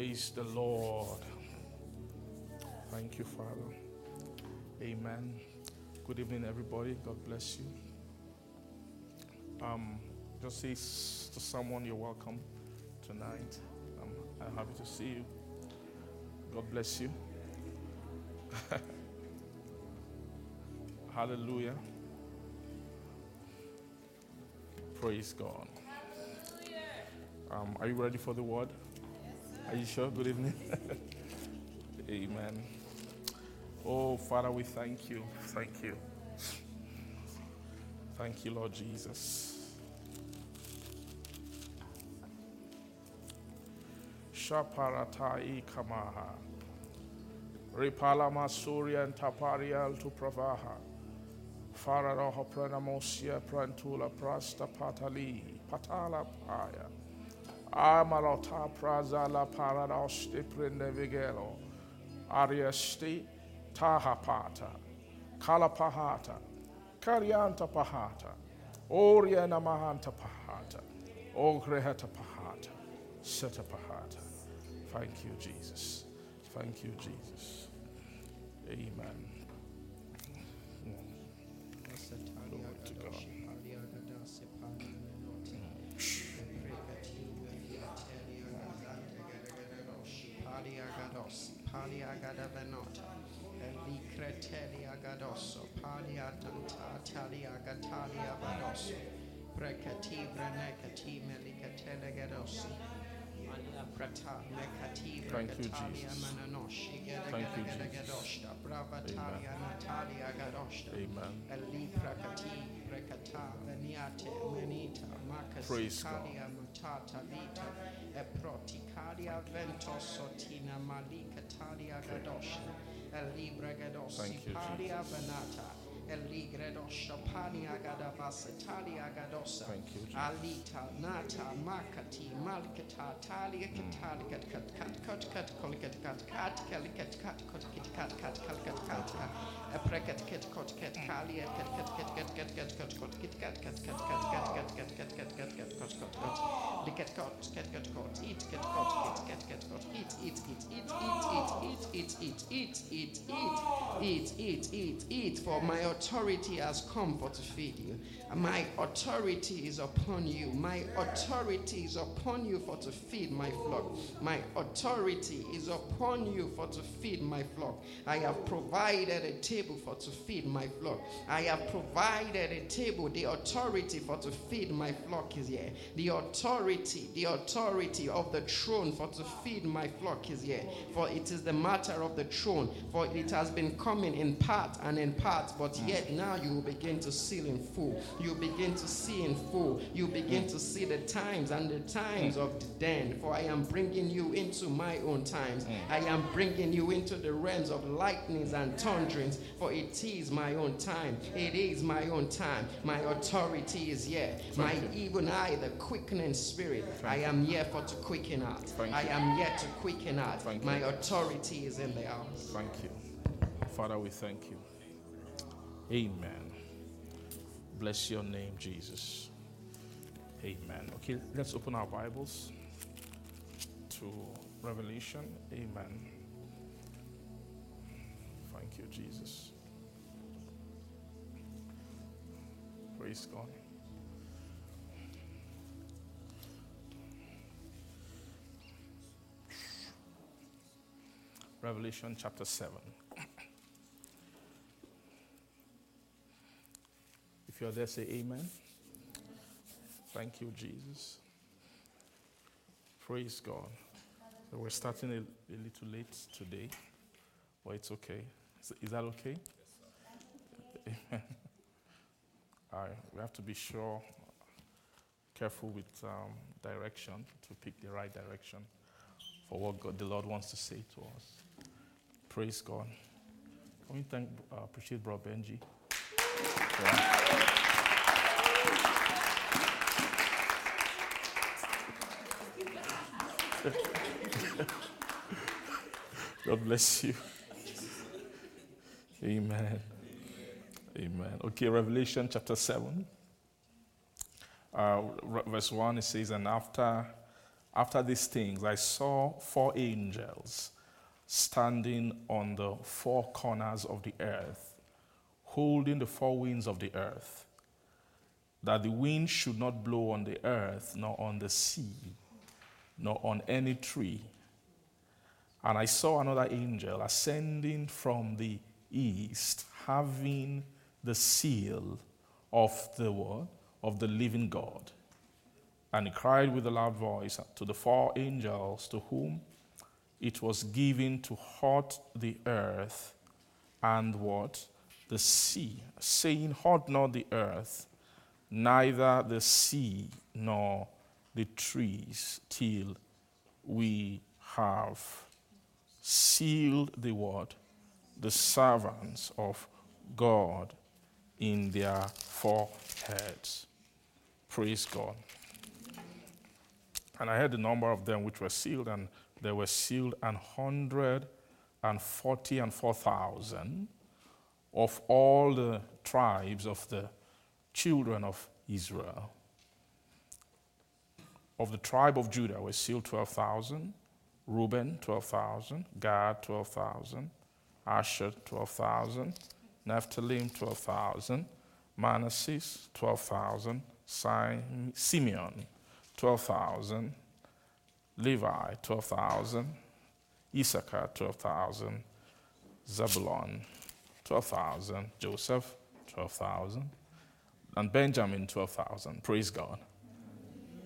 Praise the Lord. Thank you, Father. Amen. Good evening, everybody. God bless you. Um, just say to someone you're welcome tonight. Um, I'm happy to see you. God bless you. Hallelujah. Praise God. Um, are you ready for the word? Are you sure? Good evening. Amen. Oh, Father, we thank you. Thank you. Thank you, Lord Jesus. Shaparatai Kamaha. Ripala Masuria and Taparial to Pravaha. Fararoha Pranamosia Prantula Prasta Patali Patala Paya Amarota Prazala Paradoste Prendevigelo Ariesti Tahapata. Kalapahata. Karyanta Pahata Oriana Mahanta Pahata Ogrehata Pahata Seta Pahata Thank you, Jesus. Thank you, Jesus. Amen. Pali agados, pali agada venota, elikreteli agadoso, paliagados, paliagadavenota, elicreteliagadoso, paliatanta, taliagatalia vadoso, precati, brenecati, melicatelegadoso, Thank you, Jesus. Thank you, Jesus. Amen. Amen. Praise God. Thank you, Jesus. Venata Eli Gredosha Pania Gadavasa Talia Gadosa Thank you. Alita, Nata, Makati, Malkata, Talia, Katali, Kat, Kat, Kat, Kat, Kat, Kolkat, Kat, Kat, Kat, Kat, Kot, Kit, Kat, Kat, Kat, Kat, Kat, Aprekat, Kat, Kot, Kat, Kat, Kat, Kat, Kat, Kat, Kat, Kot, Kot, Kit, Kat, Kat, Kat, Kat, Kat, Kat, Kat, Kat, Kat, Kat, Kat, Kot, Kot, Kot, Likat, Kot, Kat, Kat, Kot, Eat, Kat, Kot, Kit, Kat, Kat, Kot, Eat, Eat, Eat, Eat, Eat, Eat, Eat, Eat, Eat, Eat, Eat, Eat, Eat, Eat, for my authority has come for to feed you. My authority is upon you. My authority is upon you for to feed my flock. My authority is upon you for to feed my flock. I have provided a table for to feed my flock. I have provided a table. The authority for to feed my flock is here. The authority, the authority of the throne for to feed my flock is here. For it is the matter of the throne. For it has been coming in part and in part, but yet now you will begin to seal in full. You begin to see in full. You begin to see the times and the times of the den. For I am bringing you into my own times. Mm. I am bringing you into the realms of lightnings and mm. thunderings. For it is my own time. It is my own time. My authority is here. My even I, the quickening spirit, I am here for to quicken out. I am here to quicken out. My authority is in the house. Thank you. Father, we thank you. Amen. Bless your name, Jesus. Amen. Okay, let's open our Bibles to Revelation. Amen. Thank you, Jesus. Praise God. Revelation chapter 7. You're there, say amen. Thank you, Jesus. Praise God. We're starting a, a little late today, but it's okay. Is, is that okay? Amen. All right, we have to be sure. careful with um, direction to pick the right direction for what God, the Lord wants to say to us. Praise God. Can we thank, uh, appreciate Bro Benji? God bless you. Amen. Amen. Okay, Revelation chapter 7. Uh, verse 1 it says, And after, after these things, I saw four angels standing on the four corners of the earth, holding the four winds of the earth, that the wind should not blow on the earth, nor on the sea, nor on any tree. And I saw another angel ascending from the east, having the seal of the word of the living God. And he cried with a loud voice to the four angels to whom it was given to hurt the earth and what? The sea, saying, Hurt not the earth, neither the sea nor the trees, till we have sealed the word, the servants of God in their foreheads. Praise God. And I heard the number of them which were sealed, and they were sealed an hundred and forty and four thousand of all the tribes of the children of Israel. Of the tribe of Judah were sealed 12,000, Reuben 12,000, Gad 12,000, Asher 12,000, Naphtali 12,000, Manasseh 12,000, Simeon 12,000, Levi 12,000, Issachar 12,000, Zebulon 12,000, Joseph 12,000, and Benjamin 12,000. Praise God.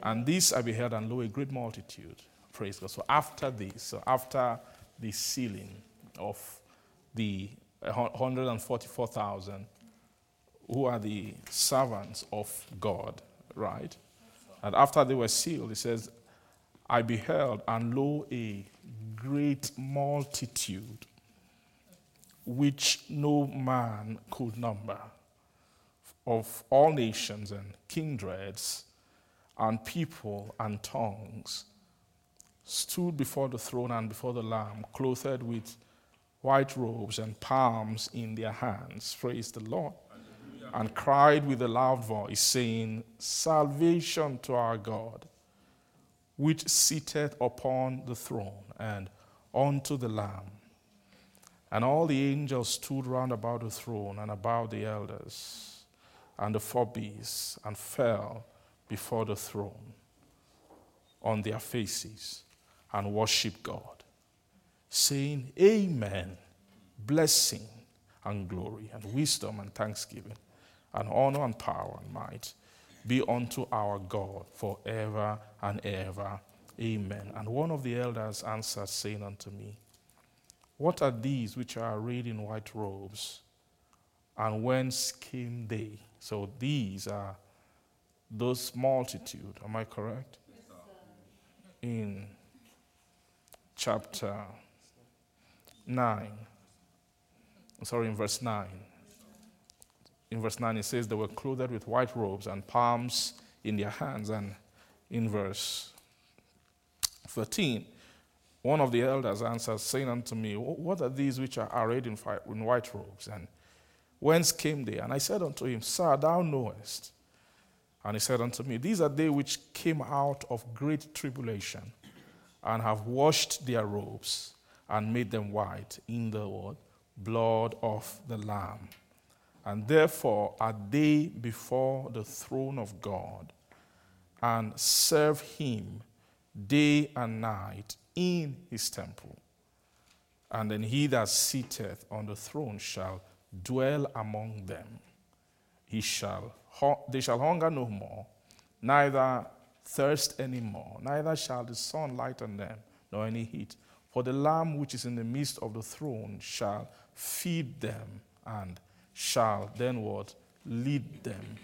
And this I beheld, and lo, a great multitude. Praise God. So after this, so after the sealing of the 144,000 who are the servants of God, right? And after they were sealed, it says, I beheld, and lo, a great multitude which no man could number of all nations and kindreds and people and tongues stood before the throne and before the Lamb, clothed with white robes and palms in their hands. Praise the Lord. And cried with a loud voice, saying, Salvation to our God, which sitteth upon the throne, and unto the Lamb. And all the angels stood round about the throne and about the elders and the four beasts, and fell before the throne on their faces and worship God saying, Amen. Blessing and glory and wisdom and thanksgiving and honor and power and might be unto our God forever and ever. Amen. And one of the elders answered, saying unto me, What are these which are arrayed in white robes? And whence came they? So these are those multitude. Am I correct? In chapter 9. Sorry, in verse 9. In verse 9, it says they were clothed with white robes and palms in their hands. And in verse 13, one of the elders answered, saying unto me, What are these which are arrayed in white robes? And whence came they? And I said unto him, Sir, thou knowest. And he said unto me, These are they which came out of great tribulation and have washed their robes and made them white in the word, blood of the Lamb. And therefore are they before the throne of God and serve him day and night in his temple. And then he that sitteth on the throne shall dwell among them. He shall, they shall hunger no more, neither thirst any more, neither shall the sun light on them, nor any heat. For the Lamb which is in the midst of the throne shall feed them and shall then what? Lead them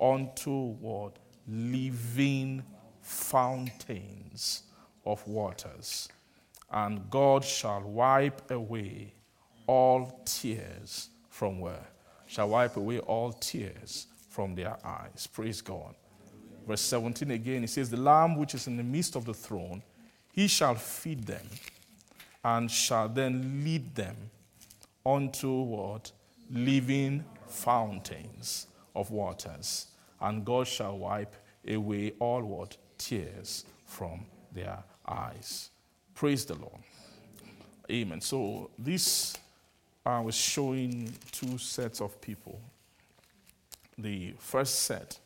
unto what? living fountains of waters, and God shall wipe away all tears from where? Shall wipe away all tears from their eyes. Praise God. Verse 17 again, it says, The Lamb which is in the midst of the throne, he shall feed them and shall then lead them unto what? Living fountains of waters. And God shall wipe away all what? Tears from their eyes. Praise the Lord. Amen. So this I was showing two sets of people. The first set,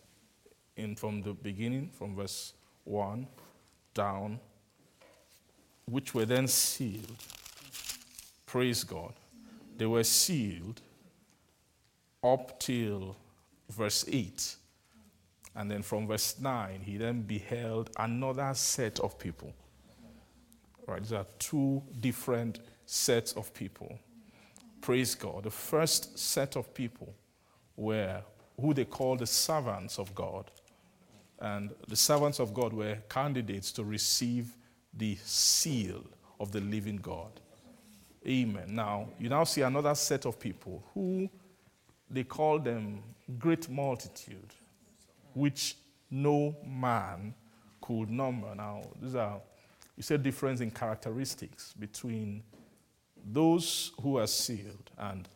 in from the beginning, from verse 1 down, which were then sealed. Praise God. They were sealed up till verse 8. And then from verse 9, he then beheld another set of people. Right, these are two different sets of people. Praise God. The first set of people were who they called the servants of God. And the servants of God were candidates to receive the seal of the living God. Amen. Now, you now see another set of people who they call them great multitude, which no man could number. Now, these are, you see, difference in characteristics between those who are sealed and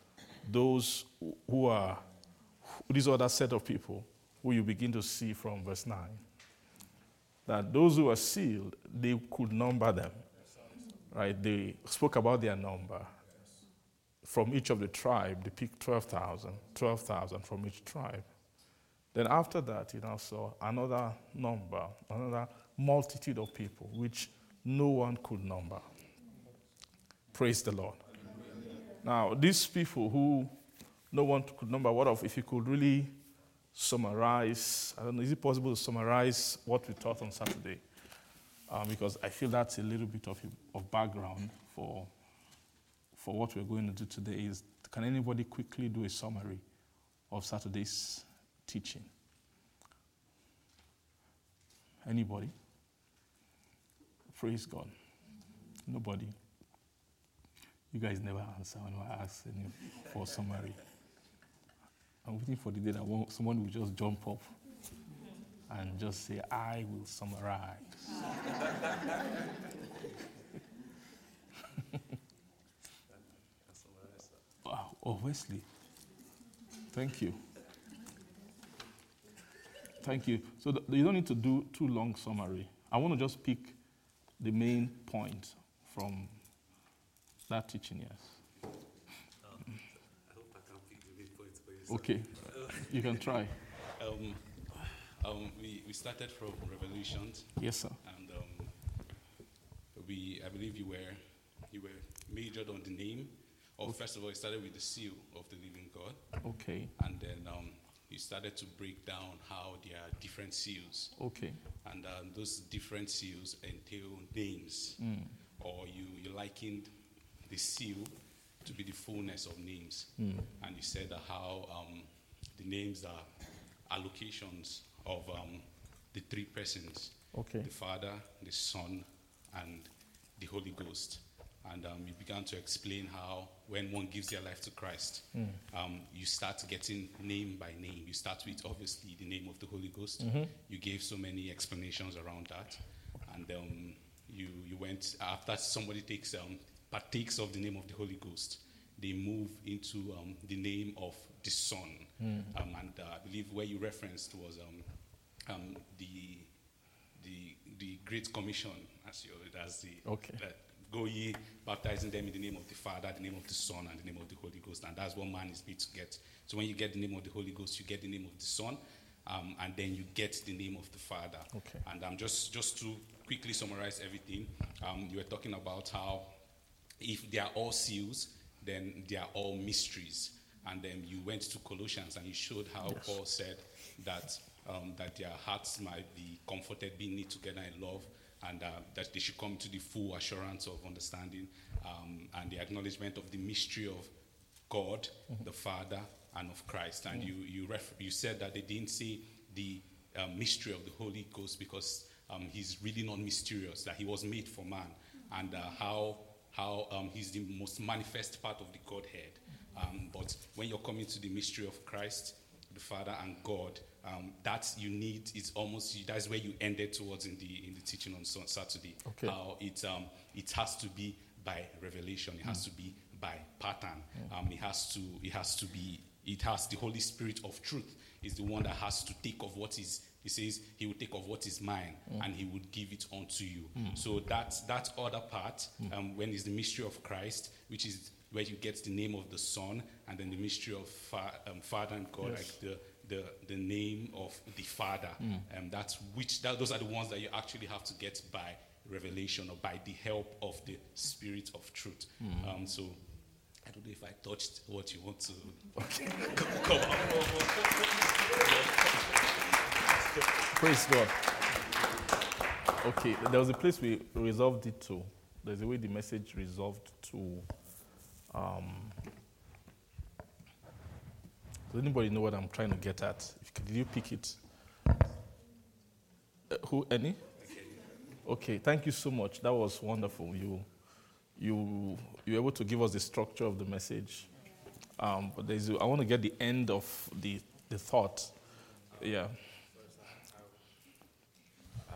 those who are this other set of people who you begin to see from verse 9 that those who were sealed they could number them right? They spoke about their number. From each of the tribe they picked 12000 12000 from each tribe. Then after that you now saw another number another multitude of people which no one could number. Praise the lord. Now these people who no one could number what of if you could really summarize i don't know is it possible to summarize what we taught on saturday? Um, because i feel that's a little bit of, of background for for what we're going to do today is can anybody quickly do a summary of saturday's teaching? Anybody? Praise god. Nobody. You guys never answer when i ask for summary I'm waiting for the day that one, someone will just jump up and just say, I will summarize. oh, Wesley. Thank you. Thank you. So th- you don't need to do too long summary. I want to just pick the main point from that teaching, yes. Okay, you can try. Um, um, we, we started from Revelations, Yes, sir. and um, we I believe you were you were majored on the name. Or first of all, you started with the seal of the living God, Okay, and then um, you started to break down how there are different seals, okay, and um, those different seals entail names, or you you likened the seal to be the fullness of names, and you said that how um, the names are allocations of um, the three persons okay, the Father, the Son, and the Holy Ghost. And um, you began to explain how, when one gives their life to Christ, um, you start getting name by name. You start with, obviously, the name of the Holy Ghost. You gave so many explanations around that. And um, you, you went, after somebody takes, um, partakes of the name of the Holy Ghost, they move into um, the name of the Son. Um, and uh, I believe where you referenced was um, um, the the the Great Commission, as you as the Okay. that go ye baptizing them in the name of the Father, the name of the Son, and the name of the Holy Ghost, and that's what man is made to get. So when you get the name of the Holy Ghost, you get the name of the Son, um, and then you get the name of the Father. Okay. And um, just just to quickly summarize everything, um, you were talking about how if they are all seals, then they are all mysteries. And then you went to Colossians and you showed how Paul said that um, that their hearts might be comforted, being knit together in love, and uh, that they should come to the full assurance of understanding um, and the acknowledgement of the mystery of God, the Father, and of Christ. And you you ref- you said that they didn't see the um, mystery of the Holy Ghost because um, he's really not mysterious, that he was made for man, and uh, how, how um, he's the most manifest part of the Godhead. Um, but when you're coming to the mystery of Christ, the Father and God, um, that you need is almost that's where you ended towards in the in the teaching on Saturday. Okay. How it um, it has to be by revelation. It has to be by pattern. Um, it has to it has to be it has the Holy Spirit of truth is the one that has to take of what is he says he will take of what is mine and he would give it unto you. So that that other part um, when is the mystery of Christ, which is where you get the name of the Son and then the mystery of fa- um, Father and God, Yes. like the the, the name of the Father. Um, that's which that, those are the ones that you actually have to get by revelation or by the help of the Spirit of Truth. Um, so I don't know if I touched what you want to cover. Praise God. Okay, there was a place we resolved it to. There's a way the message resolved to. Um, does anybody know what I'm trying to get at? Did you pick it? Uh, who? Any? Okay, thank you so much. That was wonderful. You, you, you able to give us the structure of the message. Um, but there's, I want to get the end of the, the thought. Yeah.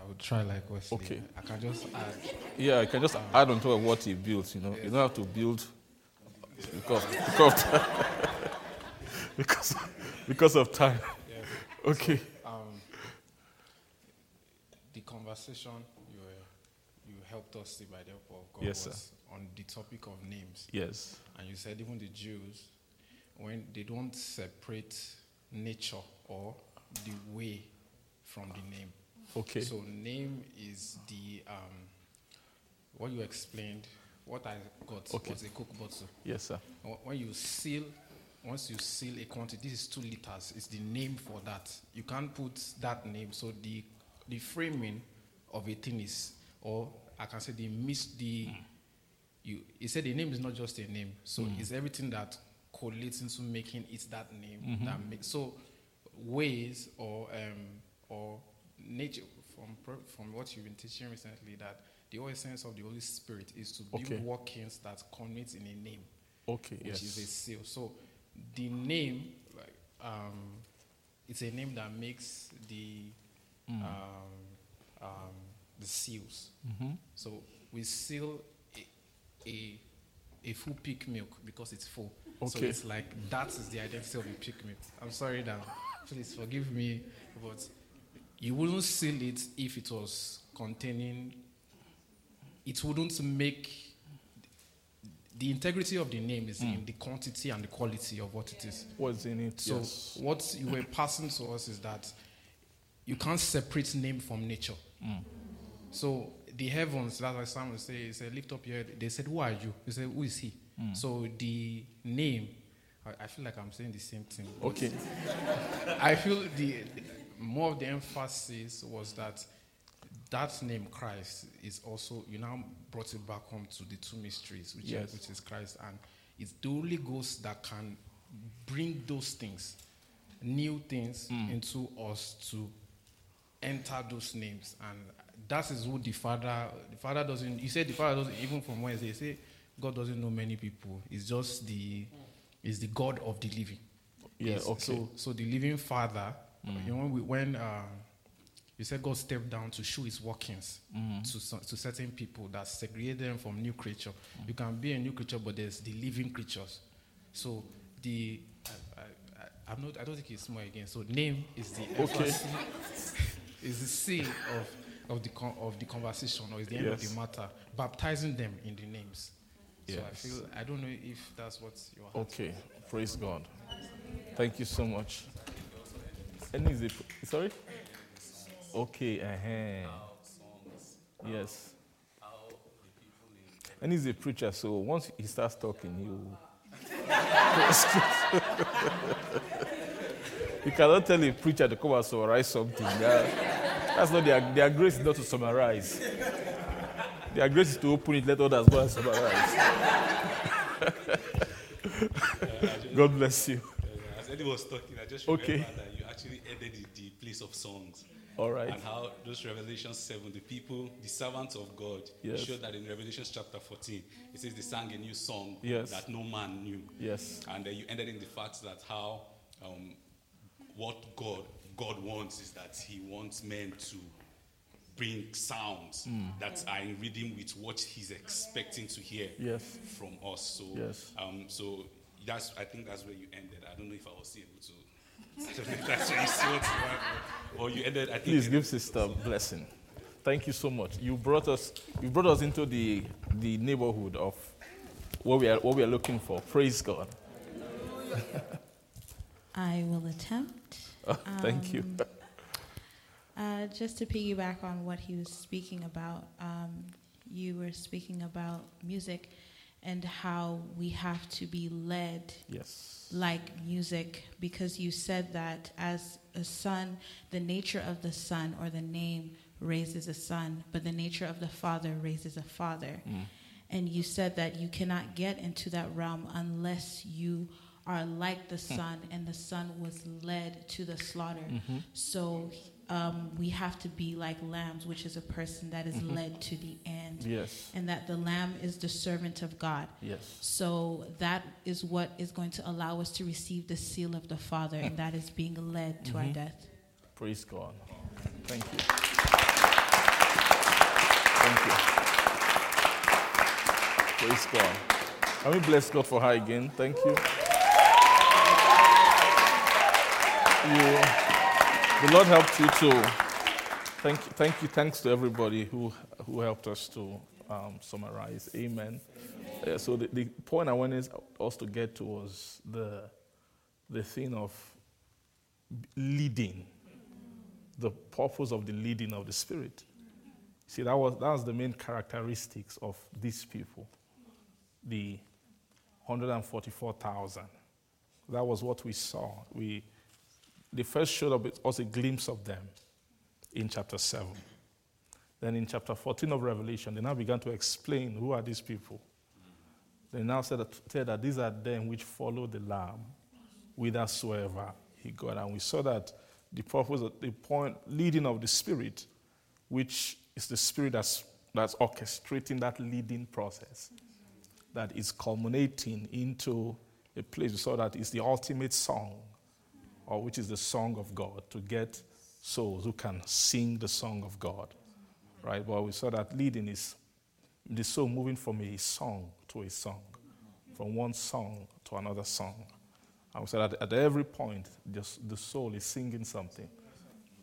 I would try like Wesley. Okay. I can just add. Yeah, I can just add on of what he built, you know. You don't have to build because because because, because of time. Okay. Um, the conversation you were, you helped us see by the help of God Yes, sir. was on the topic of names, Yes. and you said even the Jews, when they don't separate nature or the way from the name. Okay. So name is the um, what you explained. What I got Okay. was a cook bottle. Yes, sir. When you seal, once you seal a quantity, this is two liters. It's the name for that. You can't put that name. So the the framing of a thing is, or I can say the miss the. You, he said the name is not just a name. So it's everything that collates into making it that name that makes so ways or um, or nature from from what you've been teaching recently that the whole essence of the Holy Spirit is to build Okay. workings that commit in a name Okay. which is a seal. So the name, like, um, it's a name that makes the Mm. um, um, the seals. Mm-hmm. So we seal a, a a full peak milk because it's full. So Okay. it's like that is the identity of a peak milk. I'm sorry that please forgive me, but you wouldn't seal it if it was containing. It wouldn't make the integrity of the name is in hmm. the quantity and the quality of what it is. What's in it? So yes. what you were passing to us is that you can't separate name from nature. Hmm. So the heavens, that's why Samuel say, he said, lift up your head. They said, who are you? He said, who is he? Hmm. So the name, I, I feel like I'm saying the same thing. Okay. I feel the more of the emphasis was that that name Christ is also you now brought it back home to the two mysteries, which, Yes. is, which is Christ, and it's the Holy Ghost that can bring those things, new things, mm. into us to enter those names, and that is who the Father. The Father doesn't. You said the Father doesn't even from Wednesday. You say God doesn't know many people. It's just the, is the God of the living. Yeah, Yes, okay. So, so the living Father, you mm. know, when, we, when uh, you said God stepped down to show His workings mm. to to certain people that segregate them from new creature. Mm. You can be a new creature, but there's the living creatures. So the I, I, I'm not. I don't think it's small again. So name is the Okay. is the seal of of the con- of the conversation, or is the end of the matter. Baptizing them in the names. So I feel I don't know if that's what you are. Okay. Praise God. Thank you so much. Any is a, sorry? Okay. Uh-huh. Yes. And he's a preacher, so once he starts talking, you. you cannot tell a preacher to come and summarize something. That's not their, their grace not to summarize. Their grace is to open it, let others go and summarize. God bless you. As Eddie was talking, I just Okay. that you actually ended the, the place of songs. All right. And how those Revelation 7, the people, the servants of God, Yes. showed that in Revelation chapter 14, it says they sang a new song Yes. that no man knew. Yes. And then you ended in the fact that how um, what God God wants is that He wants men to bring sounds Hmm. that are in rhythm with what He's expecting to hear Yes. from us. So, Yes. um, so that's I think that's where you ended. I don't know if I was able to. That's where you see what you want. Or you ended. I think. Please give sister a blessing. Thank you so much. You brought us you brought us into the the neighborhood of what we are what we are looking for. Praise God. I will attempt. Thank you. Um, Uh, just to piggyback on what he was speaking about, um, you were speaking about music and how we have to be led Yes. like music because you said that as a son, the nature of the son or the name raises a son, but the nature of the father raises a father. Mm. And you said that you cannot get into that realm unless you are like the hmm. son, and the son was led to the slaughter. Mm-hmm. So um, we have to be like lambs, which is a person that is led to the end. Yes. And that the lamb is the servant of God. Yes. So that is what is going to allow us to receive the seal of the Father, and that is being led to our death. Praise God. Thank you. Thank you. Praise God. Can we bless God for her again? Thank you. you the Lord helped you too. Thank you, thank you. Thanks to everybody who, who helped us to um, summarize. Amen. Uh, so the, the point I wanted us to get to was the, the thing of leading, the purpose of the leading of the Spirit. See, that was, that was the main characteristics of these people, the 144,000. That was what we saw. We, they first showed up us a glimpse of them in chapter 7. Then in chapter 14 of Revelation, they now began to explain who are these people. They now said that, said that these are them which follow the Lamb whithersoever he got. And we saw that the purpose, the point leading of the Spirit, which is the Spirit that's, that's orchestrating that leading process, that is culminating into a place. We saw that it's the ultimate song, or which is the song of God, to get souls who can sing the song of God. Right? But we saw that leading is the soul moving from a song to a song, from one song to another song. And we said that at every point, just the soul is singing something.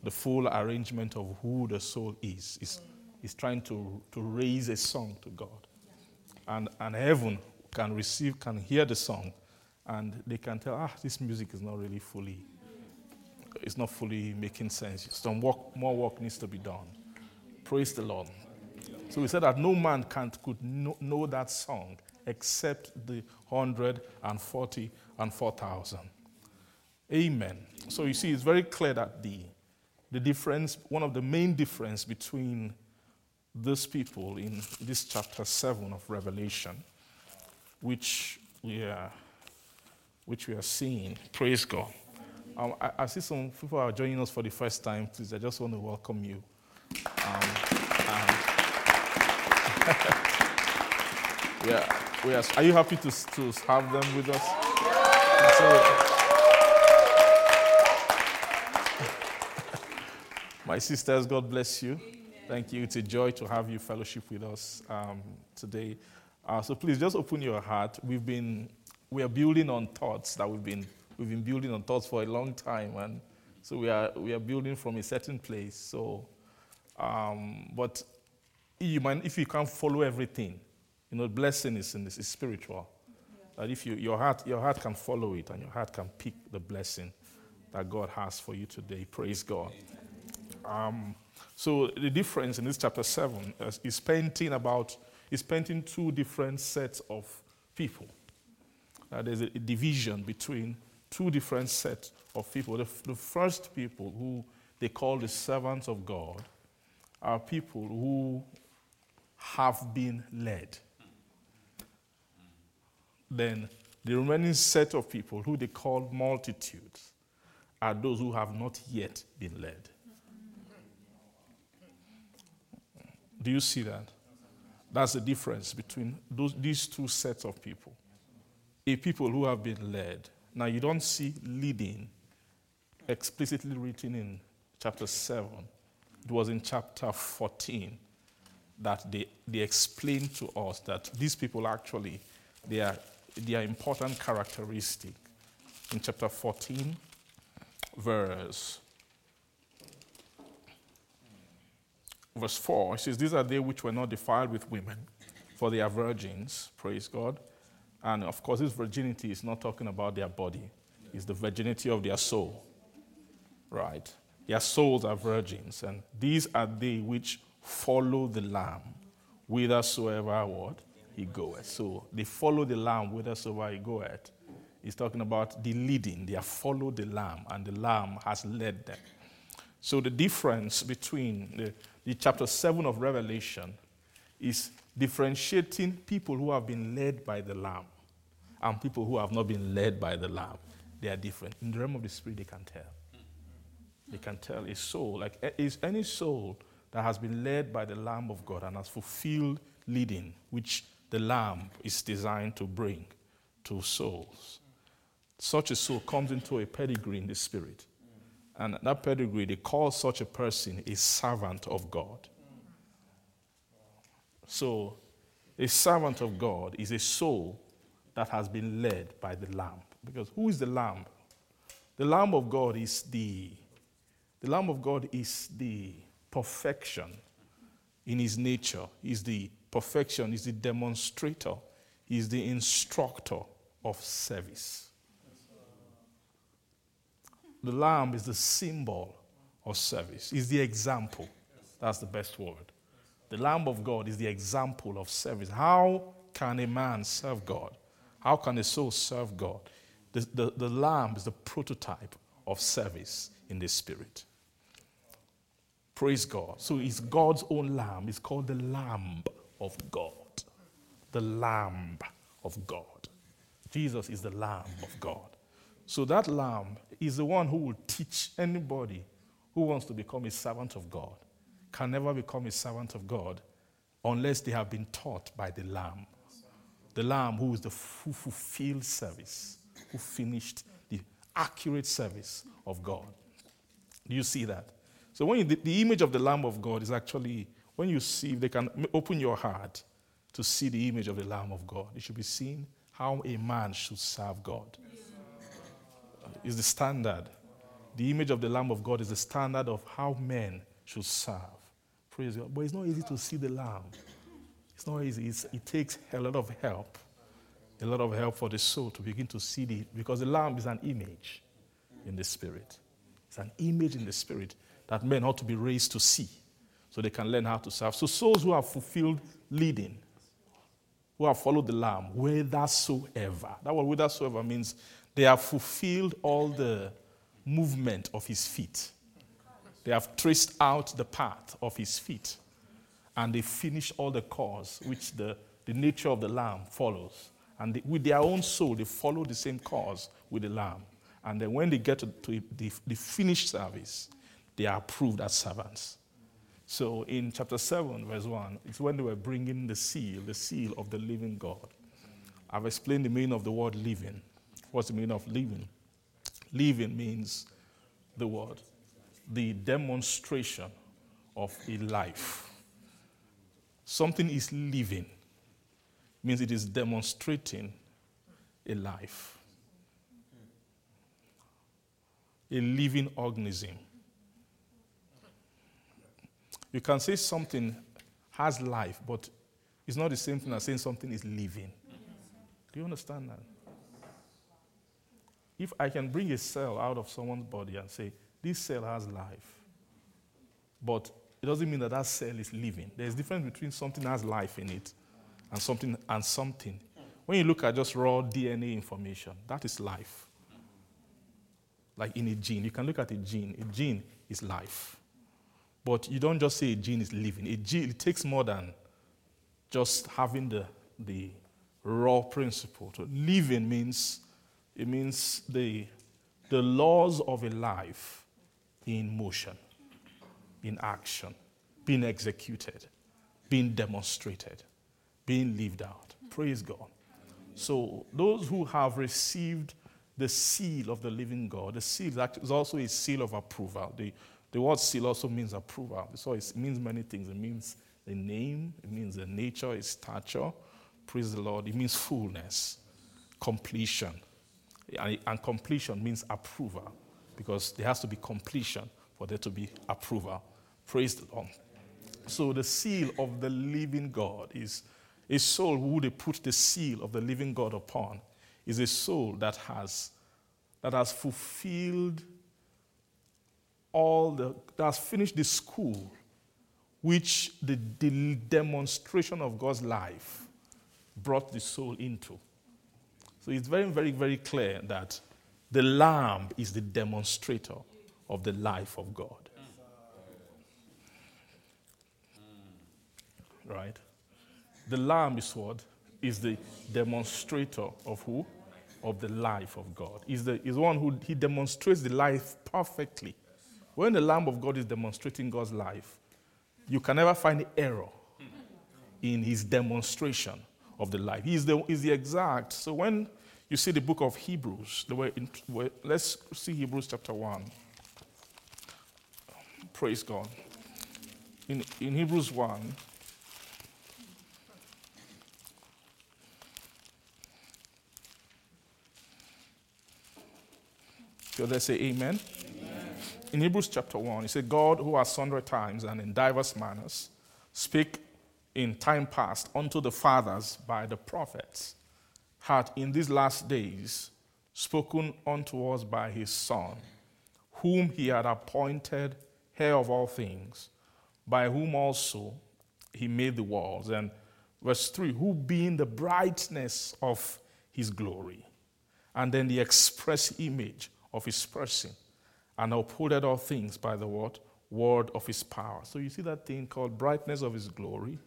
The full arrangement of who the soul is is, is trying to, to raise a song to God. And, and heaven can receive, can hear the song, and they can tell, ah, this music is not really fully, it's not fully making sense. Some work, more work needs to be done. Praise the Lord. So we said that no man can, could know, know that song except the 140 and 4,000. Amen. So you see, it's very clear that the, the difference, one of the main difference between these people in this chapter 7 of Revelation, which we are, which we are seeing, praise God. Um, I, I see some people are joining us for the first time. Please, I just want to welcome you. Um, we are, we are, are you happy to, to have them with us? So- my sisters, God bless you. Thank you. It's a joy to have you fellowship with us um, today. Uh, so please just open your heart. We've been we are building on thoughts that we've been we've been building on thoughts for a long time, and so we are we are building from a certain place. So, um, but you might if you can't follow everything, you know, blessing is in this is spiritual. That if you your heart your heart can follow it and your heart can pick the blessing that God has for you today. Praise God. Um, so the difference in this chapter seven is, is painting about is painting two different sets of people. Uh, there's a, a division between two different sets of people. The, the first people who they call the servants of God are people who have been led. Then the remaining set of people who they call multitudes are those who have not yet been led. Do you see that? That's the difference between those, these two sets of people. A people who have been led. Now, you don't see leading explicitly written in chapter 7. It was in chapter 14 that they, they explained to us that these people actually, they are, they are important characteristic. In chapter 14, verse verse 4, it says, These are they which were not defiled with women, for they are virgins, praise God. And of course, this virginity is not talking about their body, it's the virginity of their soul. Right? Their souls are virgins, and these are they which follow the Lamb, whithersoever what? He goeth. So they follow the Lamb whithersoever he goeth. He's talking about the leading. They have followed the Lamb, and the Lamb has led them. So the difference between the, the chapter 7 of Revelation is differentiating people who have been led by the Lamb and people who have not been led by the Lamb. They are different. In the realm of the Spirit, they can tell. They can tell a soul, like eh, is any soul that has been led by the Lamb of God and has fulfilled leading, which the Lamb is designed to bring to souls. Such a soul comes into a pedigree in the Spirit. And that pedigree, they call such a person a servant of God. So, a servant of God is a soul that has been led by the Lamb. Because who is the Lamb? The Lamb of God is the the Lamb of God is the perfection in his nature. He's the perfection, he's the demonstrator, he's the instructor of service. The lamb is the symbol of service, is the example. That's the best word. The Lamb of God is the example of service. How can a man serve God? How can a soul serve God? The, the, the Lamb is the prototype of service in the Spirit. Praise God. So it's God's own Lamb. It's called the Lamb of God. The Lamb of God. Jesus is the Lamb of God. So that Lamb is the one who will teach anybody who wants to become a servant of God, can never become a servant of God unless they have been taught by the Lamb. The Lamb who is the who fulfilled service, who finished the accurate service of God. Do you see that? So when you, the, the image of the Lamb of God is actually when you see, if they can open your heart to see the image of the Lamb of God. It should be seen how a man should serve God is the standard. The image of the Lamb of God is the standard of how men should serve. Praise God. But it's not easy to see the Lamb. It's not easy. It's, it takes a lot of help. A lot of help for the soul to begin to see the because the Lamb is an image in the spirit. It's an image in the spirit that men ought to be raised to see so they can learn how to serve. So souls who have fulfilled leading, who have followed the Lamb, whithersoever. That word whithersoever means they have fulfilled all the movement of his feet. They have traced out the path of his feet. And they finish all the course which the, the nature of the Lamb follows. And they, with their own soul, they follow the same course with the Lamb. And then when they get to, to the, the finished service, they are approved as servants. So in chapter 7, verse 1, it's when they were bringing the seal, the seal of the living God. I've explained the meaning of the word living. What's the meaning of living? Living means the word, the demonstration of a life. Something is living, means it is demonstrating a life. A living organism. You can say something has life, but it's not the same thing as saying something is living. Do you understand that? If I can bring a cell out of someone's body and say, this cell has life, but it doesn't mean that that cell is living. There's a difference between something that has life in it and something and something. When you look at just raw DNA information, that is life. Like in a gene, you can look at a gene. A gene is life. But you don't just say a gene is living. A gene, it takes more than just having the, the raw principle. So living means it means the the laws of a life in motion, in action, being executed, being demonstrated, being lived out. Praise God. So, those who have received the seal of the living God, the seal is also a seal of approval. The, the word seal also means approval. So, it means many things. It means the name, it means the nature, its stature. Praise the Lord. It means fullness, completion. And, and completion means approval because there has to be completion for there to be approval. Praise the Lord. So, the seal of the living God is a soul who they put the seal of the living God upon is a soul that has that has fulfilled all the that has finished the school which the, the demonstration of God's life brought the soul into. So it's very, very, very clear that the lamb is the demonstrator of the life of God. Right? The lamb is what? Is the demonstrator of who? Of the life of God. Is the is one who he demonstrates the life perfectly. When the Lamb of God is demonstrating God's life, you can never find error in his demonstration of the life. He is the, is the exact. So when you see the book of Hebrews, the way, in, let's see Hebrews chapter 1. Praise God. In, in Hebrews 1, So let's say amen. amen. In Hebrews chapter 1, he said, God, who has sundry times and in diverse manners, speak in time past unto the fathers by the prophets, had in these last days spoken unto us by his Son, whom he had appointed heir of all things, by whom also he made the worlds. And verse 3 who being the brightness of his glory, and then the express image of his person and upholded all things by the word, word of his power. So you see that thing called brightness of his glory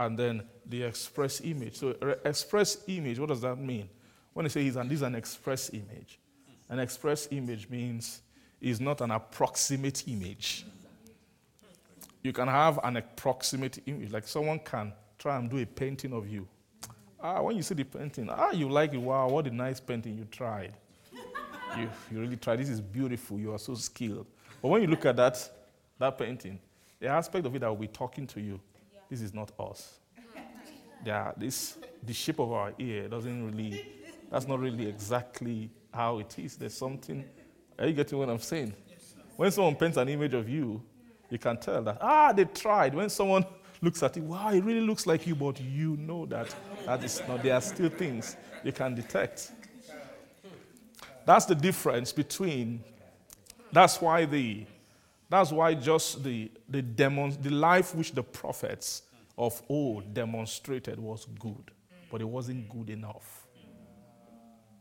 and then the express image. So express image, what does that mean? When they say he's an, this is an express image, an express image means is not an approximate image. You can have an approximate image, like someone can try and do a painting of you. Ah, when you see the painting, ah, you like it. Wow, what a nice painting you tried you, you really try. This is beautiful. You are so skilled. But when you look at that, that painting, the aspect of it that will be talking to you. This is not us. Yeah, this the shape of our ear doesn't really. That's not really exactly how it is. There's something. Are you getting what I'm saying? When someone paints an image of you, you can tell that ah they tried. When someone looks at it, wow, it really looks like you, but you know that that is not. There are still things you can detect. That's the difference between, that's why the, that's why just the, the, demon, the life which the prophets of old demonstrated was good, but it wasn't good enough.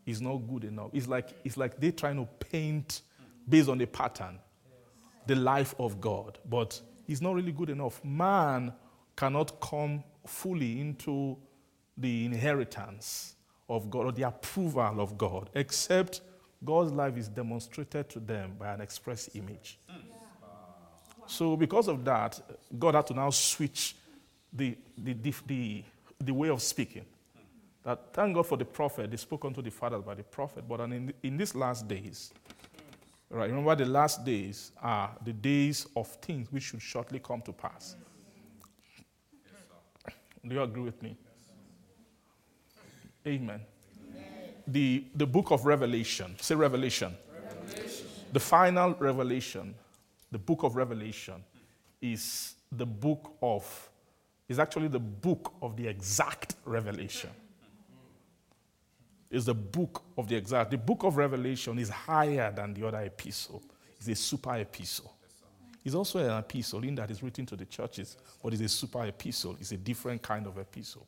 It's not good enough. It's like, it's like they're trying to paint based on a pattern the life of God, but it's not really good enough. Man cannot come fully into the inheritance of God or the approval of God except God's life is demonstrated to them by an express image. So, because of that, God had to now switch the, the, the, the, the way of speaking. That thank God for the prophet, they spoke unto the fathers by the prophet, but in, in these last days, right, remember the last days are the days of things which should shortly come to pass. Do you agree with me? Amen the, the book of Revelation. Say Revelation. Revelation. The final revelation, the book of Revelation, is the book of, is actually the book of the exact revelation. Is the book of the exact. The book of Revelation is higher than the other epistle. It's a super epistle. It's also an epistle in that it's written to the churches, but it's a super epistle. It's a different kind of epistle.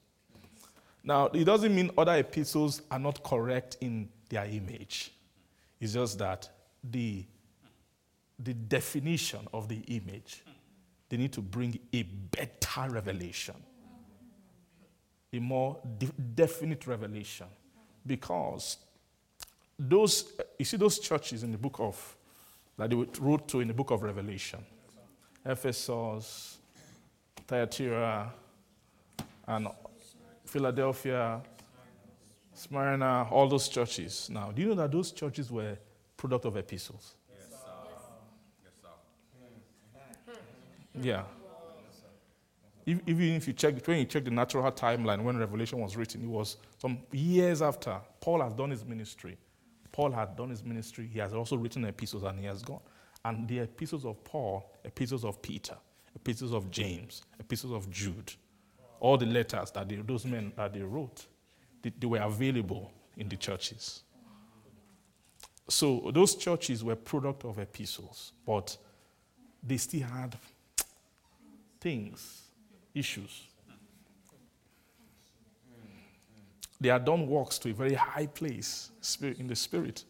Now, it doesn't mean other epistles are not correct in their image. It's just that the, the definition of the image, they need to bring a better revelation, a more de- definite revelation. Because those, you see those churches in the book of, that they wrote to in the book of Revelation Ephesus, Thyatira, and Philadelphia, Smyrna, all those churches. Now, do you know that those churches were product of epistles? Yeah. Even if you check, when you check the natural timeline when Revelation was written, it was some years after Paul has done his ministry. Paul had done his ministry. He has also written epistles and he has gone. And the epistles of Paul, epistles of Peter, epistles of James, epistles of Jude, all the letters that they, those men that they wrote, they, they were available in the churches. So those churches were product of epistles, but they still had things, issues. They had done works to a very high place in the spirit.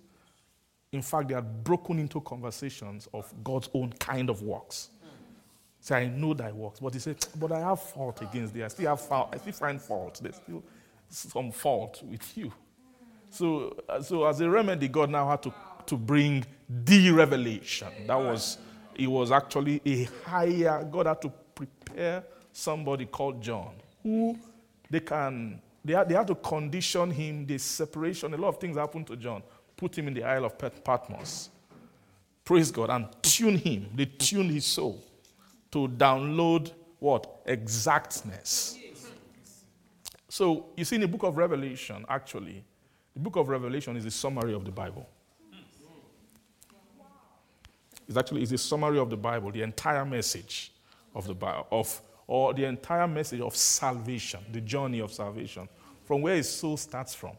In fact, they had broken into conversations of God's own kind of works. Say, I know thy works. But he said, But I have fault against thee. I still have fault. I still find fault. There's still some fault with you. So, uh, so as a remedy, God now had to, to bring the revelation. That was, it was actually a higher, God had to prepare somebody called John, who they can, they had, they had to condition him, the separation. A lot of things happened to John. Put him in the Isle of Patmos. Praise God. And tune him. They tuned his soul to download what? Exactness. So you see in the book of Revelation, actually, the book of Revelation is a summary of the Bible. It's actually it's a summary of the Bible, the entire message of the Bible, of or the entire message of salvation, the journey of salvation, from where his soul starts from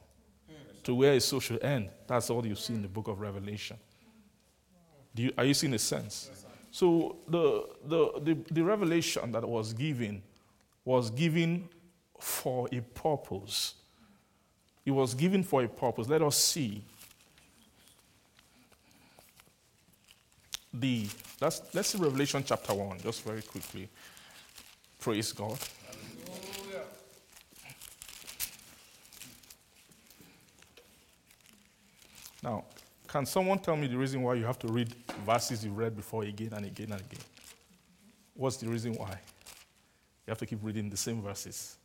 to where his soul should end. That's all you see in the book of Revelation. You, are you seeing a sense? So the, the, the, the revelation that was given was given for a purpose. It was given for a purpose. Let us see. The let's, let's see Revelation chapter 1, just very quickly. Praise God. Now, can someone tell me the reason why you have to read verses you've read before again and again and again? What's the reason why? You have to keep reading the same verses.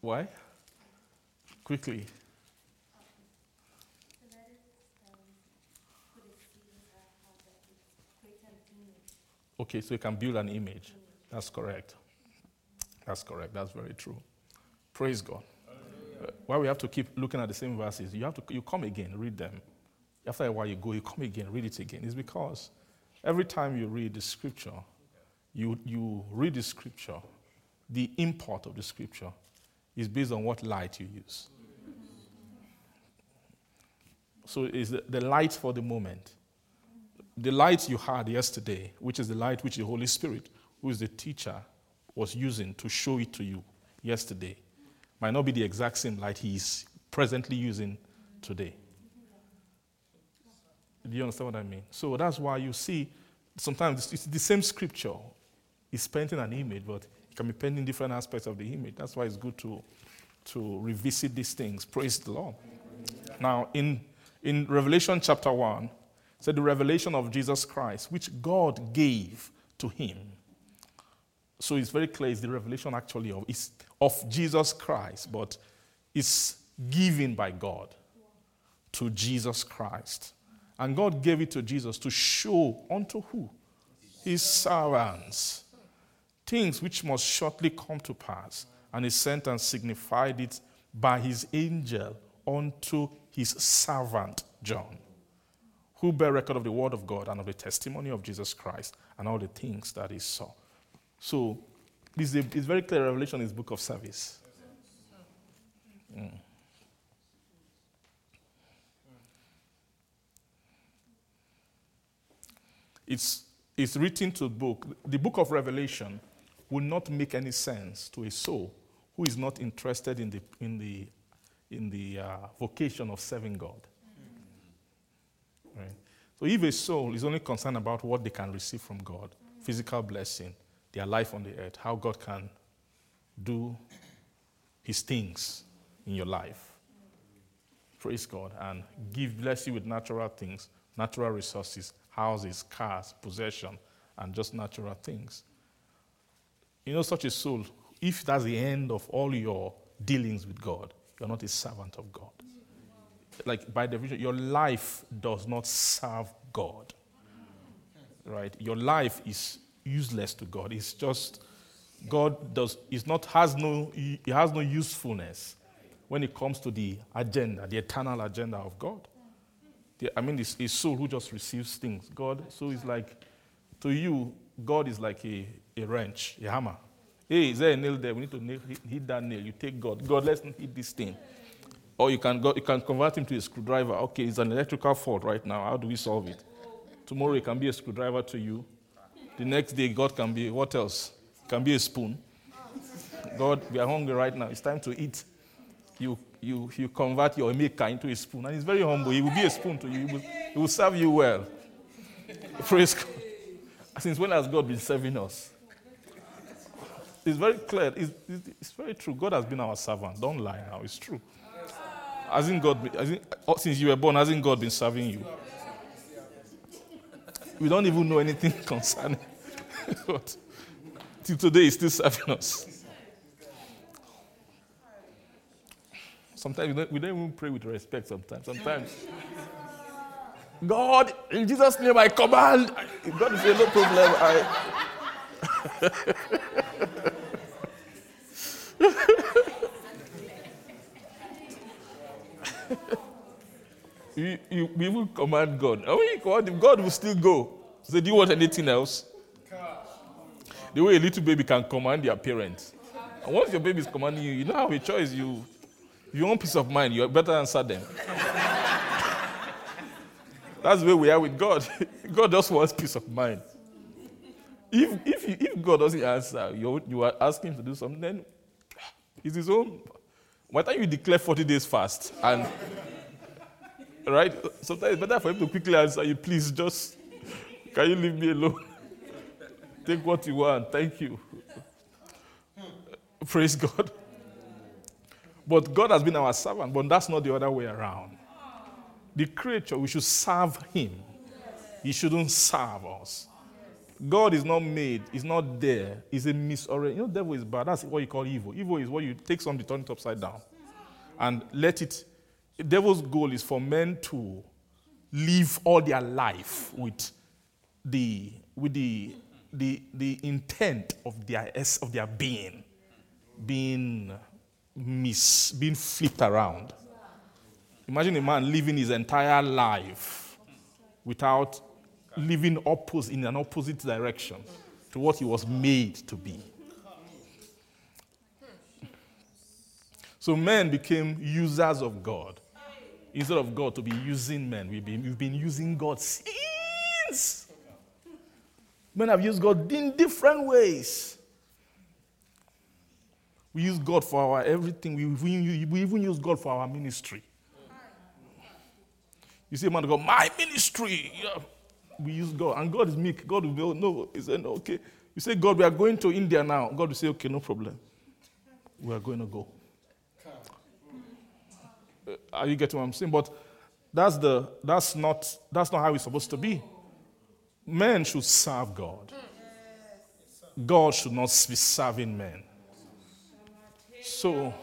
Why? Quickly. Okay, so you can build an image. That's correct. That's correct. That's very true. Praise God. Uh, why we have to keep looking at the same verses? You have to you come again, read them. After a while, you go, you come again, read it again. It's because every time you read the scripture, you, you read the scripture, the import of the scripture is based on what light you use. So it's the, the light for the moment. The light you had yesterday, which is the light which the Holy Spirit, who is the teacher, was using to show it to you yesterday, might not be the exact same light he is presently using today. Do you understand what I mean? So that's why you see sometimes it's the same scripture. It's painting an image, but it can be painting different aspects of the image. That's why it's good to, to revisit these things. Praise the Lord. Now, in, in Revelation chapter 1, said the revelation of Jesus Christ, which God gave to him. So it's very clear it's the revelation actually of, it's of Jesus Christ, but it's given by God to Jesus Christ. And God gave it to Jesus to show unto who? His servants. Things which must shortly come to pass. And he sent and signified it by his angel unto his servant John, who bear record of the word of God and of the testimony of Jesus Christ and all the things that he saw. So, it's, a, it's very clear revelation is book of service. Mm. It's, it's written to book. The book of Revelation will not make any sense to a soul who is not interested in the, in the, in the uh, vocation of serving God. Right? So if a soul is only concerned about what they can receive from God, physical blessing, their life on the earth, how God can do his things in your life, Praise God. And give, bless you with natural things, natural resources, houses, cars, possession, and just natural things. You know, such a soul, if that's the end of all your dealings with God, you're not a servant of God. Like, by definition, your life does not serve God. Right? Your life is useless to God. It's just, God does, is not, has no, he has no usefulness when it comes to the agenda, the eternal agenda of God. The- I mean, it's a soul who just receives things. God, so it's like, to you, God is like a, a wrench, a hammer. Hey, is there a nail there? We need to nail, hit, hit that nail. You take God. God, let's hit this thing. Or you can, go, you can convert him to a screwdriver. Okay, it's an electrical fault right now. How do we solve it? Tomorrow it can be a screwdriver to you. The next day, God can be, what else? Can be a spoon. God, we are hungry right now. It's time to eat. You, you, you convert your maker into a spoon. And he's very humble. He will be a spoon to you. He will, he will serve you well. Praise God. Since when has God been serving us? It's very clear. It's, it's, it's very true. God has been our servant. Don't lie now. It's true. Hasn't God hasn't, oh, since you were born, hasn't God been serving you? We don't even know anything concerning God. Till today, He's still serving us. Sometimes we don't, we don't even pray with respect. Sometimes, sometimes, God, in Jesus' name, I command. God is say, no problem. I, you, you, we will command God. When you command him, God will still go. So, do you want anything else? The way a little baby can command their parents. And once your baby is commanding you, you don't have a choice. You, you want peace of mind, you better answer them. That's the way we are with God. God just wants peace of mind. If, if, you, if God doesn't answer, you, you are asking to do something, then it's his own. Why don't you declare 40 days fast? And, right? Sometimes it's better for him to quickly answer you, please just, can you leave me alone? Take what you want. Thank you. Praise God. But God has been our servant, but that's not the other way around. The creature, we should serve him. He shouldn't serve us. God is not made, He's not there. He's a misoriented. You know, devil is bad. That's what you call evil. Evil is what you take something, turn it upside down, and let it. Devil's goal is for men to live all their life with the with the the, the intent of their of their being being mis being flipped around. Imagine a man living his entire life without living opposite in an opposite direction to what he was made to be. So men became users of God. Instead of God to be using men, we've been, we've been using God since. Men have used God in different ways. We use God for our everything. We, we, we even use God for our ministry. You say, man, go, my ministry. Yeah. We use God. And God is meek. God will go, no. He said, no, okay. You say, God, we are going to India now. God will say, okay, no problem. We are going to go. Uh, Are you getting what I'm saying? But that's, the, that's, not, that's not how it's supposed to be. Men should serve God. God should not be serving men. So,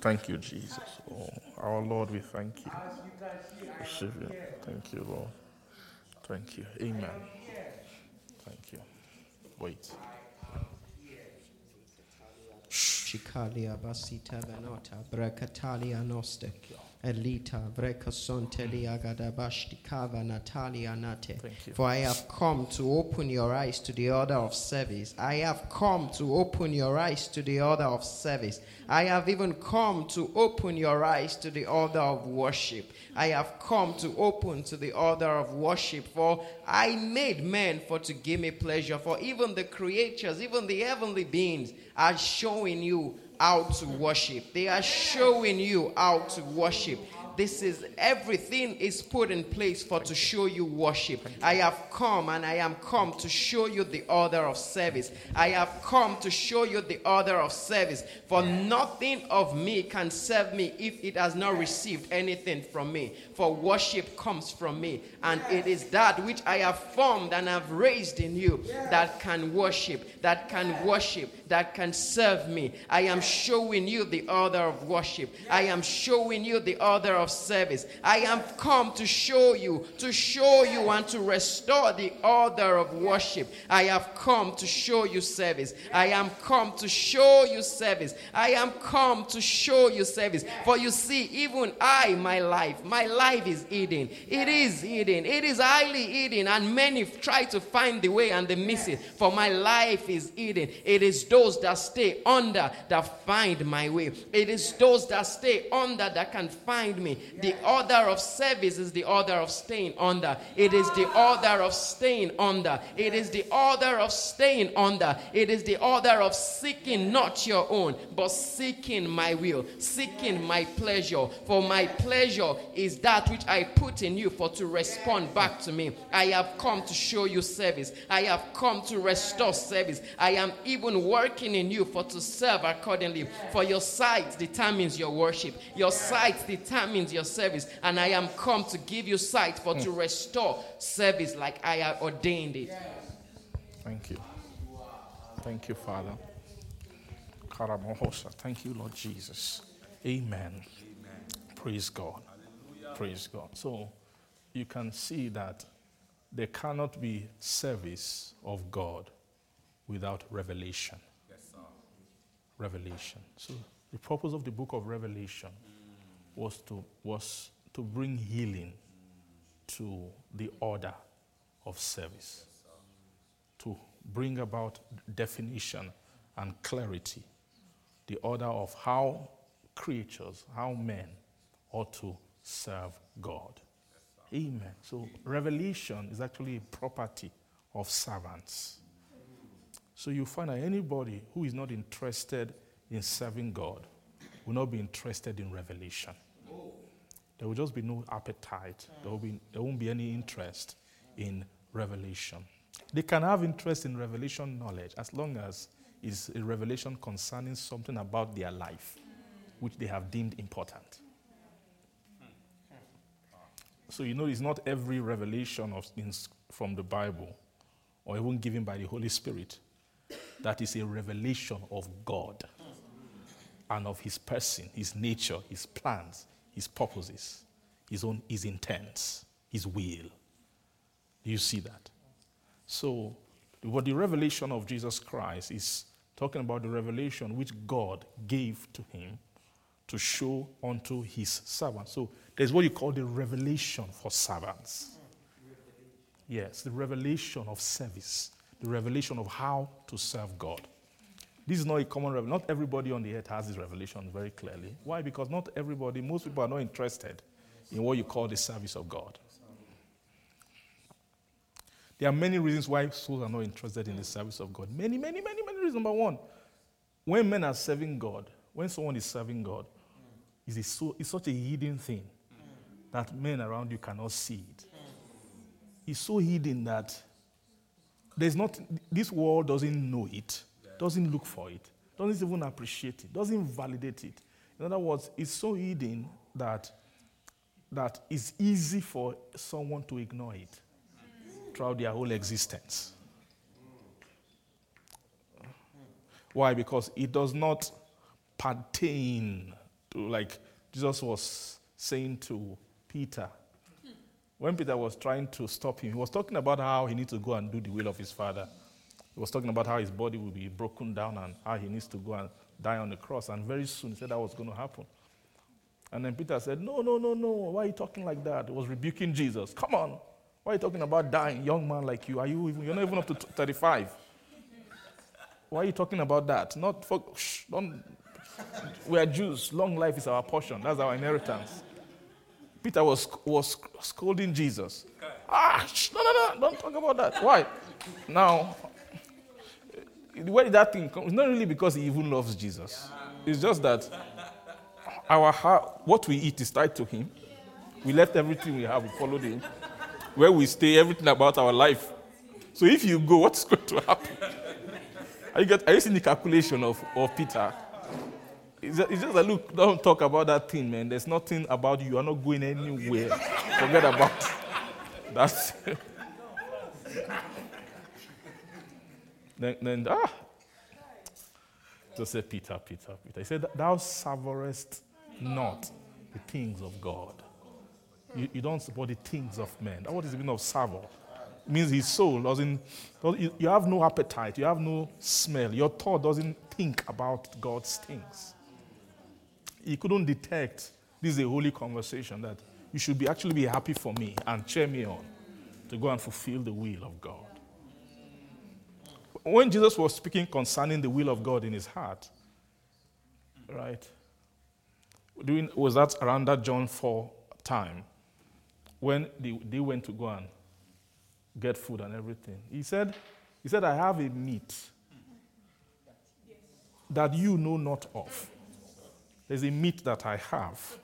Thank you, Jesus. Oh, our Lord, we thank you. Thank you, Lord. Thank you. Amen. Thank you. Wait. Chikalia basita elita, natalia nate. For I have come to open your eyes to the order of service. I have come to open your eyes to the order of service. I have even come to open your eyes to the order of worship. I have come to open to the order of worship. For I made men for to give me pleasure. For even the creatures, even the heavenly beings, are showing you how to worship. They are showing you how to worship. This is everything is put in place for to show you worship. I have come and I am come to show you the order of service. I have come to show you the order of service. For nothing of me can serve me if it has not received anything from me. For worship comes from me, and it is that which I have formed and have raised in you that can worship, that can worship, that can serve me. I am showing you the order of worship. I am showing you the order of service. I am come to show you, to show you and to restore the order of worship. I have come to show you service. I am come to show you service. I am come to show you service. For you see, even I, my life, my life is hidden. It is hidden. It is highly hidden, and many try to find the way and they miss it. For my life is hidden. It is those that stay under that find my way. It is those that stay under that can find me. The order of service is the order of staying under. It is the order of staying under. It is the order of staying under. It is the order of seeking not your own, but seeking my will, seeking my pleasure. For my pleasure is that which I put in you for to respond back to me. I have come to show you service. I have come to restore service. I am even working in you for to serve accordingly. For your sight determines your worship. Your sight determines your service. And I am come to give you sight for to restore service like I have ordained it. Thank you. Thank you, Father. Karamohosa. Thank you, Lord Jesus. Amen. Praise God. Praise God. So you can see that there cannot be service of God without revelation. Revelation. So the purpose of the book of Revelation was to was to bring healing to the order of service to bring about definition and clarity, the order of how creatures, how men ought to serve God. Amen. So, revelation is actually a property of servants. So, you find that anybody who is not interested in serving God will not be interested in revelation. There will just be no appetite, there, will be, there won't be any interest in revelation. They can have interest in revelation knowledge as long as it's a revelation concerning something about their life, which they have deemed important. So you know, it's not every revelation of, in, from the Bible, or even given by the Holy Spirit, that is a revelation of God and of His person, His nature, His plans, His purposes, His own, His intents, His will. Do you see that? So, what the revelation of Jesus Christ is talking about the revelation which God gave to him to show unto his servants. So, there's what you call the revelation for servants. Yes, the revelation of service, the revelation of how to serve God. This is not a common revelation. Not everybody on the earth has this revelation very clearly. Why? Because not everybody, most people are not interested in what you call the service of God. There are many reasons why souls are not interested in the service of God. Many, many, many, many reasons. Number one, when men are serving God, when someone is serving God, it's, a so, it's such a hidden thing that men around you cannot see it. It's so hidden that there's not, this world doesn't know it, doesn't look for it, doesn't even appreciate it, doesn't validate it. In other words, it's so hidden that, that it's easy for someone to ignore it throughout their whole existence. Why? Because it does not pertain to, like Jesus was saying to Peter. When Peter was trying to stop him, he was talking about how he needs to go and do the will of his father. Was talking about how his body will be broken down and how he needs to go and die on the cross. And very soon he said that was going to happen. And then Peter said, No, no, no, no. Why are you talking like that? He was rebuking Jesus. Come on. Why are you talking about dying? Young man like you. Are you even, you're not even up to 35. Why are you talking about that? Not for, shh, don't, we are Jews. Long life is our portion. That's our inheritance. Peter was, was scolding Jesus. Ah, shh, no, no, no, don't talk about that. Why? Now, where did that thing come? It's not really because he even loves Jesus. It's just that our heart, what we eat is tied to him. We left everything we have, we followed him. Where we stay, everything about our life. So if you go, what's going to happen? Are you, get, are you seeing the calculation of, of Peter? It's just, just that, look, don't talk about that thing, man. There's nothing about you. You're not going anywhere. Forget about it. Then, then, ah. Just say, Peter, Peter, Peter. He said, Thou savourest not the things of God. You, you don't support the things of men. What is the meaning of savour? It means his soul doesn't, you have no appetite, you have no smell. Your thought doesn't think about God's things. He couldn't detect this is a holy conversation that you should be actually be happy for me and cheer me on to go and fulfill the will of God. When Jesus was speaking concerning the will of God in his heart, right? Doing, was that around that John 4 time when they, they went to go and get food and everything? He said, he said, I have a meat that you know not of. There's a meat that I have.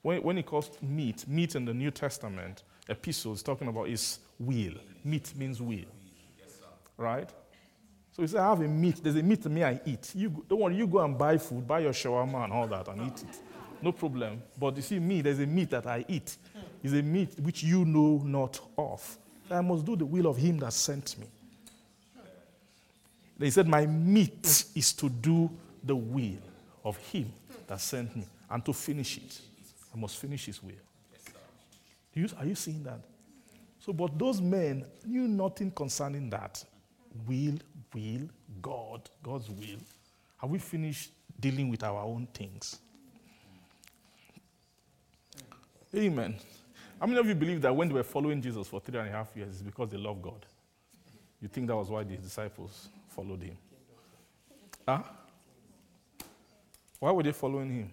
When, when he calls meat, meat in the New Testament, epistles talking about is will. Meat means will. Right? So he said, I have a meat. There's a meat me I eat. You don't worry, you go and buy food, buy your shawarma and all that and eat it. No problem. But you see, me, there's a meat that I eat. It's a meat which you know not of. I must do the will of him that sent me. They said, My meat is to do the will of him that sent me and to finish it. I must finish his will. You, are you seeing that? So, but those men knew nothing concerning that. Will, will, God, God's will. Have we finished dealing with our own things? Amen. How many of you believe that when they were following Jesus for three and a half years, it's because they love God? You think that was why the disciples followed him? Huh? Why were they following him?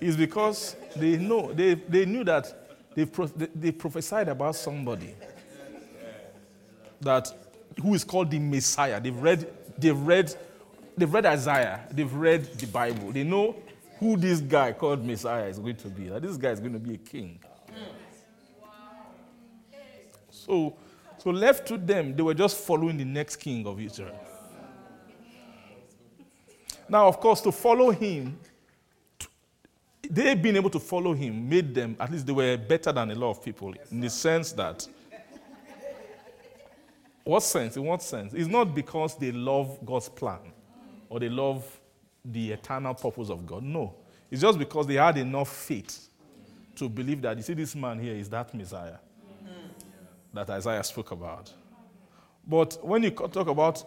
It's because they know they, they knew that they, pro- they prophesied about somebody that who is called the Messiah. They've read, they've read, they've read Isaiah, they've read the Bible. They know who this guy called Messiah is going to be. That this guy is going to be a king. So, so left to them, they were just following the next king of Israel. Now, of course, to follow him, they being able to follow him made them, at least they were better than a lot of people in the sense that, what sense? In what sense? It's not because they love God's plan or they love the eternal purpose of God. No. It's just because they had enough faith to believe that, you see, this man here is that Messiah mm-hmm. that Isaiah spoke about. But when you talk about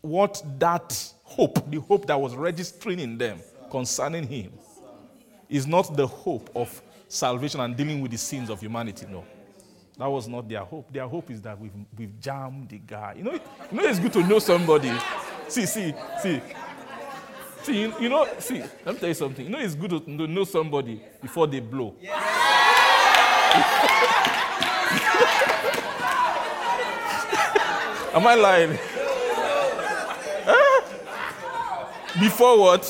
what that hope, the hope that was registering in them concerning him, is not the hope of salvation and dealing with the sins of humanity. No. That was not their hope. Their hope is that we've, we've jammed the guy. You know, you know, it's good to know somebody. See, see, see. See, you, know, see, let me tell you something. You know, it's good to, know somebody before they blow. Am I lying? Before what?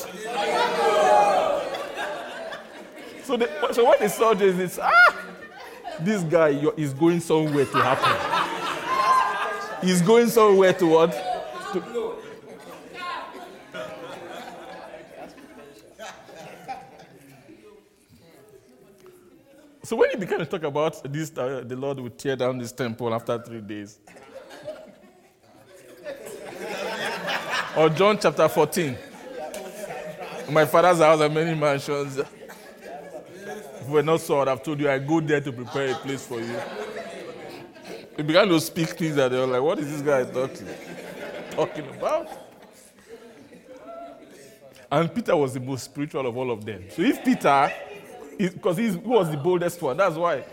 So, the, so what they saw is, is ah, this guy is going somewhere to happen. He's going somewhere to what? To- So when he began to talk about this, uh, the Lord would tear down this temple after three days. or John chapter 14. In my father's house are many mansions. We're not I'd have told you I go there to prepare a place for you. He began to speak things that they were like, what is this guy talking, talking about? And Peter was the most spiritual of all of them. So if Peter, because he was the boldest one, that's why.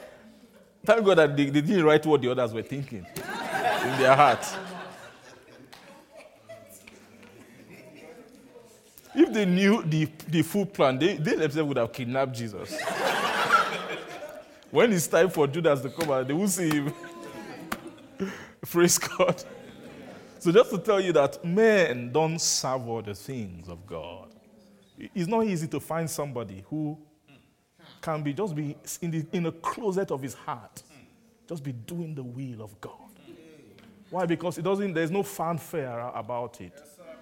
Thank God that they, they didn't write what the others were thinking in their hearts. If they knew the, the full plan, they, they themselves would have kidnapped Jesus. when it's time for Judas to come out, they will see him. Praise God. So just to tell you that men don't serve all the things of God. It's not easy to find somebody who can be just be in the in the closet of his heart, just be doing the will of God. Why? Because it doesn't. There's no fanfare about it.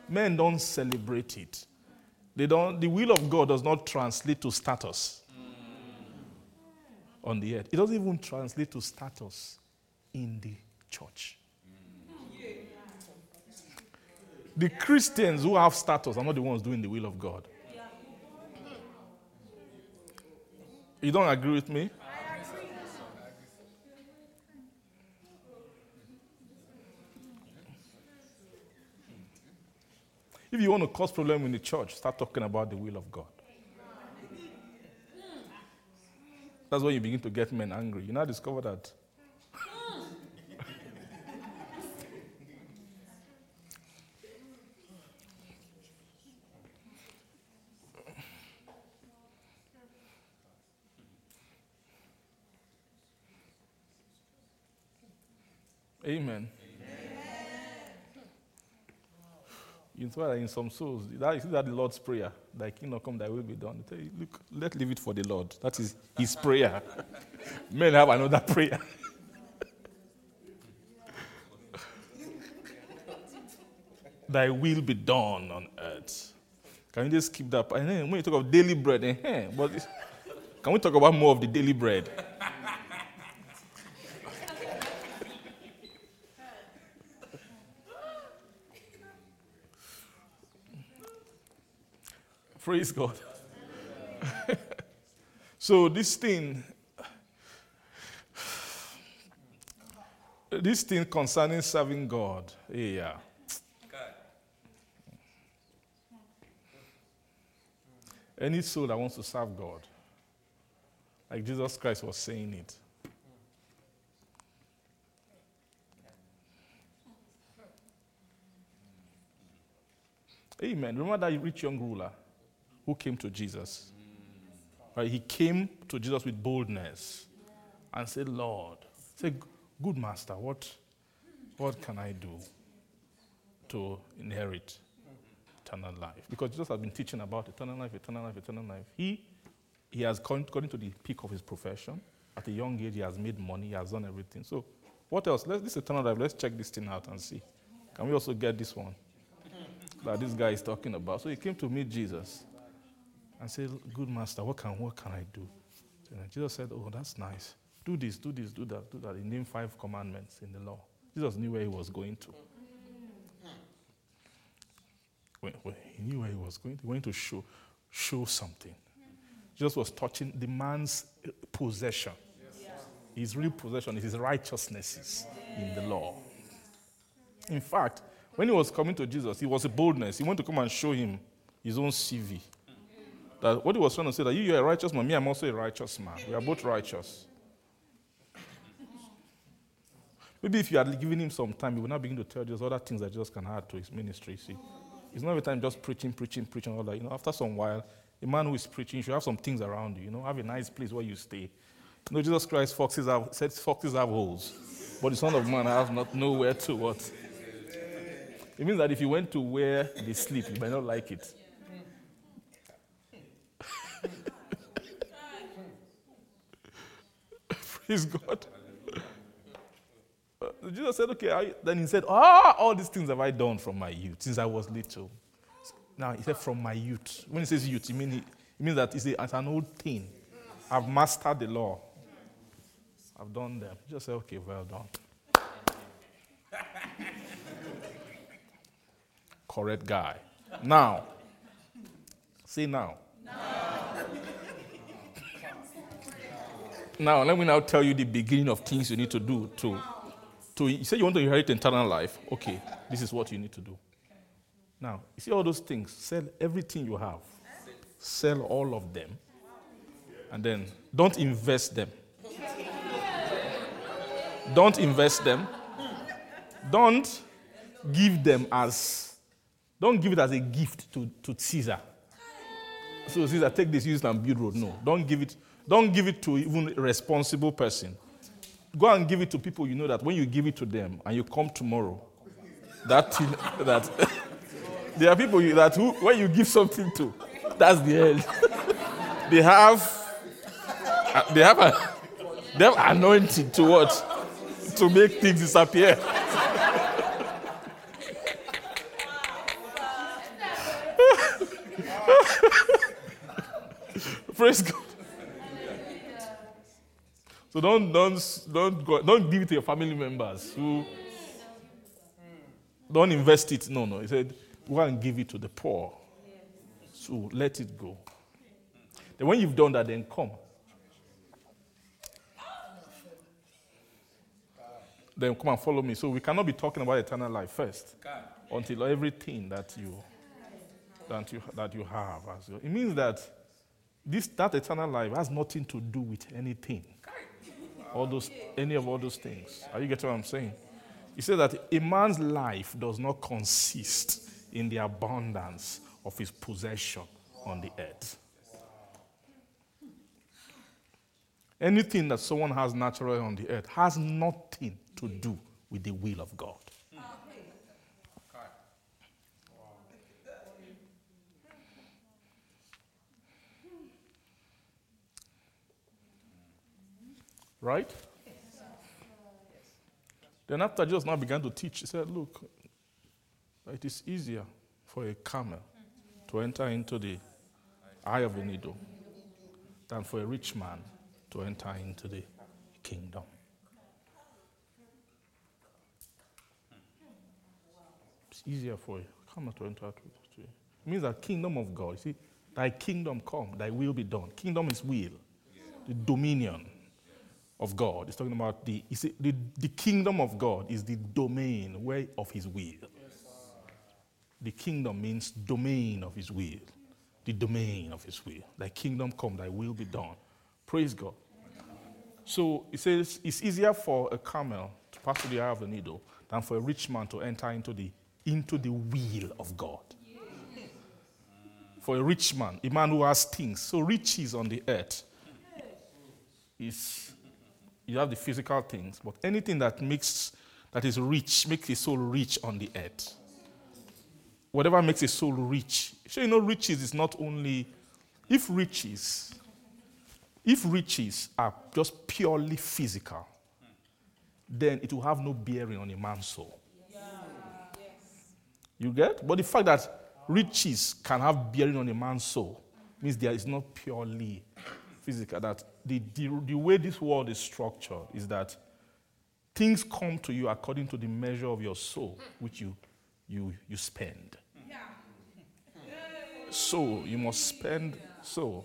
Men don't celebrate it. They don't. The will of God does not translate to status on the earth. It doesn't even translate to status in the church. The Christians who have status are not the ones doing the will of God. You don't agree with me? If you want to cause problem in the church, start talking about the will of God. That's when you begin to get men angry. You now discover that. Amen. Know that in some souls, that is that the Lord's prayer, thy kingdom come, thy will be done. You, look, let's leave it for the Lord. That is his prayer. Men have another prayer. thy will be done on earth. Can you just keep that? And then when you talk of daily bread, eh, but can we talk about more of the daily bread? Praise God. so this thing, this thing concerning serving God, eh, yeah. Any soul that wants to serve God, like Jesus Christ was saying it. Amen. Remember that rich young ruler who came to Jesus? Right, he came to Jesus with boldness and said, Lord, say, good master, what, what can I do to inherit eternal life? Because Jesus has been teaching about eternal life, eternal life, eternal life. He, he has gone, to the peak of his profession. At a young age, he has made money, he has done everything. So, what else? Let's this eternal life. Let's check this thing out and see. Can we also get this one that this guy is talking about? So he came to meet Jesus and said, "Good master, what can what can I do?" So Jesus said, "Oh, that's nice. Do this, do this, do that, do that." He named five commandments in the law. Jesus knew where he was going to. When, when he knew where he was going, he went to show show something. Jesus was touching the man's eh, possession. His real possession is his righteousnesses in the law. In fact, when he was coming to Jesus, he was a boldness. He wanted to come and show him his own CV. That what he was trying to say that you, you're a righteous man, me, I'm also a righteous man. We are both righteous. Maybe if you had given him some time, he would not begin to tell Jesus other things that Jesus can add to his ministry. See, it's not every time just preaching, preaching, preaching, all that. You know, after some while, a man who is preaching should have some things around you. You know, have a nice place where you stay. You know, Jesus Christ foxes have said foxes have holes, but the Son of Man has not nowhere to what. It means that if you went to where they sleep, you might not like it. Praise God. Uh, Jesus said, okay. I, then he said, ah, all these things have I done from my youth, since I was little. Now, he said, from my youth. When he says youth, it, mean, it means that it's, a, an old thing. I've mastered the law. I've done them. Just say, okay, well done. Correct guy. Now, say now. Now, let me now tell you the beginning of things you need to do to, to you say you want to inherit eternal life. Okay, this is what you need to do. Now, you see all those things, sell everything you have. Sell all of them. And then don't invest them. Don't invest them. Don't give them as don't give it as a gift to, to Caesar. So Caesar, take this, use it and build road. No, don't give it. Don't give it to even a responsible person. Go and give it to people you know that when you give it to them and you come tomorrow, that thing, that there are people you, that who, when you give something to, that's the end. they have, uh, they have a, they have anointing to what? To make things disappear. Praise God. So don't don't don't go, don't give it to your family members who don't invest it. No, no. He said, go and give it to the poor. So let it go. Then when you've done that, then come. Then come and follow me. So we cannot be talking about eternal life first until everything that you that you that you have. It means that this that eternal life has nothing to do with anything. All those any of all those things. Are you getting what I'm saying? He said that a man's life does not consist in the abundance of his possession on the earth. Anything that someone has naturally on the earth has nothing to do with the will of God. Right? Then after Jesus now began to teach, he said, Look, it is easier for a camel to enter into the eye of a needle than for a rich man to enter into the kingdom. It's easier for a camel to enter to it. It means that kingdom of God, you see, thy kingdom come, thy will be done. Kingdom is will, the dominion of God. He's talking about the, the, the kingdom of God is the domain where of his will. The kingdom means domain of his will. The domain of his will. Thy kingdom come, thy will be done. Praise God. So it says it's easier for a camel to pass through the eye of the needle than for a rich man to enter into the into the will of God. For a rich man, a man who has things, so riches on the earth is you have the physical things, but anything that makes that is rich makes a soul rich on the earth. Whatever makes a soul rich. So you know, riches is not only if riches, if riches are just purely physical, then it will have no bearing on a man's soul. You get? But the fact that riches can have bearing on a man's soul means there is not purely physical. That the, the, the way this world is structured is that things come to you according to the measure of your soul, which you, you, you spend. So you must spend so.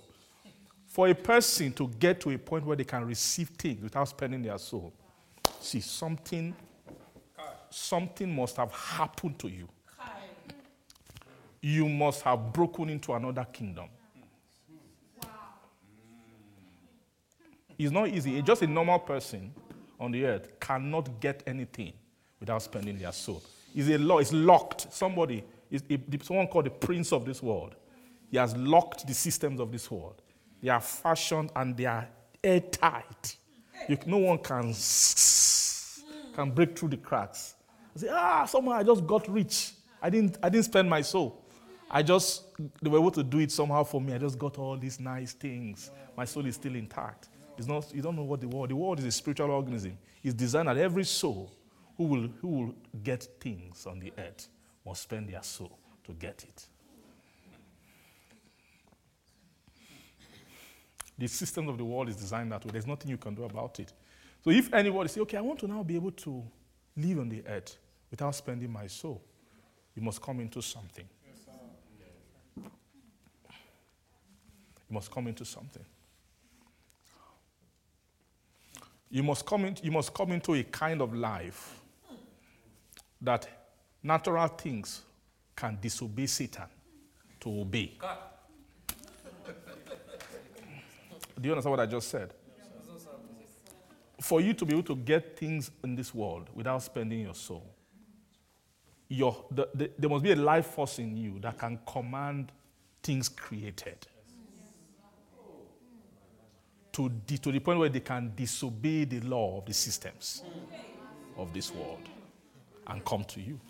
For a person to get to a point where they can receive things without spending their soul, see something, something must have happened to you. You must have broken into another kingdom. It's not easy. Just a normal person on the earth cannot get anything without spending their soul. It's a law, it's locked. Somebody, is someone called the prince of this world. He has locked the systems of this world. They are fashioned and they are airtight. You, no one can, can break through the cracks. I say, ah, somehow I just got rich. I didn't, I didn't spend my soul. I just, they were able to do it somehow for me. I just got all these nice things. My soul is still intact. Not, you don't know what the world, the world is a spiritual organism. It's designed that every soul who will, who will get things on the earth must spend their soul to get it. The system of the world is designed that way. There's nothing you can do about it. So if anybody say, okay, I want to now be able to live on the earth without spending my soul, you must come into something. You must come into something. You must come, in, you must come into a kind of life that natural things can disobey Satan to obey. Do you understand what I just said? For you to be able to get things in this world without spending your soul, your, the, the, there must be a life force in you that can command things created to, the, to the point where they can disobey the law of the systems of this world and come to you.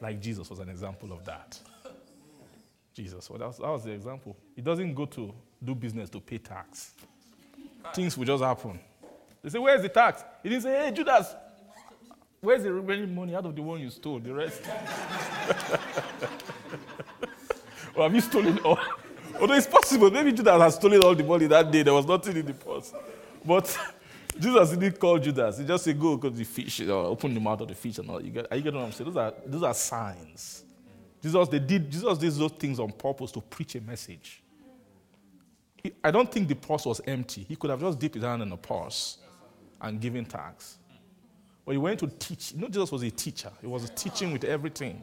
Like Jesus was an example of that. Jesus, well, that, was, that was the example. He doesn't go to do business to pay tax. Things will just happen. They say, Where's the tax? He didn't say, Hey, Judas, where's the remaining money out of the one you stole? The rest. or have you stolen all? Although it's possible, maybe Judas has stolen all the money that day. There was nothing in the purse. But Jesus didn't call Judas. He just said, Go go to the fish, or open the mouth of the fish and all. You get, are you getting what I'm saying? Those are, those are signs. Jesus, they did, Jesus did those things on purpose to preach a message. I don't think the purse was empty. He could have just dipped his hand in the purse and given tax. But he went to teach. You know, Jesus was a teacher. He was teaching with everything.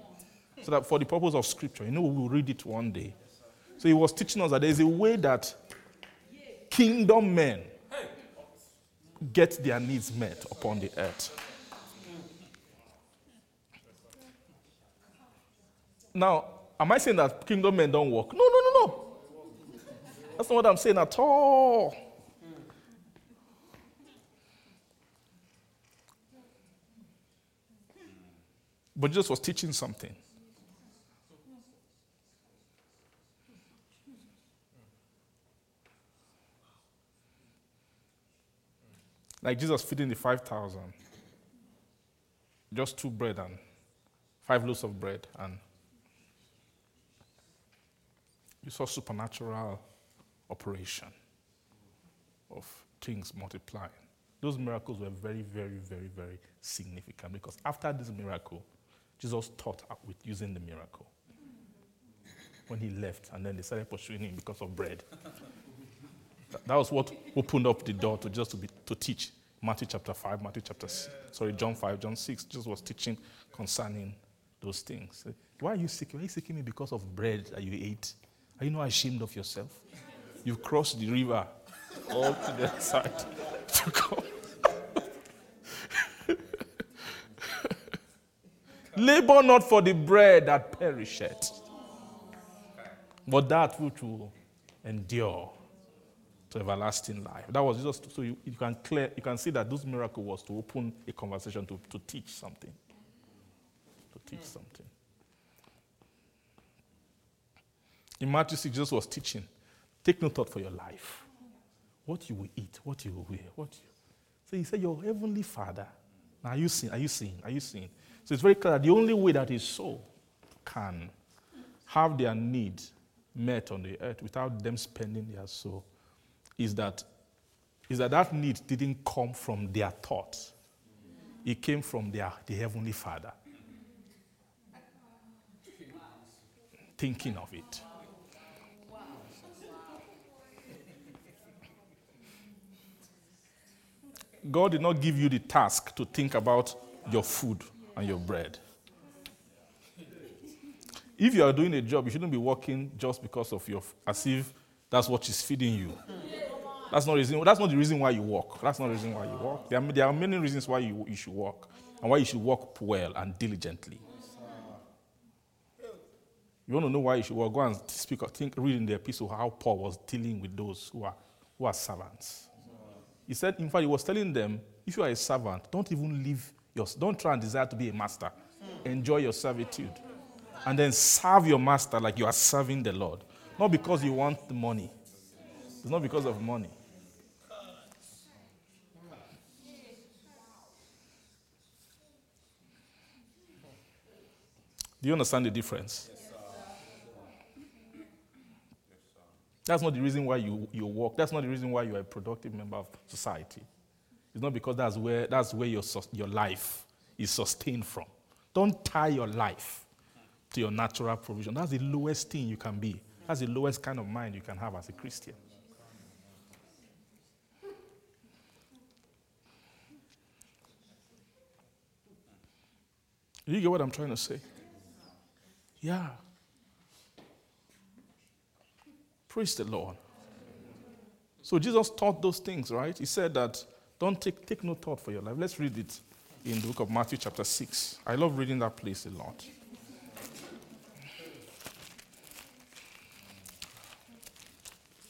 So that for the purpose of scripture, you know, we will read it one day. So he was teaching us that there is a way that kingdom men get their needs met upon the earth. Now, am I saying that kingdom men don't work? No, no, no, no. That's not what I'm saying at all. But Jesus was teaching something. Like Jesus feeding the 5,000. Just two bread and five loaves of bread. And you saw supernatural operation of things multiplying. Those miracles were very, very, very, very significant because after this miracle, Jesus taught with using the miracle. When he left, and then they started pursuing him because of bread. That- was what opened up the door to just to, be, to teach. Matthew chapter 5, Matthew chapter, sorry, John 5, John 6, Jesus was teaching concerning those things. Why are you seeking? Why are you seeking me because of bread that you ate? Are you not ashamed of yourself? You've crossed the river all to the other side to come. Labor not for the bread that perisheth, but that which will endure to everlasting life. That was just so you, you can clear you can see that this miracle was to open a conversation to, to teach something. To teach something. In Matthew 6, Jesus was teaching. Take no thought for your life. What you will eat, what you will wear, what you so he said, Your heavenly father. Now are you seeing? Are you seeing? Are you seeing? So it's very clear that the only way that his soul can have their needs met on the earth without them spending their soul is that is that that need didn't come from their thoughts. It came from their the heavenly father. Thinking of it. God did not give you the task to think about your food and your bread. If you are doing a job, you shouldn't be working just because of your, as if that's what is feeding you. That's not, reason, that's not the reason why you work. That's not the reason why you work. There are, there are many reasons why you, you should work and why you should work well and diligently. You want to know why you should work? Go and speak, or think, read in the epistle how Paul was dealing with those who are, who are servants. He said, in fact, he was telling them, if you are a servant, don't even leave your, don't try and desire to be a master. Enjoy your servitude. And then serve your master like you are serving the Lord. Not because you want the money. It's not because of money. Do you understand the difference? That's not the reason why you, you work. That's not the reason why you are a productive member of society. It's not because that's where, that's where your, your life is sustained from. Don't tie your life to your natural provision. That's the lowest thing you can be. That's the lowest kind of mind you can have as a Christian. You get what I'm trying to say? Yeah. Praise the Lord. So Jesus taught those things, right? He said that don't take, take no thought for your life. Let's read it in the book of Matthew, chapter 6. I love reading that place a lot.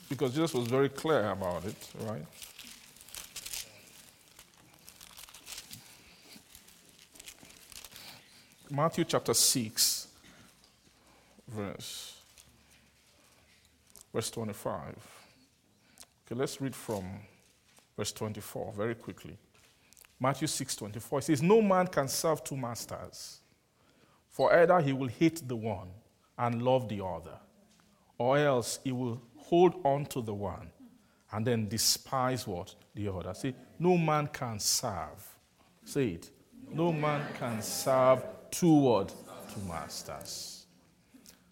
Because Jesus was very clear about it, right? Matthew chapter 6, verse, verse 25. Okay, let's read from verse 24 very quickly. Matthew 6 24. It says, No man can serve two masters, for either he will hate the one and love the other, or else he will hold on to the one and then despise what? The other. See, no man can serve. Say it. No man can serve two what? Two masters.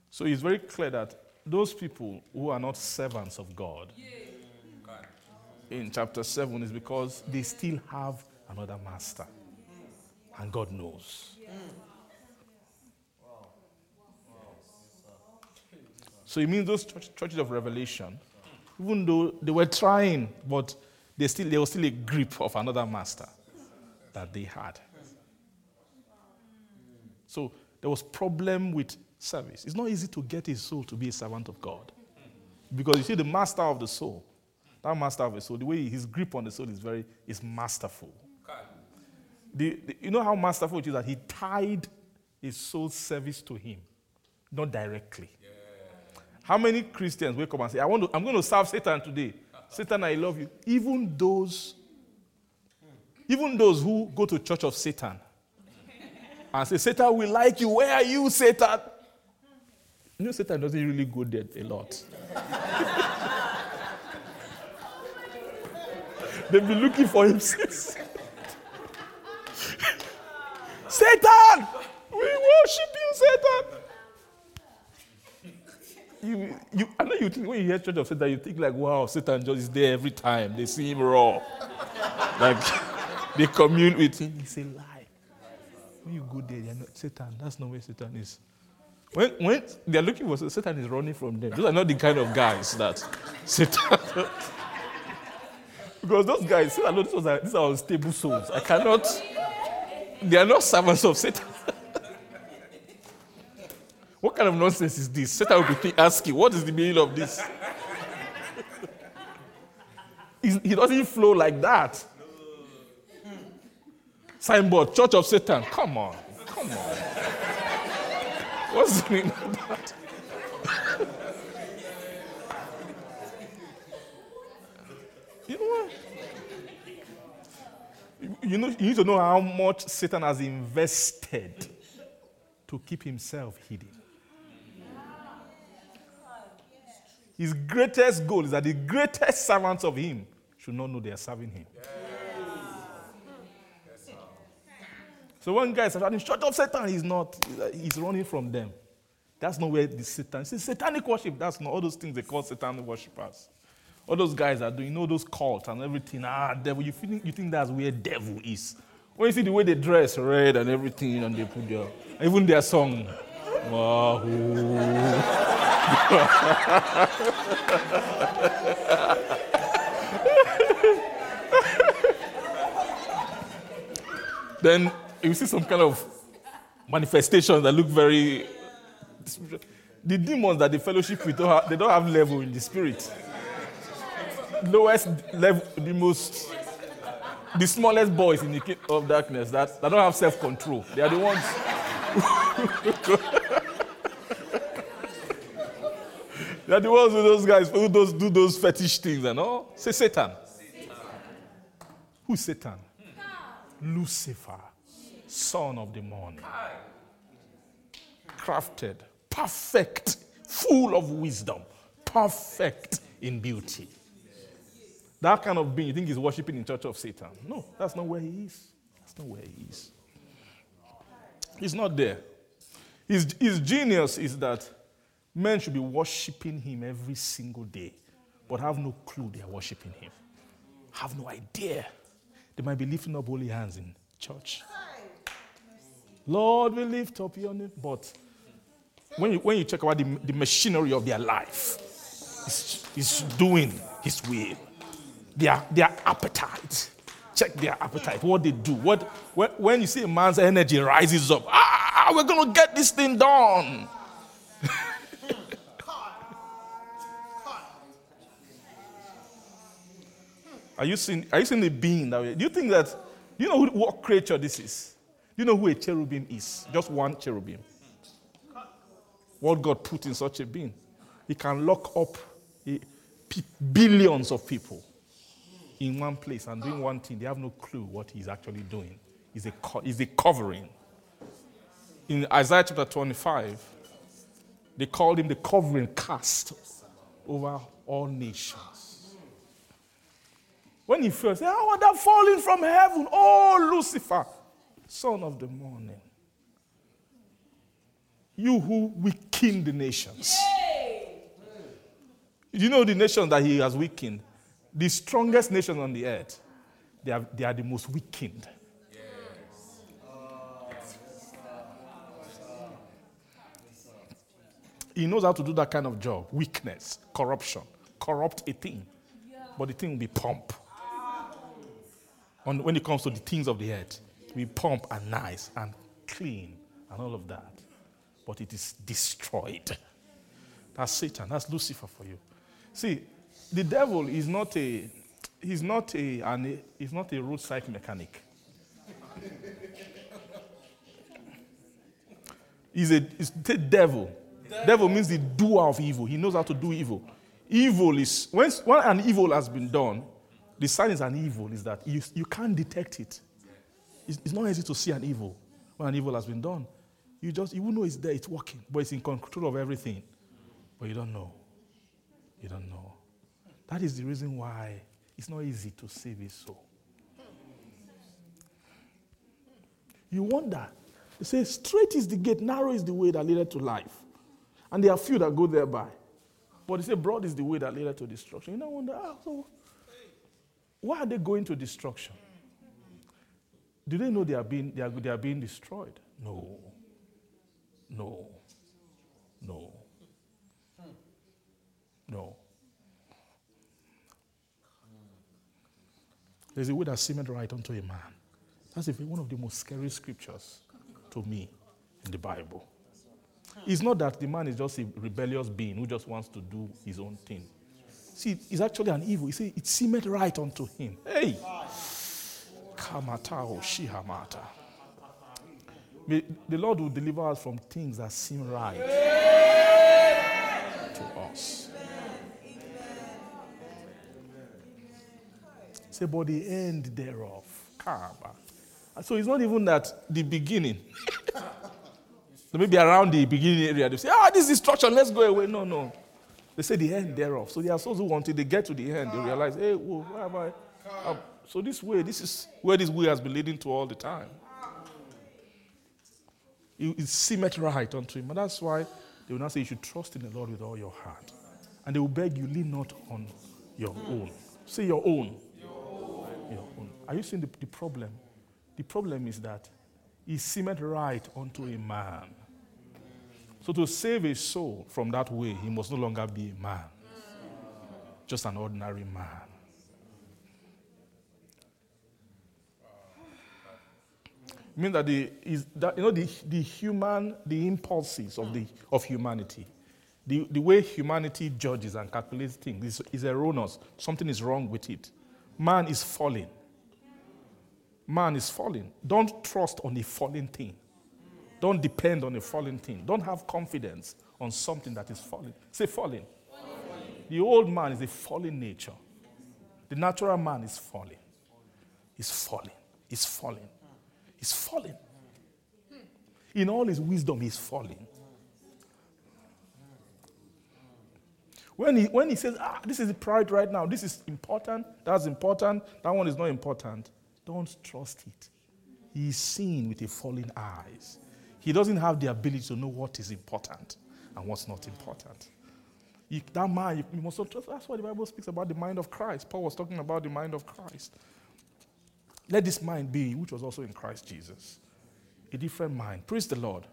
So it's very clear that those people who are not servants of God in chapter 7 is because they still have another master. And God knows. So it means those church, churches of Revelation, even though they were trying, but they still there was still a grip of another master that they had. So there was problem with service. It's not easy to get a soul to be a servant of God. Because you see, the master of the soul, that master of the soul, the way his grip on the soul is very is masterful. The, the- you know how masterful it is that he tied his soul's service to him, not directly. How many Christians wake up and say, I want to, I'm going to serve Satan today? Satan, I love you. Even those, even those who go to church of Satan and say, Satan will like you. Where are you, Satan? You know, Satan doesn't really go there a lot. They've been looking for him since. Satan! We worship you, Satan! You, you, I know you think when you hear Church of Satan, you think like, wow, Satan just is there every time. They see him raw. like they commune with him. It's a lie. When you go there, they're not Satan. That's not where Satan is. When, when they're looking for Satan is running from them. Those are not the kind of guys that Satan. because those guys, Satan, these are, these are unstable souls. I cannot. They are not servants of Satan. What kind of nonsense is this? Satan will be asking, what is the meaning of this? He doesn't flow like that. Signboard, Church of Satan. Come on. Come on. What's the meaning of that? you know what? You know, you need to know how much Satan has invested to keep himself hidden. His greatest goal is that the greatest servants of him should not know they are serving him. So one guy are shouting, shut up, Satan, he's not, he's running from them. That's not where the Satan, see, satanic worship, that's not all those things they call satanic worshippers. All those guys are doing, you know, those cults and everything. Ah, devil, you think, you think that's where devil is. When you see the way they dress, red and everything, and they put their, even their song. Wahoo. then you see some kind of manifestations that look very. The demons that the fellowship with, don't have, they don't have level in the spirit. Lowest level, the most, the smallest boys in the of darkness that, that don't have self control. They are the ones. are the ones with those guys who those, do those fetish things eh, and all. Say Satan. Who's Satan? Lucifer, son of the morning. Crafted, perfect, full of wisdom, perfect in beauty. That kind of being, you think he's worshiping in church of Satan? No, that's not where he is. That's not where he is. He's not there. His, his genius is that men should be worshiping him every single day, but have no clue they are worshiping him. Have no idea. They might be lifting up holy hands in church. Lord, we lift up your name. But when you, when you check out the, the machinery of their life, it's, it's doing his will. Their, their appetite. Check their appetite, what they do. What, when, when you see a man's energy rises up, ah, we're going to get this thing done. Are you seeing, are you seeing the being that way? Do you think that, do you know who, what creature this is? Do you know who a cherubim is? Just one cherubim. What God put in such a being. He can lock up billions of people in one place and doing one thing. They have no clue what he's actually doing. He's a, he's a covering. In Isaiah chapter 25, they called him the covering cast over all nations. When he fell, said, How are thou falling from heaven, oh Lucifer, son of the morning? You who weaken the nations. You know the nation that he has weakened? The strongest nation on the earth, they are, they are the most weakened. He knows how to do that kind of job weakness, corruption, corrupt a thing. But the thing will be pump. On, when it comes to the things of the earth, we pump and nice and clean and all of that. But it is destroyed. That's Satan. That's Lucifer for you. See, the devil is not a he's not a an, he's not a roadside mechanic. He's a he's the devil. Devil means the doer of evil. He knows how to do evil. Evil is when, when an evil has been done, the sign is an evil is that you, you can't detect it. It's, it's not easy to see an evil when an evil has been done. You just you will know it's there, it's working, but it's in control of everything. But you don't know. You don't know. That is the reason why it's not easy to save his soul. You wonder. They say, straight is the gate, narrow is the way that leadeth to life. And there are few that go thereby. But they say, broad is the way that leadeth to destruction. You know, wonder, ah, so why are they going to destruction? Do they know they are being, they are, they are being destroyed? No. No. No. No. There's a way that seemeth right unto a man. That's one of the most scary scriptures to me in the Bible. It's not that the man is just a rebellious being who just wants to do his own thing. See, it's actually an evil. You see, it seemed right unto him. Hey! Kamatao shihamata. May the Lord will deliver us from things that seem right to us. Say, but the end thereof. Kaba. So it's not even that the beginning. so maybe around the beginning area, they say, ah, this is destruction, let's go away. No, no. They say the end thereof. So there are those who until they get to the end, they realize, hey, whoa, where am I? Um, so this way, this is where this way has been leading to all the time. It, it right unto him. And that's why they will not say you should trust in the Lord with all your heart. And they will beg you, lean not on your own. Say your own. Your own. Are you seeing the, the problem? The problem is that he seemeth right unto a man. So to save a soul from that way, he must no longer be a man, just an ordinary man. It means that the is that you know the, the human the impulses of the of humanity, the, the way humanity judges and calculates things is, is erroneous. Something is wrong with it. Man is falling. Man is falling. Don't trust on a falling thing. Don't depend on a falling thing. Don't have confidence on something that is falling. Say falling. The old man is a fallen nature. The natural man is falling. He's falling. He's falling. He's falling. In all his wisdom, he's falling. When he, when he says, ah, this is pride right now, this is important, that's important, that one is not important, don't trust it. He's seeing with a falling eyes. He doesn't have the ability to know what is important and what's not important. You, that mind, you, you must. That's why the Bible speaks about the mind of Christ. Paul was talking about the mind of Christ. Let this mind be, which was also in Christ Jesus. A different mind. Praise the Lord.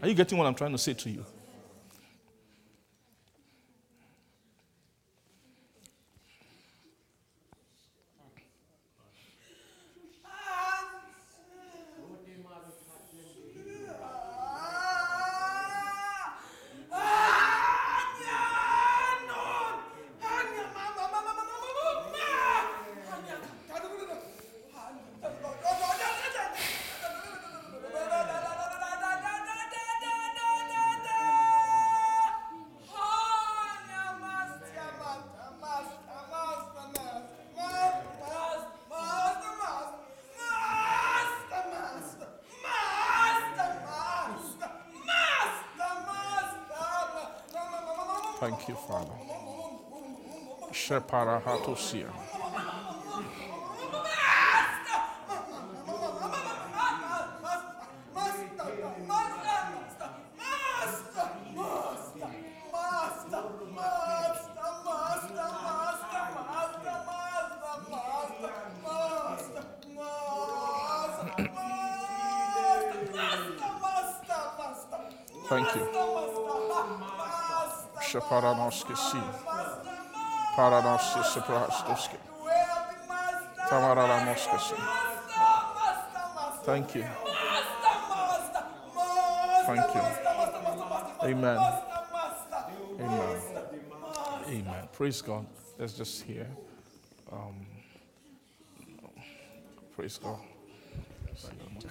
Are you getting what I'm trying to say to you, Sheparahatosia. Thank you. Shaparanoski Sea. Thank you. Thank you. Amen. Amen. Amen. Praise God. Let's just hear. Um, praise God.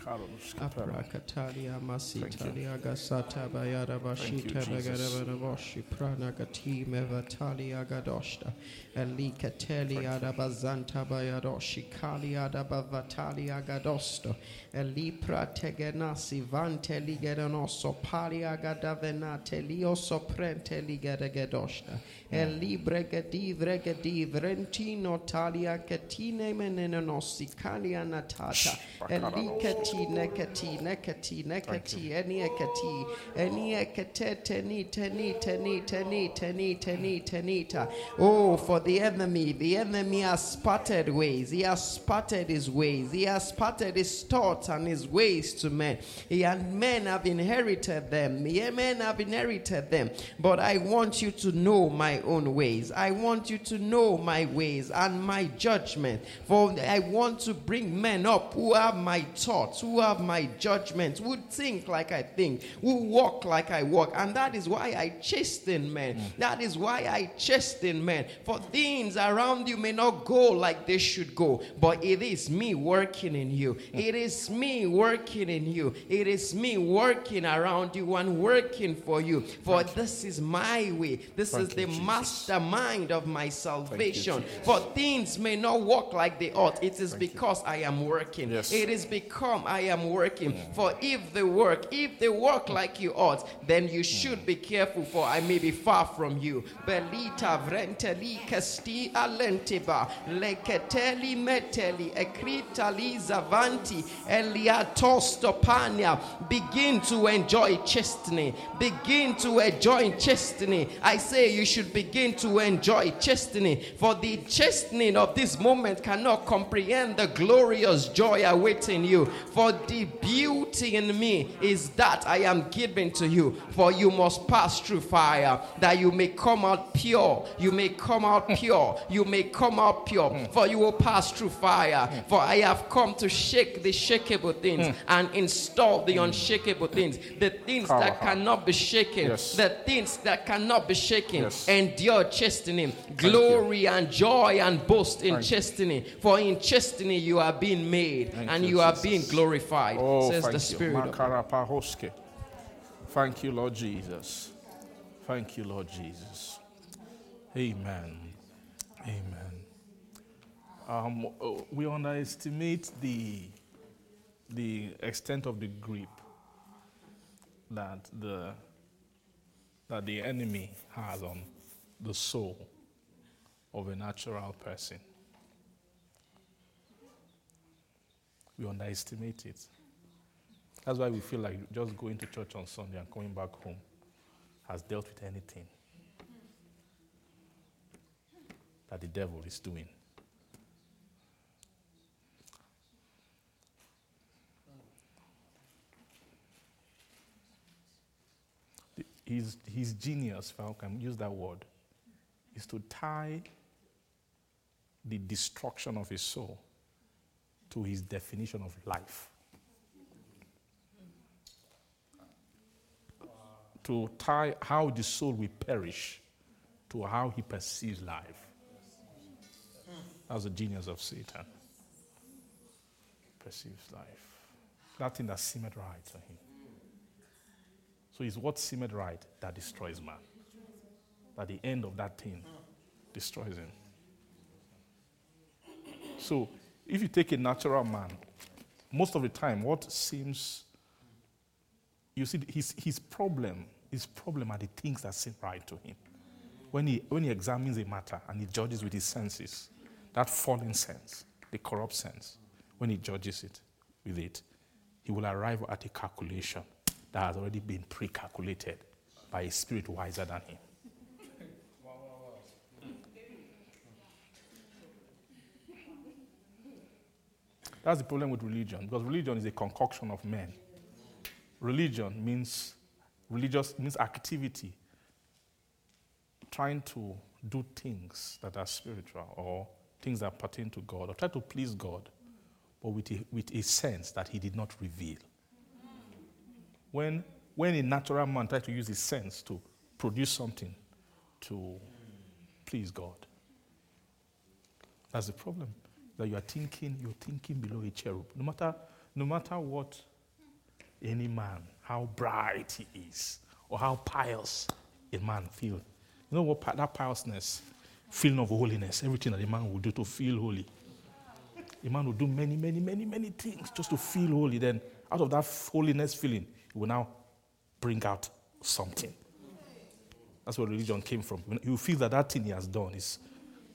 Aprakatalia masitalia Thank gasata bayada bashita Thank you, Jesus. bagada boshi prana gati mevatalia gadoshta da bazanta bayadoshi kalia da bavatalia gadosto elipra tegenasi vante ligedanoso palia gadavenate lioso prente ligeda gadoshta elibre gadivre gadivrentino talia katine menenosi kalia natata elikati nekati nekati nekati eniekati eniekate teni teni teni teni teni teni tenita oh for the enemy the enemy has spotted ways he has spotted his ways he has spotted his thoughts and his ways to men. He and men have inherited them men have inherited them. But i want you to know my own ways i want you to know my ways and my judgment. For i want to bring men up who have my thoughts who have my judgments who think like i think who walk like i walk. And that is why i chasten men. Hmm. That is why i chasten men. For things around you may not go like they should go but it is me working in you. Hmm. It is me working in you. It is me working around you and working for you. For this is my way. This Thank is the Jesus. mastermind of my salvation. Jesus. for things may not walk like they ought. It is because i am working. Yes. it is because i am working for. If they work if they work like you ought then you should be careful for i may be far from you. Belita vrenteli leketeli meteli ekritali zavanti begin to enjoy chastening begin to enjoy chastening i say you should begin to enjoy chastening for the chastening of this moment cannot comprehend the glorious joy awaiting you. For the beauty in me is that i am given to you. For you must pass through fire that you may come out pure. You may come out pure. You may come out pure. Hmm. For you will pass through fire. Hmm. For i have come to shake the shakeable things hmm. and install the unshakable things. The things that cannot be shaken. Yes. the things that cannot be shaken. Yes. endure chastening. Glory and joy and boast in Thank chastening. For in chastening you are being made Thank and you, you, are Jesus. being glorified Oh, says thank the you. spirit Makarapahoske. Thank you, Lord Jesus. Thank you, Lord Jesus. Amen. Amen. Um, oh, we underestimate the the extent of the grip that the that the enemy has on the soul of a natural person. We underestimate it. That's why we feel like just going to church on Sunday and coming back home has dealt with anything that the devil is doing. His, his genius, if I can use that word, is to tie the destruction of his soul to his definition of life. To tie how the soul will perish to how he perceives life. That's the genius of Satan. Perceives life. That thing that seemed right to him. So it's what seemed right that destroys man. That the end of that thing destroys him. So if you take a natural man, most of the time, what seems, you see, his, his problem, his problem are the things that seem right to him. When he, when he examines a matter and he judges with his senses, that fallen sense, the corrupt sense, when he judges it with it, he will arrive at a calculation that has already been pre calculated by a spirit wiser than him. That's the problem with religion, because religion is a concoction of men. Religion means religious means activity, trying to do things that are spiritual or things that pertain to God, or try to please God, but with a, with a sense that He did not reveal. When, when a natural man tries to use his sense to produce something to please God, that's the problem. That you are thinking, you're thinking below a cherub. No matter, no matter what any man, how bright he is, or how pious a man feels. You know what that piousness, feeling of holiness, everything that a man will do to feel holy. A man will do many, many, many, many things just to feel holy. Then, out of that holiness feeling, he will now bring out something. That's where religion came from. You feel that that thing he has done is,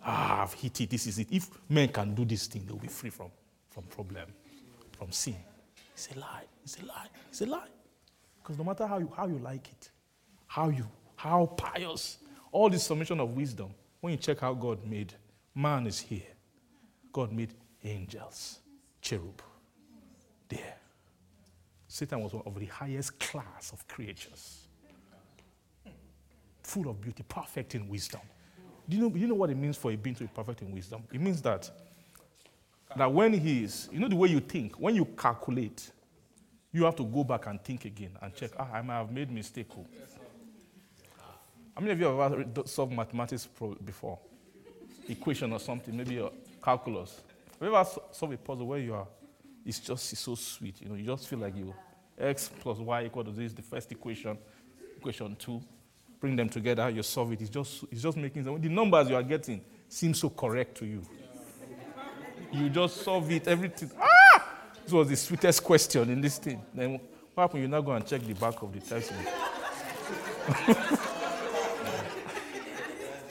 ah, I've hit it, this is it. If men can do this thing, they'll be free from, from problem, from sin. It's a lie. It's a lie. It's a lie. Because no matter how you, how you like it, how you, how pious, all this summation of wisdom, when you check how God made, man is here. God made angels, cherub, there. Satan was one of the highest class of creatures, full of beauty, perfect in wisdom. Do you know, you know what it means for a being to be perfect in wisdom? It means that that when he is, you know the way you think, when you calculate, you have to go back and think again and check, ah, I might have made mistake. oh." How many of you have ever solved mathematics before? Equation or something, maybe a calculus. Have you ever solved a puzzle where you are, it's just it's so sweet, you know, you just feel like you, x plus y equal to this, the first equation, equation two, bring them together, you solve it. It's just, it's just making, the numbers you are getting seem so correct to you. You just solve it, everything. Ah! This was the sweetest question in this thing. Then what happened? You now go and check the back of the textbook.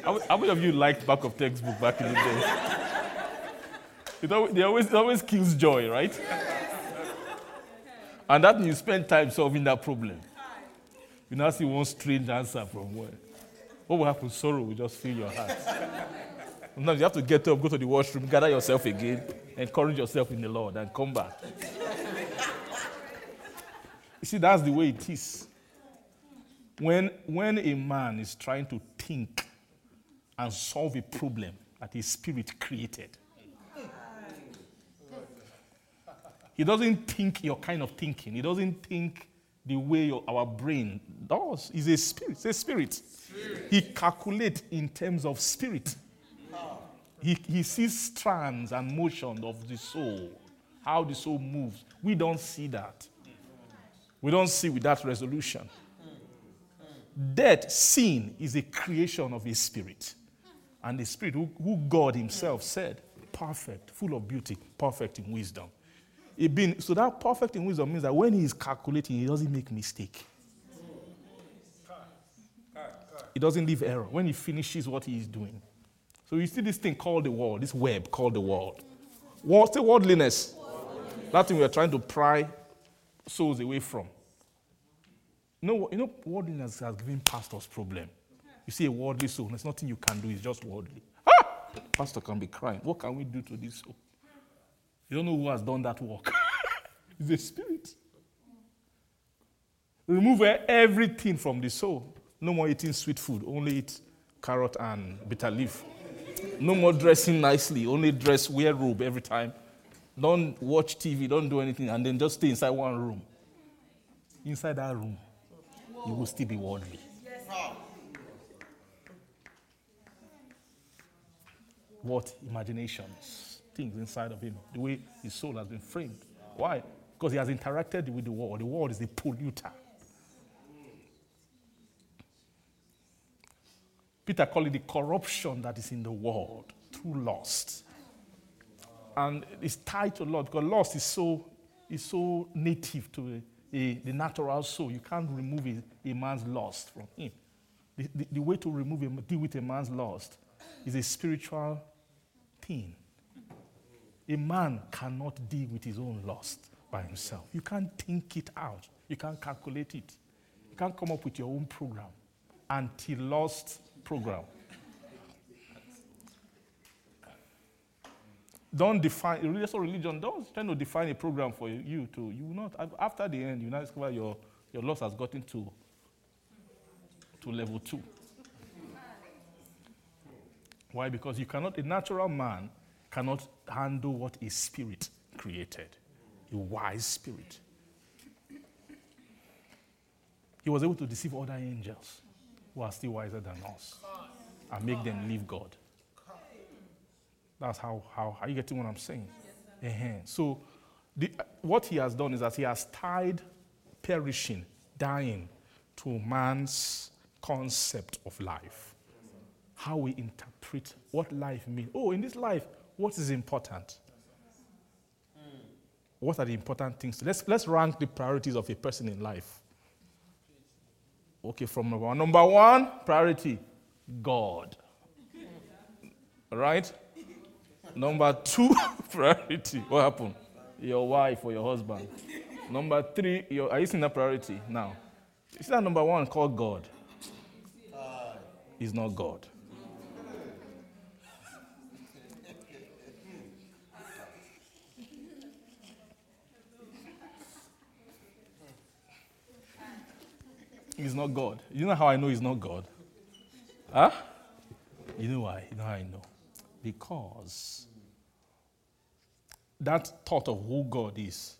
how, many of you liked back of textbook back in the day? It always, they always, it always kills joy, right? And that you spend time solving that problem. You now see one strange answer from where. What will happen? Sorrow will just fill your heart. Sometimes you have to get up, go to the washroom, gather yourself again, encourage yourself in the Lord, and come back. you see, that's the way it is. When, when a man is trying to think and solve a problem that his spirit created, he doesn't think your kind of thinking. He doesn't think the way our brain does. He's a spirit. It's a spirit. He calculates in terms of spirit. He, he sees strands and motion of the soul, how the soul moves. We don't see that. We don't see with that resolution. Death, sin, is a creation of his spirit. And the spirit, who, who God himself said, perfect, full of beauty, perfect in wisdom. It being, so that perfect in wisdom means that when he is calculating, he doesn't make mistake. He doesn't leave error when he finishes what he is doing. So you see this thing called the world, this web called the world. What's the worldliness? That thing we are trying to pry souls away from. You know, you know worldliness has given pastors problem. You see a worldly soul, there's nothing you can do, it's just worldly. Ah! Pastor can be crying. What can we do to this soul? You don't know who has done that work. it's a spirit. Remove everything from the soul. No more eating sweet food, only eat carrot and bitter leaf. No more dressing nicely, only dress, wear robe every time. Don't watch TV, don't do anything, and then just stay inside one room. Inside that room, you will still be worldly. What imaginations, things inside of him, the way his soul has been framed. Why? Because he has interacted with the world. The world is the polluter. Peter called it the corruption that is in the world through lust. And it's tied to lust because lust is so, is so native to a, a, the natural soul. You can't remove a, a man's lust from him. The, the, the way to remove a, deal with a man's lust is a spiritual thing. A man cannot deal with his own lust by himself. You can't think it out. You can't calculate it. You can't come up with your own program Anti lust program. Don't define religious religion. Don't try to define a program for you to. You will not after the end. You now discover your your loss has gotten to to level two. Why? Because you cannot. A natural man cannot handle what a spirit created. A wise spirit. He was able to deceive other angels who are still wiser than us and make them leave God. That's how, how, are you getting what I'm saying? Uh-huh. So, the, what he has done is that he has tied perishing, dying, to man's concept of life. How we interpret what life means. Oh, in this life, what is important? What are the important things? Let's, let's rank the priorities of a person in life. Okay, from number one. Number one, priority God. Right? Number two, priority. What happened? Your wife or your husband. Number three, your, are you seeing that priority now? Is that number one called God? He's not God. He's not God. You know how I know he's not God? Huh? You know why? You know how I know? Because that thought of who God is,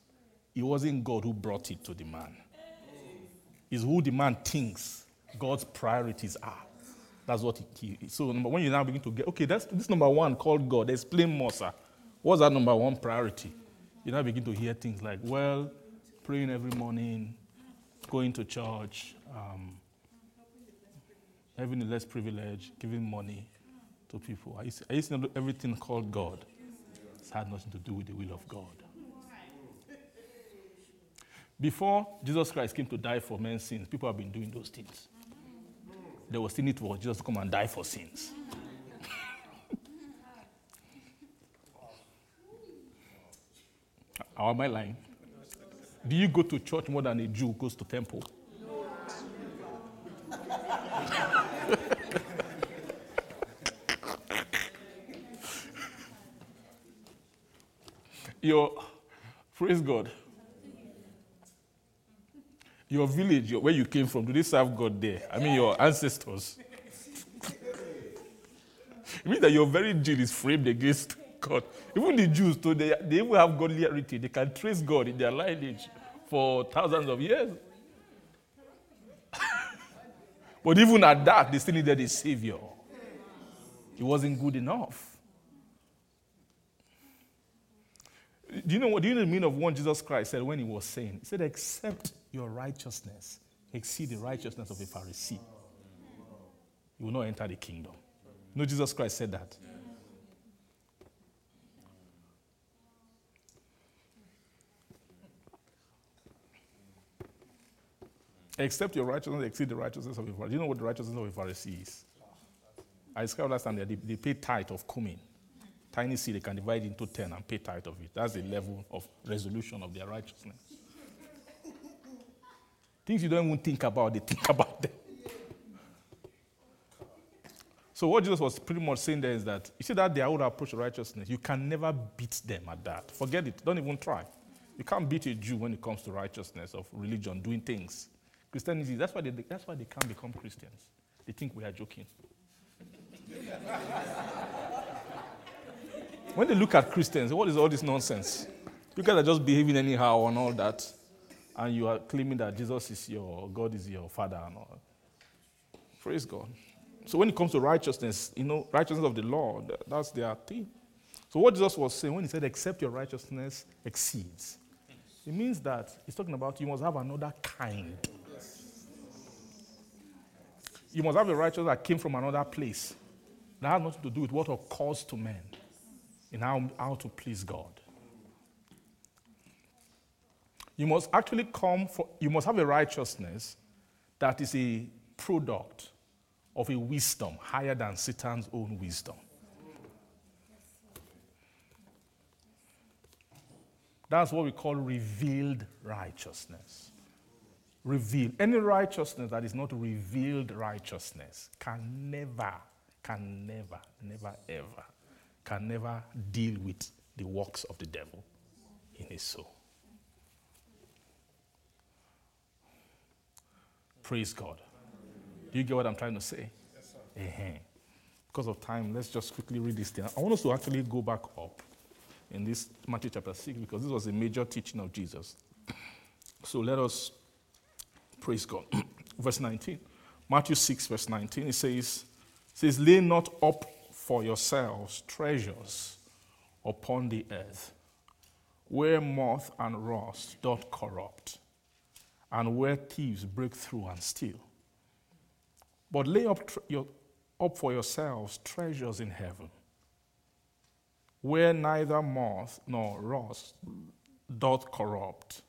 it wasn't God who brought it to the man. It's who the man thinks God's priorities are. That's what he. So when you now begin to get okay, that's this number one called God. Explain more, sir. What's that number one priority? You now begin to hear things like, well, praying every morning, going to church, um, having less privilege, giving money to people. I used, I used to know everything called God. It had nothing to do with the will of God. Before Jesus Christ came to die for men's sins, people have been doing those things. They were still need for Jesus to come and die for sins. How am I lying? Do you go to church more than a Jew goes to temple? your praise God. Your village, your, where you came from, do they serve God there? I mean, your ancestors. it means that your very gene is framed against God. Even the Jews, too, they, they even have godly heritage. They can trace God in their lineage for thousands of years. but even at that, they still needed a savior. It wasn't good enough. Do you know what? Do you know the meaning of what Jesus Christ said when he was saying? He said, "Except your righteousness exceed the righteousness of a Pharisee, you will not enter the kingdom." Know, Jesus Christ said that. Except your righteousness exceed the righteousness of a Pharisee. Do you know what the righteousness of a Pharisee is? I described last time that they, they pay tithe of cumin. Tiny seed, they can divide into 10 and pay tithe of it. That's the level of resolution of their righteousness. Things you don't even think about, they think about them. So what Jesus was pretty much saying there is that you see that their old approach to righteousness, you can never beat them at that. Forget it. Don't even try. You can't beat a Jew when it comes to righteousness of religion, doing things. Christianity, that's why they, that's why they can't become Christians. They think we are joking. when they look at Christians, what is all this nonsense? You guys are just behaving anyhow and all that, and you are claiming that Jesus is your God is your father and all. Praise God. So when it comes to righteousness, you know, righteousness of the law, that's their thing. So what Jesus was saying when he said, "Except your righteousness exceeds," it means that he's talking about you must have another kind. You must have a righteousness that came from another place. That has nothing to do with what occurs to men in how, how to please God. You must actually come for, you must have a righteousness that is a product of a wisdom higher than Satan's own wisdom. That's what we call revealed righteousness. Revealed. Any righteousness that is not revealed righteousness can never, can never, never, ever, can never deal with the works of the devil in his soul. Praise God. Do you get what I'm trying to say? Yes, sir. Uh-huh. Because of time, let's just quickly read this thing. I want us to actually go back up in this Matthew chapter 6 because this was a major teaching of Jesus. So let us praise God. verse 19. Matthew 6, verse 19, it says, it says, Lay not up for yourselves treasures upon the earth, where moth and rust doth corrupt, and where thieves break through and steal. But lay up, tr- your, up for yourselves treasures in heaven, where neither moth nor rust doth corrupt,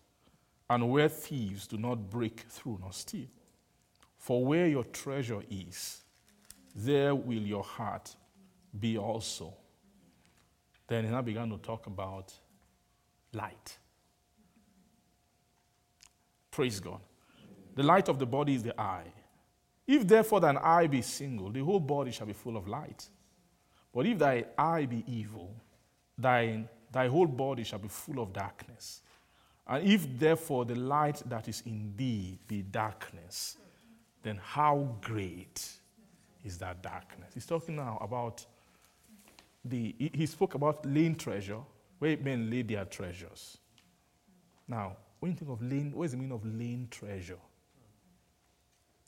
and where thieves do not break through nor steal. For where your treasure is, there will your heart be also. Then he now began to talk about light. Praise God. The light of the body is the eye. If therefore thine eye be single, the whole body shall be full of light. But if thy eye be evil, thine, thy whole body shall be full of darkness. And if therefore the light that is in thee be darkness, then how great is that darkness? He's talking now about the, he, spoke about laying treasure, where men lay their treasures. Now, when you think of laying, what is the meaning of laying treasure?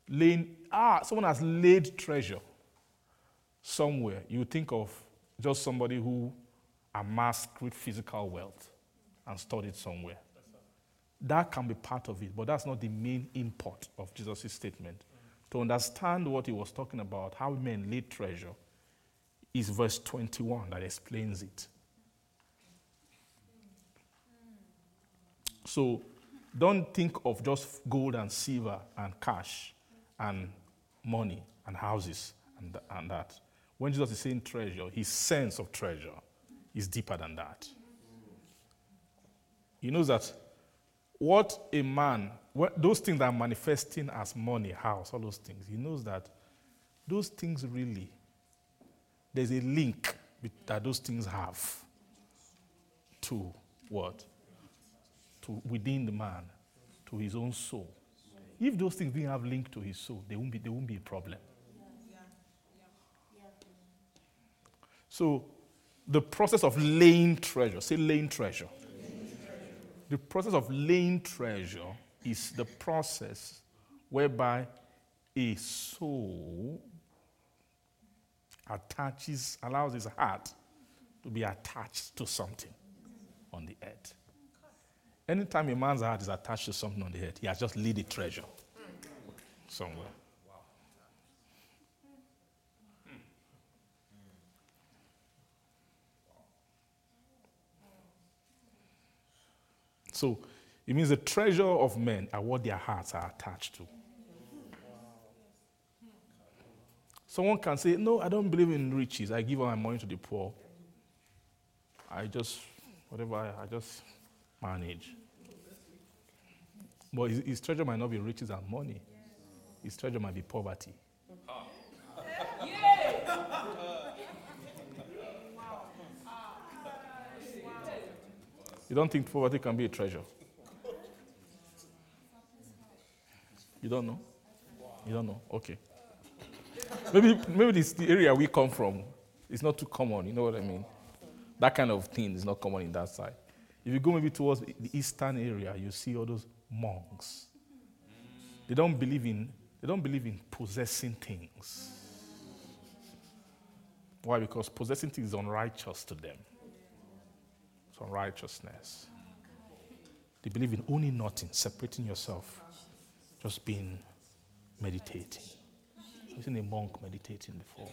laying, ah, someone has laid treasure somewhere. You think of just somebody who amassed great physical wealth and stored it somewhere. That can be part of it, but that's not the main import of Jesus' statement. To understand what he was talking about, how men laid treasure, is verse 21 that explains it. So don't think of just gold and silver and cash and money and houses and, and that. When Jesus is saying treasure, his sense of treasure is deeper than that. He knows that what a man, what, those things that are manifesting as money, house, all those things, he knows that those things really, there's a link that those things have to what? To within the man, to his own soul. If those things didn't have link to his soul, they won't be, they won't be a problem. So, the process of laying treasure, say laying treasure. The process of laying treasure is the process whereby a soul attaches, allows his heart to be attached to something on the earth. Anytime a man's heart is attached to something on the earth, he has just laid a treasure somewhere. So It means the treasure of men are what their hearts are attached to. Someone can say, No, I don't believe in riches. I give all my money to the poor. I just, whatever, I, just manage. But his, his treasure might not be riches and money, his treasure might be poverty. You don't think poverty can be a treasure? You don't know? You don't know? Okay. Maybe, maybe this the area we come from is not too common. You know what I mean? That kind of thing is not common in that side. If you go maybe towards the eastern area, you see all those monks. They don't believe in they don't believe in possessing things. Why? Because possessing things is unrighteous to them. It's unrighteousness. They believe in owning nothing, separating yourself, just being meditating. I've seen a monk meditating before.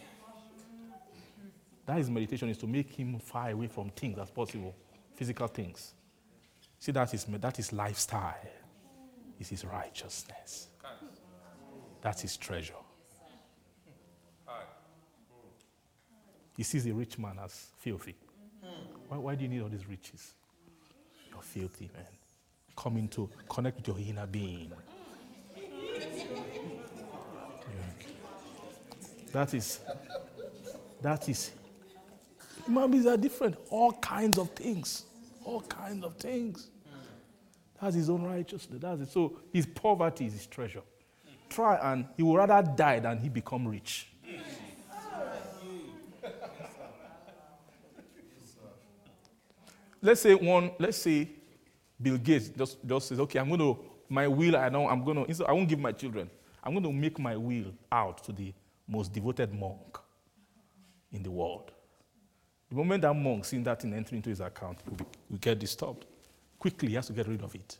That is meditation is to make him far away from things as possible, physical things. See, that is that is lifestyle. Is his righteousness. That's his treasure. He sees a rich man as filthy. Why, why do you need all these riches? You're filthy, man. Come into connect with your inner being. That is, that is, human are different. All kinds of things. All kinds of things. That's his own righteousness. That's it. So his poverty is his treasure. Try and he would rather die than he become rich. Let's say one, let's say Bill Gates just, just says, okay, I'm going to, my will, I know, I'm going to, I won't give my children. I'm going to make my will out to the most devoted monk in the world. The moment that monk sees that thing entering into his account, will, be, will get disturbed. Quickly, he has to get rid of it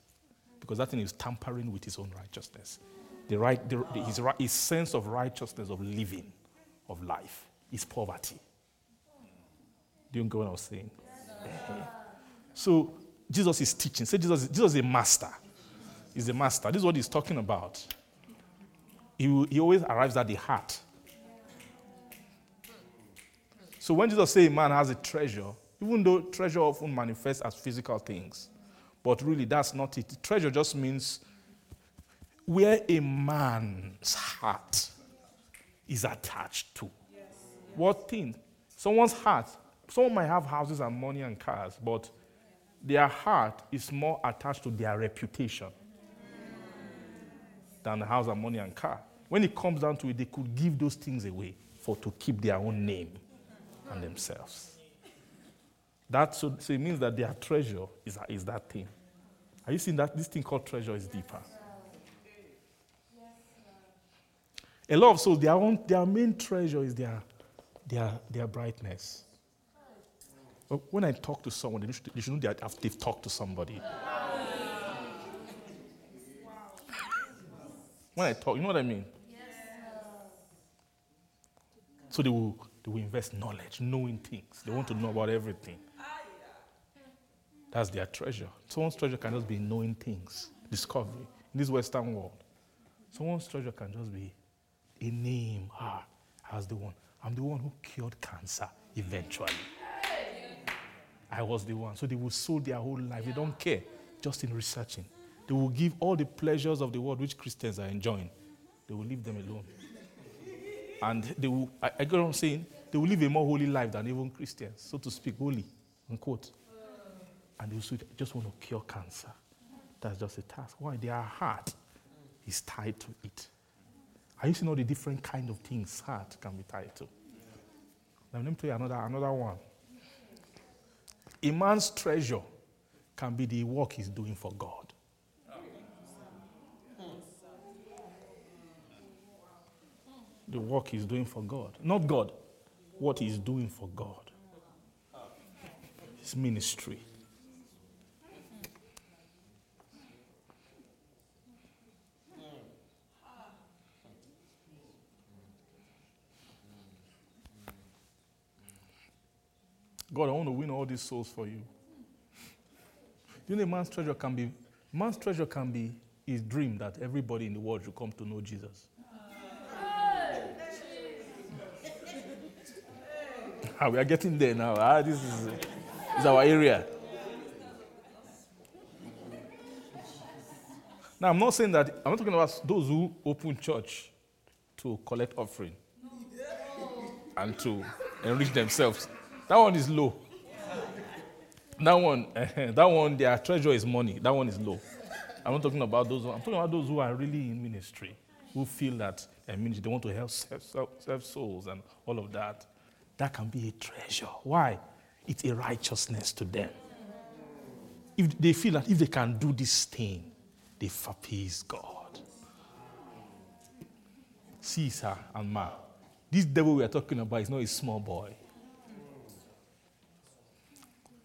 because that thing is tampering with his own righteousness. The right, the, the, his, his sense of righteousness, of living, of life, is poverty. Do you get what I was saying? So Jesus is teaching. Say Jesus, Jesus is a master. He's a master. This is what he's talking about. He, he always arrives at the heart. So when Jesus says a man has a treasure, even though treasure often manifests as physical things, but really that's not it. Treasure just means where a man's heart is attached to. What thing? Someone's heart. Someone might have houses and money and cars, but their heart is more attached to their reputation than the house and money and car. When it comes down to it, they could give those things away for to keep their own name and themselves. That so, so it means that their treasure is, is that thing. Are you seeing that this thing called treasure is deeper? A lot of souls, their own their main treasure is their their their brightness. But when I talk to someone, they should, they should know that after they've talked to somebody. when I talk, you know what I mean? So they will, they will invest knowledge, knowing things. They want to know about everything. That's their treasure. Someone's treasure can just be knowing things, discovery. In this Western world, someone's treasure can just be a name. Ah, as the one. I'm the one who cured cancer eventually. I was the one. So they will sow their whole life. They don't care, just in researching. They will give all the pleasures of the world which Christians are enjoying. They will leave them alone. And they will, I, I get what I'm saying? They will live a more holy life than even Christians, so to speak, holy, unquote. And they will just want to cure cancer. That's just a task. Why? Their heart is tied to it. Are you seeing all the different kind of things heart can be tied to? Now, let me tell you another, another one. A man's treasure can be the work he's doing for God. The work he's doing for God. Not God, what he's doing for God. His ministry. God, I want to win all these souls for you. You know, man's treasure can be Man's treasure can be his dream that everybody in the world should come to know Jesus. Ah, we are getting there now. Ah, this is, this is our area. Now, I'm not saying that, I'm not talking about those who open church to collect offering and to enrich themselves. That one is low. That one, eh, that one, their treasure is money. That one is low. I'm not talking about those. I'm talking about those who are really in ministry, who feel that their ministry, they want to help save souls and all of that. That can be a treasure. Why? It's a righteousness to them. If they feel that if they can do this thing, they appease God. Caesar and Ma. This devil we are talking about is not a small boy.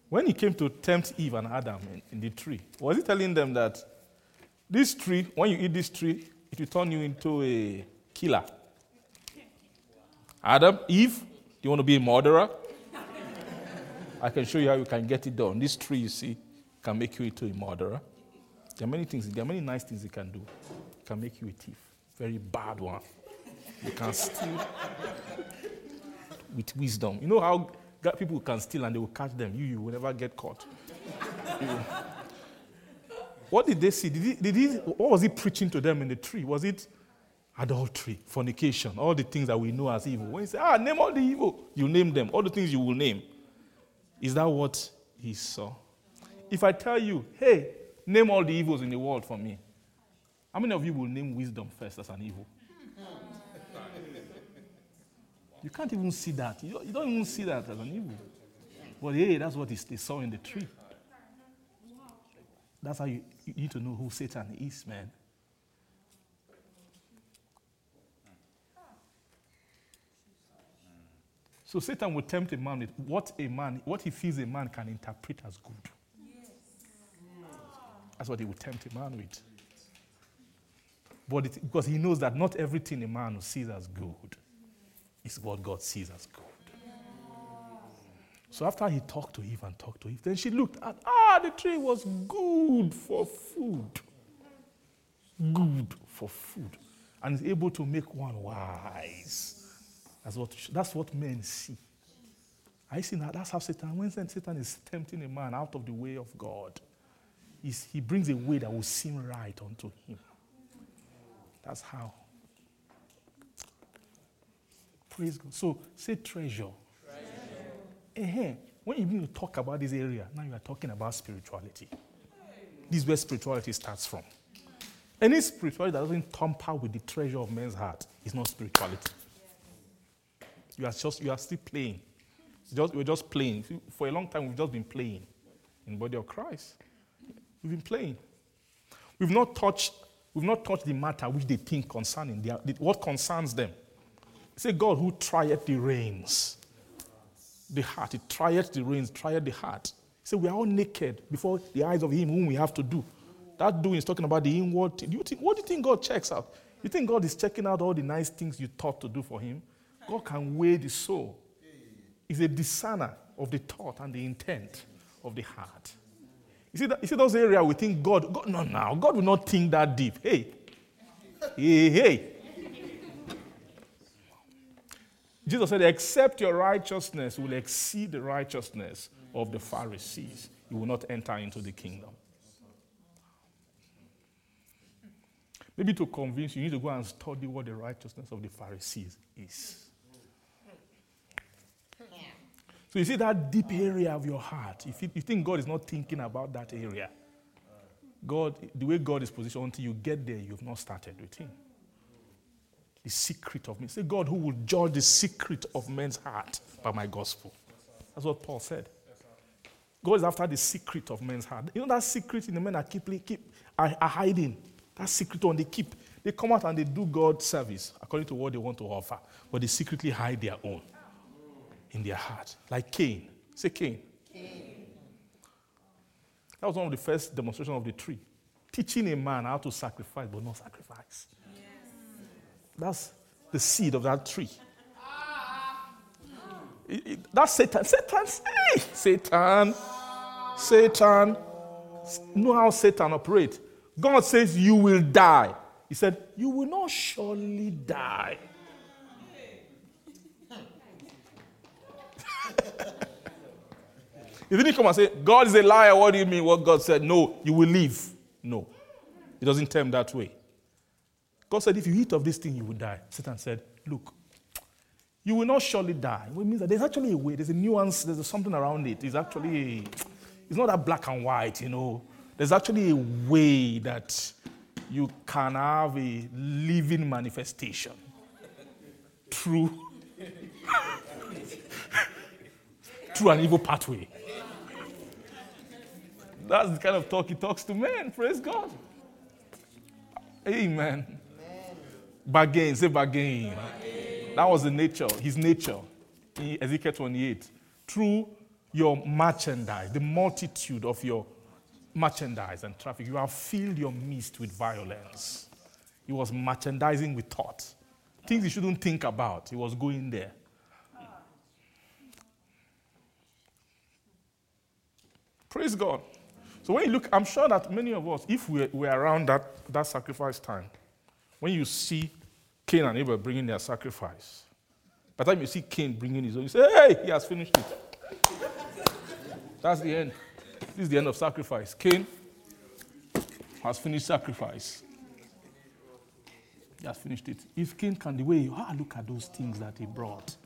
When he came to tempt Eve and Adam in, in the tree, was he telling them that this tree, when you eat this tree, it will turn you into a killer? Adam, Eve, do you want to be a murderer? I can show you how you can get it done. This tree, you see, can make you into a murderer. There are many things, there are many nice things it can do. It can make you a thief. Very bad one. You can steal with wisdom. You know how people can steal and they will catch them. You, you will never get caught. What did they see? Did he, did he, what was he preaching to them in the tree? Was it adultery, fornication, all the things that we know as evil? When he said, ah, name all the evil, you name them. All the things you will name. Is that what he saw? If I tell you, hey, name all the evils in the world for me, how many of you will name wisdom first as an evil? You can't even see that. You don't, you don't even see that as an evil. But hey, that's what they saw in the tree. That's how you, you need to know who Satan is, man. So Satan will tempt a man with what a man, what he feels a man can interpret as good. That's what he will tempt a man with. But it, because he knows that not everything a man sees as good is what God sees as good. So after he talked to Eve and talked to Eve, then she looked at, ah, the tree was good for food. Good for food. And is able to make one wise. That's what, that's what men see. I see now, That's how Satan, when Satan is tempting a man out of the way of God, he brings a way that will seem right unto him. That's how. Praise God. So say treasure. Eh, When you begin to talk about this area, now you are talking about spirituality. This is where spirituality starts from. Any spirituality that doesn't tamper with the treasure of men's heart is not spirituality. You are just you are still playing. Just, we're just playing. For a long time, we've just been playing in the body of Christ. We've been playing. We've not touched, we've not touched the matter which they think concerning their, what concerns them. Say God who trieth the reins, the heart. He trieth the reins, trieth the heart. Say, we are all naked before the eyes of Him whom we have to do. That doing is talking about the inward. thing. Do you think, what do you think God checks out? You think God is checking out all the nice things you thought to do for Him? God can weigh the soul. He's a discerner of the thought and the intent of the heart. You see, that, you see those areas we think God, God, no, now, God will not think that deep. Hey, hey, hey. Jesus said, except your righteousness will exceed the righteousness of the Pharisees, you will not enter into the kingdom. Maybe to convince you, you need to go and study what the righteousness of the Pharisees is. So you see that deep area of your heart. If you, you think God is not thinking about that area, God, the way God is positioned, until you get there, you've not started with Him. The secret of me. Say, God, who will judge the secret of men's heart by my gospel. That's what Paul said. God is after the secret of men's heart. You know that secret in the men that keep, keep are, are hiding. That secret one they keep. They come out and they do God service according to what they want to offer, but they secretly hide their own in their heart. Like Cain. Say Cain. That was one of the first demonstrations of the tree. Teaching a man how to sacrifice, but not sacrifice. That's the seed of that tree. It- it- that's Satan. Satan, hey, Satan, Satan, know how Satan operates. God says, You will die. He said, You will not surely die. he didn't come and say, God is a liar. What do you mean? What God said? No, you will live. No. It doesn't him that way. God said, If you eat of this thing, you will die. Satan said, Look, you will not surely die. It means that there's actually a way, there's a nuance, there's something around it. It's actually, it's not that black and white, you know. There's actually a way that you can have a living manifestation through, through an evil pathway. That's the kind of talk he talks to men. Praise God. Amen. Bargain, say bargain. That was the nature, his nature. In Ezekiel 28. Through your merchandise, the multitude of your merchandise and traffic, you have filled your midst with violence. He was merchandising with thought. Things he shouldn't think about, he was going there. Praise God. So when you look, I'm sure that many of us, if we were around that, that sacrifice time, when you see Cain and Abel bringing their sacrifice, by the time you see Cain bringing his own, you say, hey, he has finished it. That's the end. This is the end of sacrifice. Cain has finished sacrifice. He has finished it. If Cain can, the way you ah, look at those things that he brought.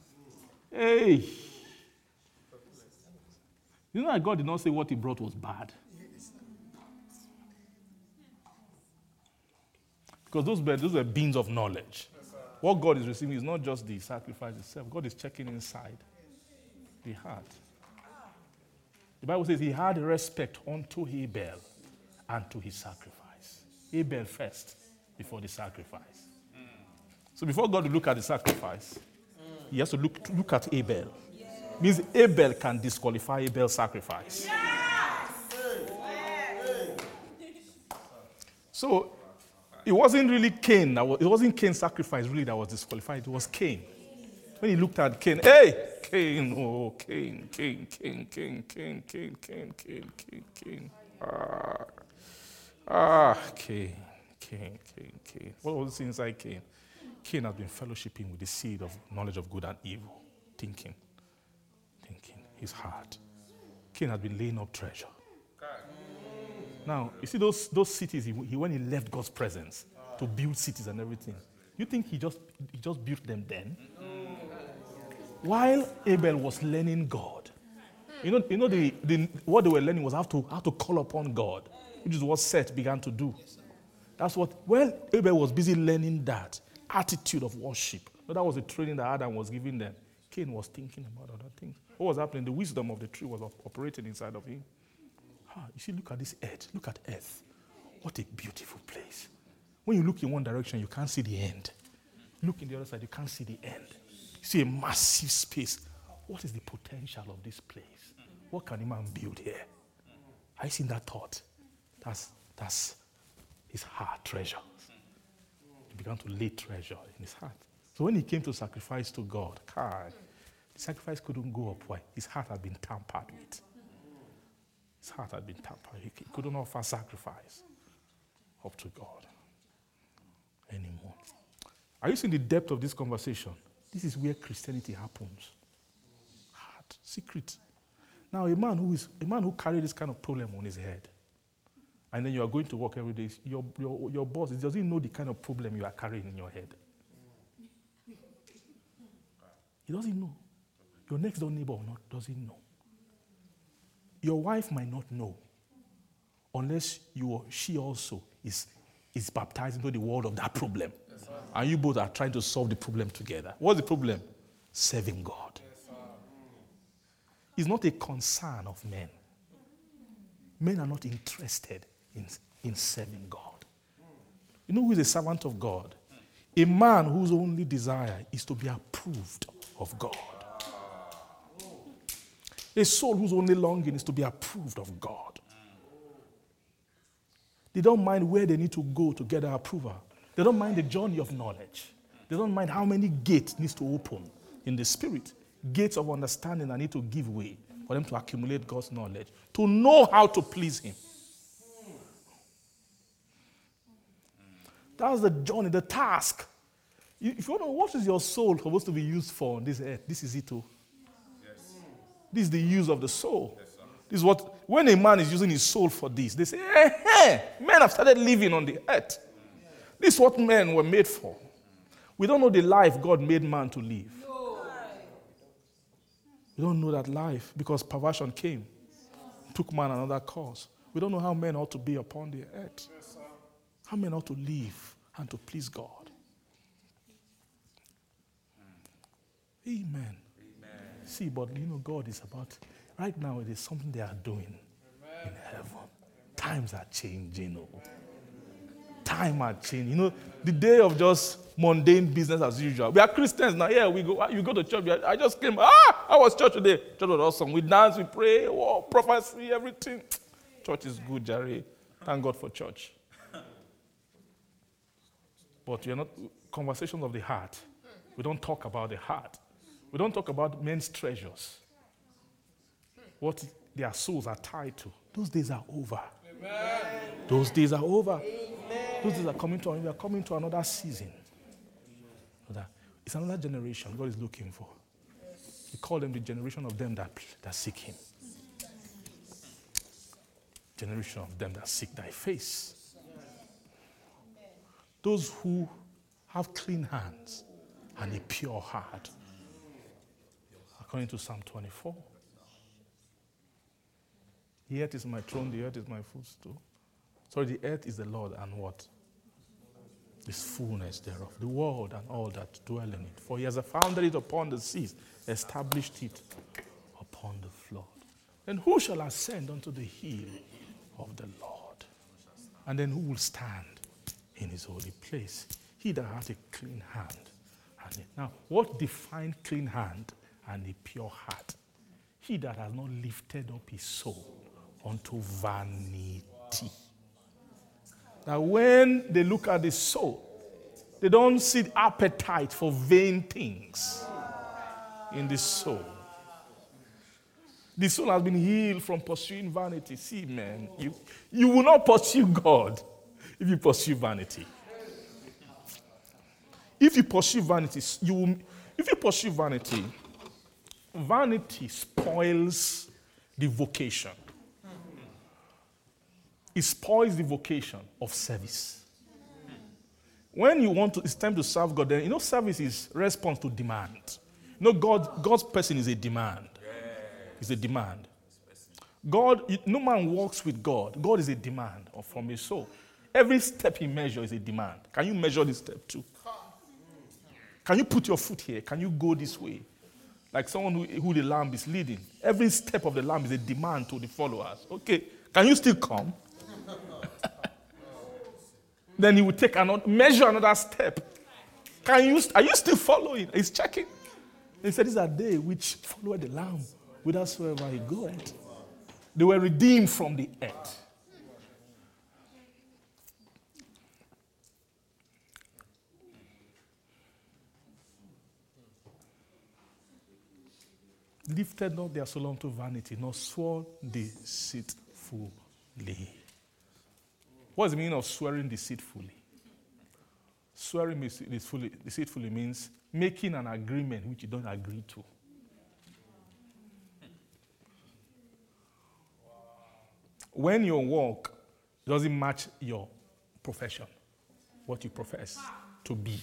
Hey! You know that God did not say what he brought was bad. Because those were, those were beings of knowledge. What God is receiving is not just the sacrifice itself, God is checking inside the heart. The Bible says he had respect unto Abel and to his sacrifice. Abel first before the sacrifice. So before God will look at the sacrifice, he has to look, look at Abel. Means Abel can disqualify Abel's sacrifice. So it wasn't really Cain. That was, it wasn't Cain's sacrifice really that was disqualified. It was Cain. When he looked at Cain, hey, Cain, oh, Cain, Cain, Cain, Cain, Cain, Cain, Cain, Cain, Cain, Cain. Ah, ah, Cain, Cain, Cain, Cain. What was inside Cain? Cain has been fellowshipping with the seed of knowledge of good and evil, thinking, thinking, his heart. Cain has been laying up treasure. Now, you see those, those cities, he, he, when he left God's presence to build cities and everything, you think he just, he just built them then? While Abel was learning God, you know, you know the, the, what they were learning was how to, how to call upon God, which is what Seth began to do. That's what, when Abel was busy learning that attitude of worship, that was the training that Adam was giving them. Cain was thinking about other things. What was happening? The wisdom of the tree was operating inside of him. Ah, you see, look at this earth. Look at earth. What a beautiful place. When you look in one direction, you can't see the end. Look in the other side, you can't see the end. You see a massive space. What is the potential of this place? What can a man build here? I seen that thought. That's that's his heart treasure. He began to lay treasure in his heart. So when he came to sacrifice to God, God, the sacrifice couldn't go up. Why? His heart had been tampered with. His heart had been tampered. He couldn't offer sacrifice up to God anymore. Are you seeing the depth of this conversation? This is where Christianity happens. Heart, secret. Now, a man who is a man who carries this kind of problem on his head, and then you are going to work every day, your, your, your boss doesn't know the kind of problem you are carrying in your head. He doesn't know. Your next door neighbor or not doesn't know. Your wife might not know unless you or she also is, is baptized into the world of that problem. Yes, and you both are trying to solve the problem together. What's the problem? Serving God. Yes, it's not a concern of men. Men are not interested in, in serving God. You know who is a servant of God? A man whose only desire is to be approved of God. A soul whose only longing is to be approved of God. They don't mind where they need to go to get their approval. They don't mind the journey of knowledge. They don't mind how many gates needs to open in the spirit. Gates of understanding that need to give way for them to accumulate God's knowledge, to know how to please Him. That's the journey, the task. If you want to, what is your soul supposed to be used for on this earth? This is it. Too. This is the use of the soul. This is what, when a man is using his soul for this, they say, hey, hey, men have started living on the earth. This is what men were made for. We don't know the life God made man to live. We don't know that life because perversion came, took man another course. We don't know how men ought to be upon the earth, how men ought to live and to please God. Amen. See, but you know, God is about, right now, it is something they are doing in heaven. Times are changing. Oh. Time are changing. You know, the day of just mundane business as usual. We are Christians now. Yeah, we go, you go to church. I just came. Ah, I was church today. Church was awesome. We dance, we pray, oh, prophecy, everything. Church is good, Jerry. Thank God for church. But you're not conversations of the heart. We don't talk about the heart. We don't talk about men's treasures. What their souls are tied to. Those days are over. Those days are over. Those days are coming to We are coming to another season. It's another generation God is looking for. He called them the generation of them that, that seek Him. Generation of them that seek Thy face. Those who have clean hands and a pure heart. According to Psalm 24. The earth is my throne, the earth is my footstool. Sorry, the earth is the Lord and what? This fullness thereof, the world and all that dwell in it. For he has founded it upon the seas, established it upon the flood. Then who shall ascend unto the hill of the Lord? And then who will stand in his holy place? He that hath a clean hand. Now, what defines clean hand and a pure heart? He that has not lifted up his soul unto vanity. Now, when they look at the soul, they don't see appetite for vain things in the soul. The soul has been healed from pursuing vanity. See, man, you, you will not pursue God if you pursue vanity. If you pursue vanity, you will, if you pursue vanity, vanity spoils the vocation. It spoils the vocation of service. When you want to, it's time to serve God, then you know service is response to demand. You know, God, God's person is a demand. It's a demand. God, no man walks with God. God is a demand from his soul. Every step he measures is a demand. Can you measure this step too? Can you put your foot here? Can you go this way? Like someone who, who the lamb is leading. Every step of the lamb is a demand to the followers. Okay, can you still come? then he will take another, measure another step. Can you, are you still following? He's checking. He said, These are they which follow the Lamb whithersoever he goeth. They were redeemed from the earth. Lifted not their soul unto vanity, nor swore deceitfully. What is the meaning of swearing deceitfully? Swearing deceitfully means making an agreement which you don't agree to. When your work doesn't match your profession, what you profess to be.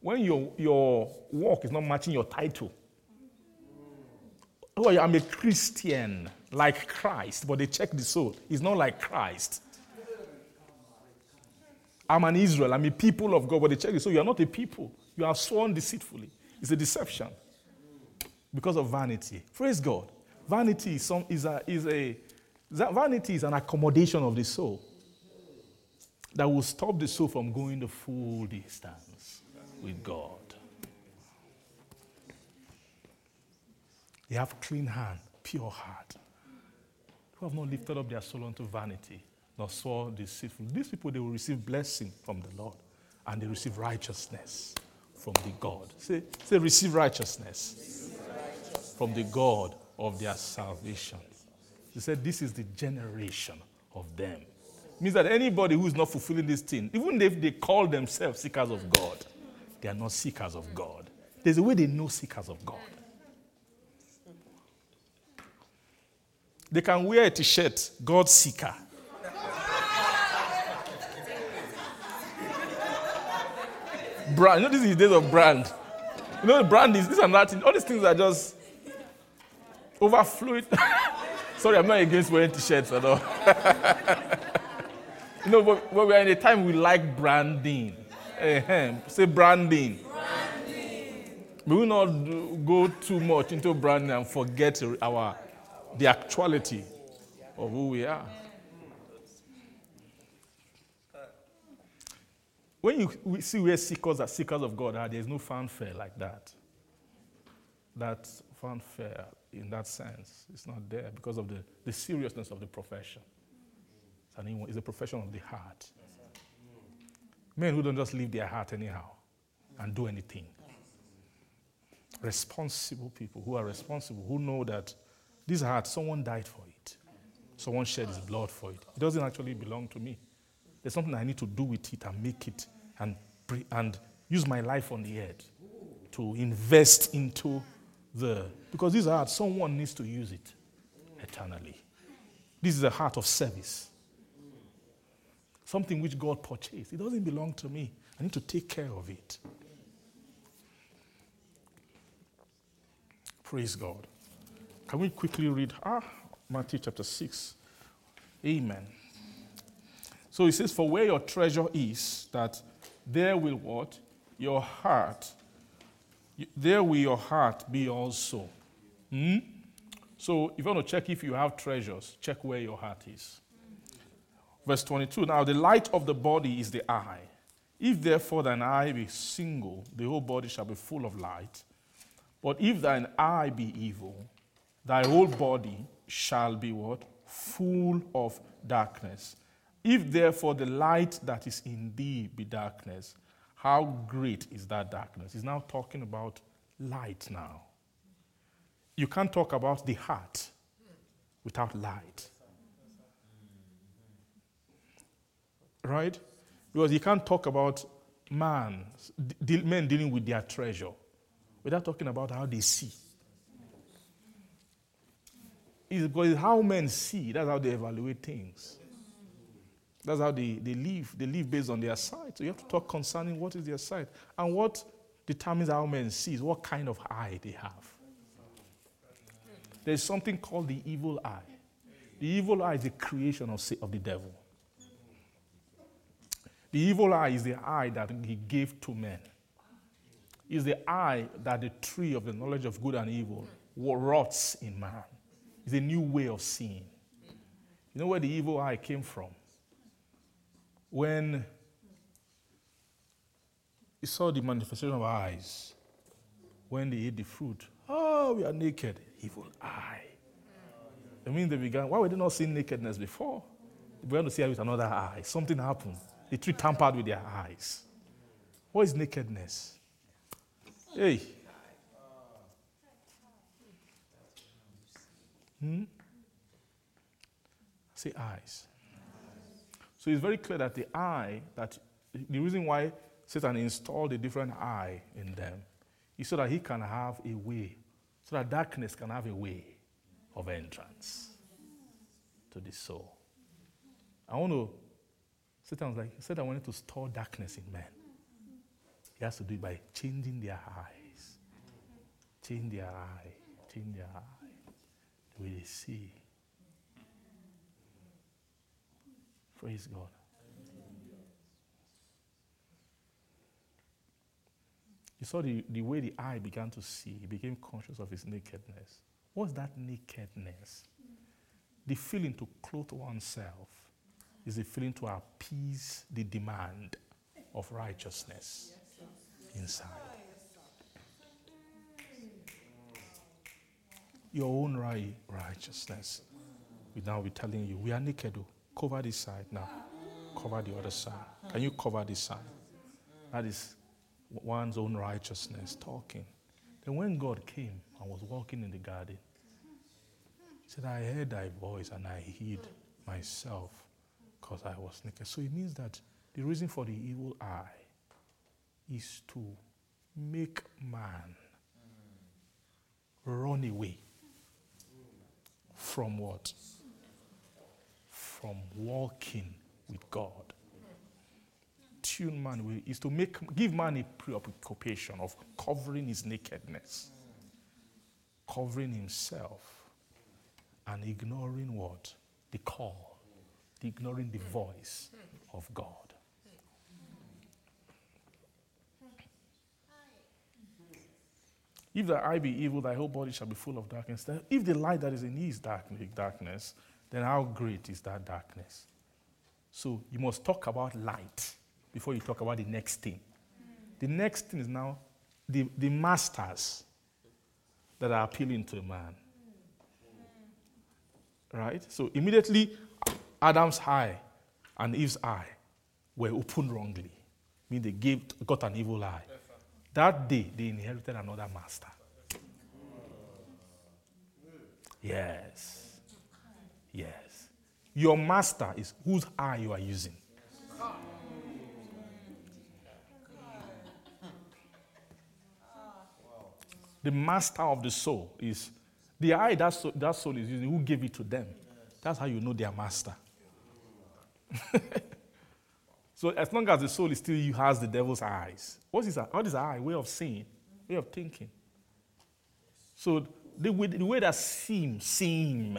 When your, your work is not matching your title, oh, I'm a Christian like Christ, but they check the soul. It's not like Christ. I'm an Israel. I'm a people of God, but they check the soul. You are not a people. You are sworn deceitfully. It's a deception because of vanity. Praise God. Vanity is, some, is, a, is a vanity is an accommodation of the soul that will stop the soul from going the full distance with God. They have clean hand, pure heart, who have not lifted up their soul unto vanity, nor swore deceitful. These people, they will receive blessing from the Lord, and they receive righteousness from the God. Say, say receive righteousness from the God of their salvation. He said, This is the generation of them. means that anybody who is not fulfilling this thing, even if they call themselves seekers of God, they are not seekers of God. There's a way they know seekers of God. They can wear a t shirt, God seeker. brand. You know, this is the days of brand. You know, brand is this and that. All these things are just overflowing. Sorry, I'm not against wearing t-shirts at all. you know, but, but we are in a time we like branding. Say branding. branding. We will not go too much into branding and forget our the actuality of who we are. When you see where seekers are seekers of God are, there's no fanfare like that. That fanfare in that sense is not there because of the, the seriousness of the profession. It's, an, It's a profession of the heart. Men who don't just leave their heart anyhow and do anything. Responsible people who are responsible, who know that this heart, someone died for it. Someone shed his blood for it. It doesn't actually belong to me. There's something I need to do with it and make it and, and use my life on the earth to invest into the. Because this heart, someone needs to use it eternally. This is a heart of service. Something which God purchased. It doesn't belong to me. I need to take care of it. Praise God. Can we quickly read ah, Matthew chapter 6? Amen. So he says, For where your treasure is, that there will what? Your heart. There will your heart be also. Hmm? So if you want to check if you have treasures, check where your heart is. Verse 22 Now the light of the body is the eye. If therefore thine eye be single, the whole body shall be full of light. But if thine eye be evil, thy whole body shall be what? Full of darkness. If therefore the light that is in thee be darkness, how great is that darkness? He's now talking about light now. You can't talk about the heart without light. Right? Because you can't talk about man, men dealing with their treasure without talking about how they see. It's because how men see, that's how they evaluate things. That's how they, they live. They live based on their sight. So you have to talk concerning what is their sight. And what determines how men see is what kind of eye they have. There's something called the evil eye. The evil eye is the creation of, of the devil. The evil eye is the eye that he gave to men. It's the eye that the tree of the knowledge of good and evil rots in man. It's a new way of seeing. You know where the evil eye came from? when he saw the manifestation of eyes when they ate the fruit. Oh, we are naked. Evil eye. I mean, they began, why were they not seeing nakedness before? They began to see it with another eye. Something happened. The tree tampered with their eyes. What is nakedness? Hey. Hmm? Say eyes. So it's very clear that the eye, that the reason why Satan installed a different eye in them is so that he can have a way, so that darkness can have a way of entrance to the soul. I want to, Satan was like, Satan wanted to store darkness in men. He has to do it by changing their eyes. Change their eye. Change their eye. The way they see. Praise God. You saw the, the way the eye began to see, he became conscious of his nakedness. What's that nakedness? The feeling to clothe oneself is a feeling to appease the demand of righteousness inside. Your own right, righteousness. We now be telling you, we are naked. Oh. Cover this side now. Cover the other side. Can you cover this side? That is one's own righteousness talking. Then when God came and was walking in the garden, He said, I heard thy voice and I hid myself because I was naked. So it means that the reason for the evil eye is to make man run away from what? From walking with God. Tune man away is to make give man a preoccupation of covering his nakedness, covering himself, and ignoring what? The call, ignoring the voice of God. If the eye be evil, thy whole body shall be full of darkness. If the light that is in thee is darkness, then how great is that darkness? So you must talk about light before you talk about the next thing. The next thing is now the, the masters that are appealing to a man. Right? So immediately Adam's eye and Eve's eye were opened wrongly. I mean they gave got an evil eye. That day they inherited another master. Yes. Yes. Your master is whose eye you are using. The master of the soul is the eye that soul, that soul is using. Who gave it to them? That's how you know their master. so as long as the soul is still has the devil's eyes, what is that? What is eye? Way of seeing, way of thinking. So the way, the way that seems seemed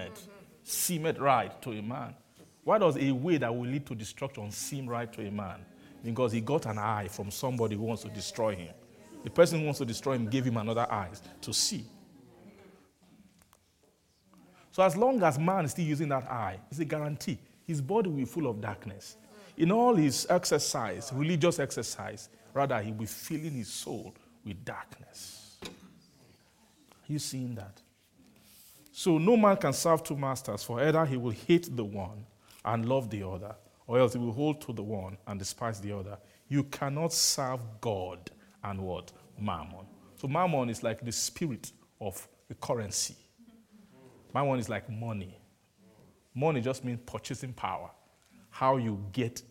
seemed right to a man. Why does a way that will lead to destruction seem right to a man? Because he got an eye from somebody who wants to destroy him. The person who wants to destroy him gave him another eye to see. So as long as man is still using that eye, it's a guarantee. His body will be full of darkness. In all his exercise, religious exercise, rather he will be filling his soul with darkness. Are you seeing that? So no man can serve two masters, for either he will hate the one and love the other, or else he will hold to the one and despise the other. You cannot serve God and what? Mammon. So mammon is like the spirit of the currency. Mammon is like money. Money just means purchasing power. How you get,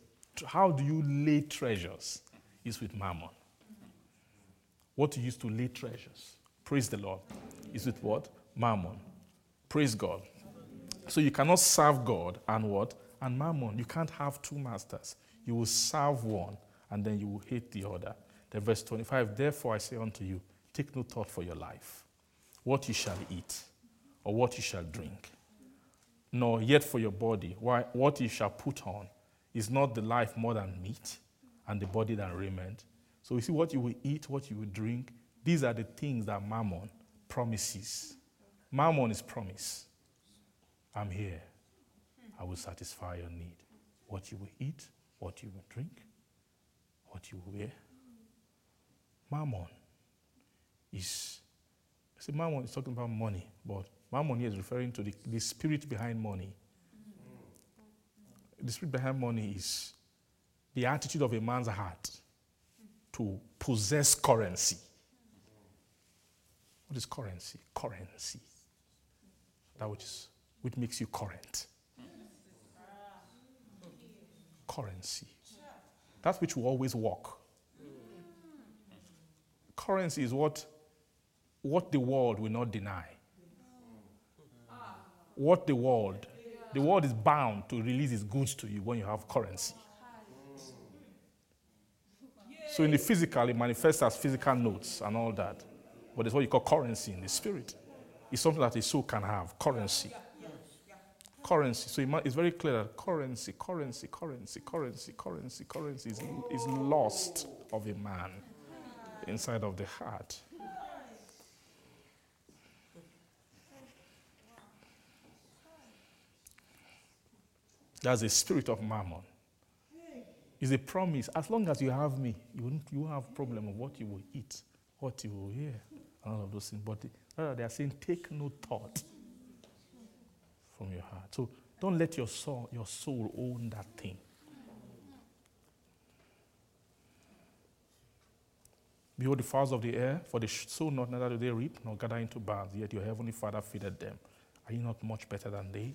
how do you lay treasures is with mammon. What you use to lay treasures, praise the Lord, is with what? Mammon. Praise God. So you cannot serve God and what? And mammon. You can't have two masters. You will serve one and then you will hate the other. Then verse 25, therefore I say unto you, take no thought for your life, what you shall eat, or what you shall drink, nor yet for your body, why, what you shall put on. Is not the life more than meat, and the body than raiment? So you see, what you will eat, what you will drink, these are the things that Mammon promises. Mammon is promise. I'm here. I will satisfy your need. What you will eat, what you will drink, what you will wear. Mammon is, see, Mammon is talking about money, but Mammon here is referring to the, the spirit behind money. The spirit behind money is the attitude of a man's heart to possess currency. What is currency? Currency. That which, is, which makes you current. Currency. That which will always work. Currency is what, what the world will not deny. What the world, the world is bound to release its goods to you when you have currency. So in the physical, it manifests as physical notes and all that. But it's what you call currency in the spirit. It's something that a soul can have currency. Currency. So it's very clear that currency, currency, currency, currency, currency, currency is, is lost of a man inside of the heart. That's the spirit of mammon. It's a promise. As long as you have me, you won't, you have problem of what you will eat, what you will hear, and all of those things. But rather they are saying, take no thought from your heart. So don't let your soul, your soul own that thing. Behold the fowls of the air, for they sow not, neither do they reap, nor gather into barns, yet your heavenly Father feedeth them. Are you not much better than they?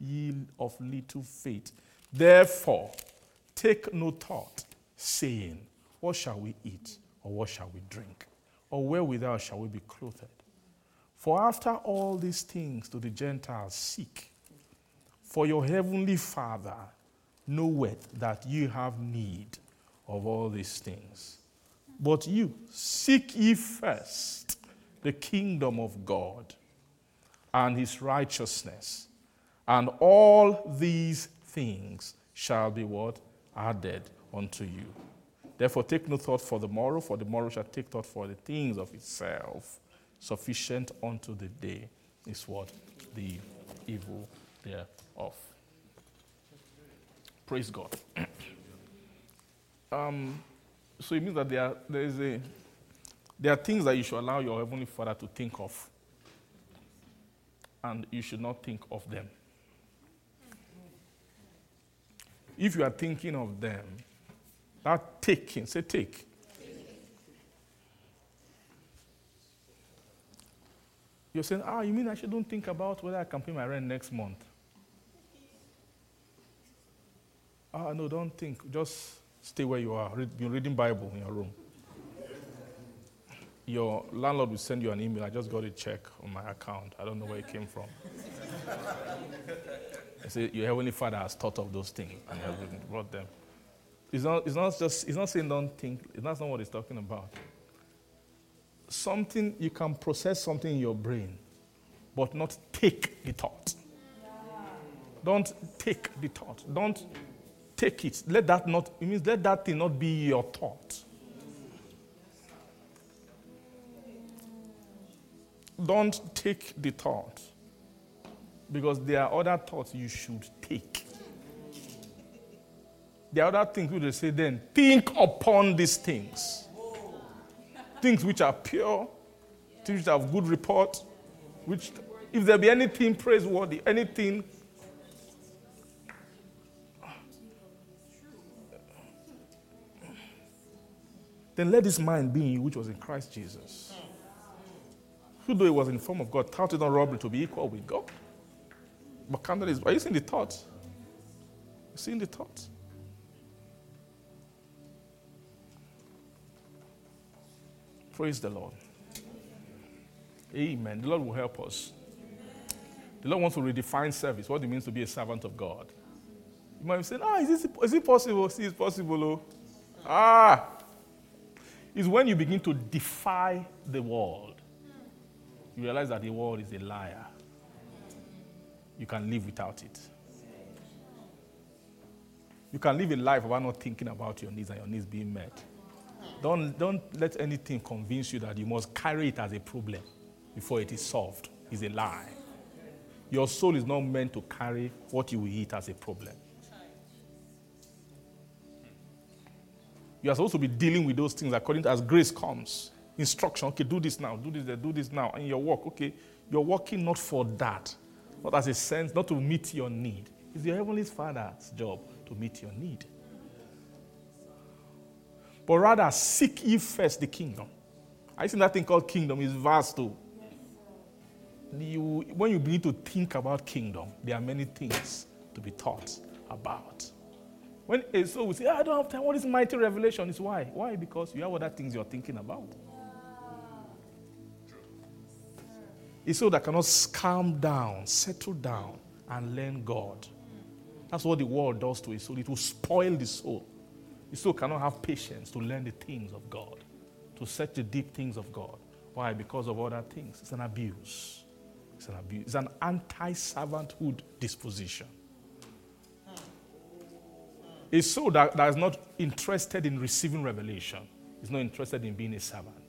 ye of little faith? Therefore, take no thought, saying, What shall we eat, or what shall we drink, or wherewithal shall we be clothed? For after all these things do the Gentiles seek. For your heavenly Father knoweth that you have need of all these things. But you seek ye first the kingdom of God and his righteousness, and all these things shall be what? Added unto you. Therefore, take no thought for the morrow, for the morrow shall take thought for the things of itself. Sufficient unto the day is what? The evil thereof. Praise God. um, so it means that there, there, is a, there are things that you should allow your Heavenly Father to think of, and you should not think of them. If you are thinking of them, that taking, say take. You're saying, ah, you mean I shouldn't think about whether I can pay my rent next month? Ah, no, don't think. Just stay where you are. Read, be reading Bible in your room. Your landlord will send you an email. I just got a check on my account. I don't know where it came from. I say, Your Heavenly Father has thought of those things and has brought them. It's not, it's not just, it's not saying don't think. That's not what he's talking about. Something, you can process something in your brain, but not take the thought. Don't take the thought. Don't take it. Let that not, it means let that thing not be your thought. Don't take the thought because there are other thoughts you should take. The other things we say then think upon these things. Things which are pure, things which have good report, which if there be anything praiseworthy, anything then let this mind be in you which was in Christ Jesus. Who though he was in the form of God, it not robbery to be equal with God. But counted is, are you seeing the thought? You seeing the thought? Praise the Lord. Amen. The Lord will help us. The Lord wants to redefine service, what it means to be a servant of God. You might be saying, ah, is, this, is it possible? See, it's possible. Oh. Ah, is when you begin to defy the world. You realize that the world is a liar. You can live without it. You can live a life without not thinking about your needs and your needs being met. Don't, don't let anything convince you that you must carry it as a problem before it is solved. It's a lie. Your soul is not meant to carry what you will eat as a problem. You are supposed to be dealing with those things according to as grace comes. Instruction, okay, do this now, do this, do this now. And your work, okay, you're working not for that, not as a sense, not to meet your need. It's your Heavenly Father's job to meet your need. But rather, seek ye first the kingdom. I think that thing called kingdom is vast too. You, when you begin to think about kingdom, there are many things to be taught about. When eh, a soul will say, ah, I don't have time, what is mighty revelation? Is why? Why? Because you have other things you're thinking about. A soul that cannot calm down, settle down, and learn God. That's what the world does to a soul. It will spoil the soul. The soul cannot have patience to learn the things of God, to search the deep things of God. Why? Because of other things. It's an abuse. It's an abuse. It's an anti servanthood disposition. A soul that, that is not interested in receiving revelation is not interested in being a servant.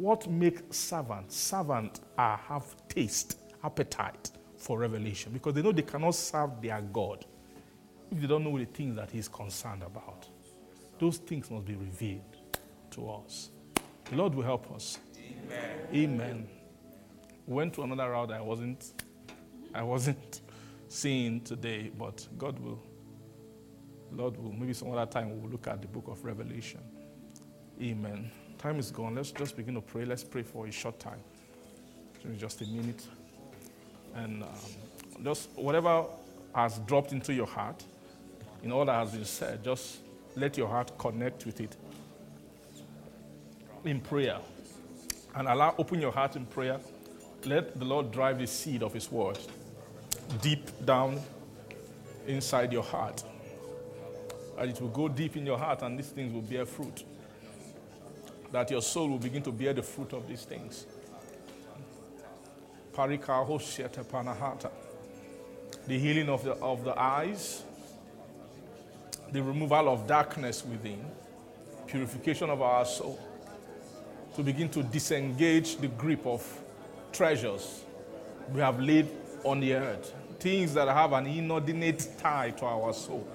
What makes servants? Servants are have taste, appetite for revelation because they know they cannot serve their God if they don't know the things that He's concerned about. Those things must be revealed to us. The Lord will help us. Amen. Amen. Went to another route I wasn't I wasn't seeing today, but God will Lord will maybe some other time we'll look at the book of Revelation. Amen. Time is gone. Let's just begin to pray. Let's pray for a short time. Just a minute. And um, just whatever has dropped into your heart, in all that has been said, just let your heart connect with it in prayer. And allow, open your heart in prayer. Let the Lord drive the seed of His word deep down inside your heart. And it will go deep in your heart, and these things will bear fruit. That your soul will begin to bear the fruit of these things. The healing of the, of the eyes, the removal of darkness within, purification of our soul, to begin to disengage the grip of treasures we have laid on the earth, things that have an inordinate tie to our soul,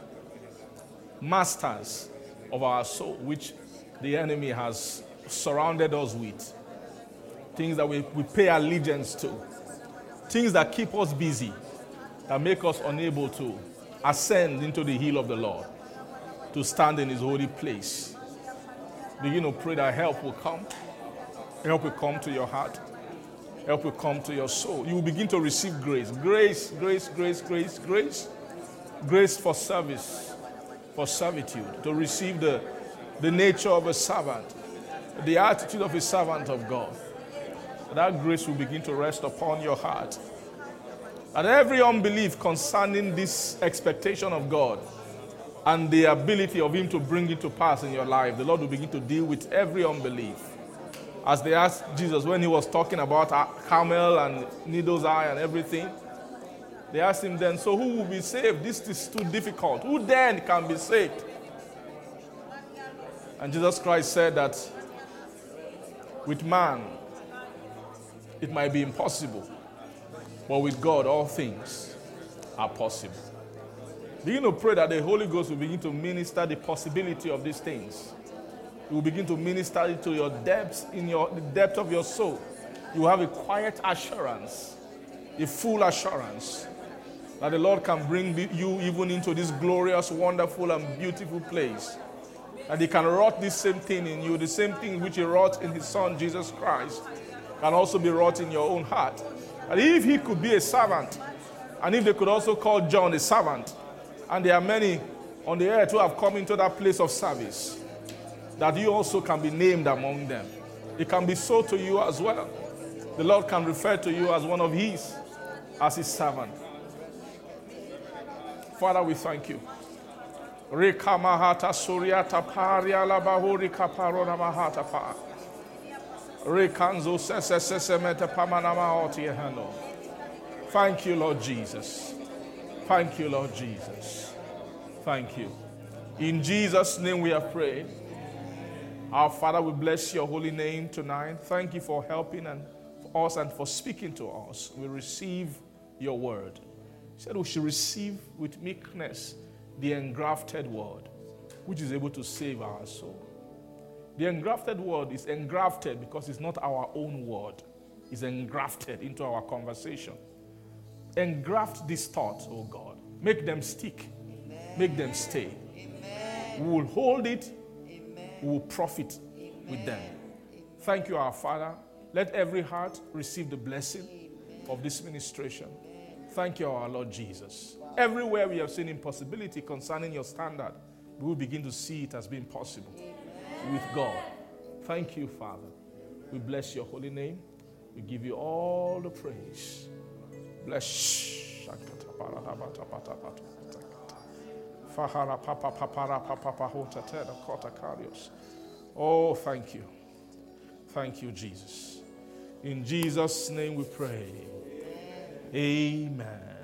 masters of our soul, which the enemy has surrounded us with, things that we, we pay allegiance to things that keep us busy, that make us unable to ascend into the hill of the Lord, to stand in His holy place. Begin to pray that help will come. Help will come to your heart. Help will come to your soul. You will begin to receive grace. Grace, grace, grace, grace, grace. Grace for service, for servitude, to receive the, the nature of a servant, the attitude of a servant of God that grace will begin to rest upon your heart. And every unbelief concerning this expectation of God and the ability of Him to bring it to pass in your life, the Lord will begin to deal with every unbelief. As they asked Jesus when He was talking about camel and needle's eye and everything, they asked Him then, So who will be saved? This is too difficult. Who then can be saved? And Jesus Christ said that with man, it might be impossible, but with God, all things are possible. Begin to pray that the Holy Ghost will begin to minister the possibility of these things. It will begin to minister it to your depths, in your the depth of your soul. You will have a quiet assurance, a full assurance that the Lord can bring you even into this glorious, wonderful, and beautiful place. That He can wrought this same thing in you, the same thing which He wrought in His Son Jesus Christ can also be wrought in your own heart. And if he could be a servant, and if they could also call John a servant, and there are many on the earth who have come into that place of service, that you also can be named among them. It can be so to you as well. The Lord can refer to you as one of His, as His servant. Father, we thank you. Rekanzo sese sese mete pamanama oti eheno. Thank you, Lord Jesus. Thank you, Lord Jesus. Thank you. In Jesus' name we have prayed. Our Father, we bless your holy name tonight. Thank you for helping and for us and for speaking to us. We receive your word. He said we should receive with meekness the engrafted word, which is able to save our soul. The engrafted word is engrafted because it's not our own word, it's engrafted into our conversation. Engraft these thoughts, oh God. Make them stick, Amen. make them stay. Amen. We will hold it, Amen. we will profit with them. Thank you, our Father. Let every heart receive the blessing of this ministration. Thank you, our Lord Jesus. Everywhere we have seen impossibility concerning your standard, we will begin to see it as being possible with God. Thank you, Father. We bless your holy name. We give you all the praise. Bless. Oh, thank you. Thank you, Jesus. In Jesus' name we pray. Amen.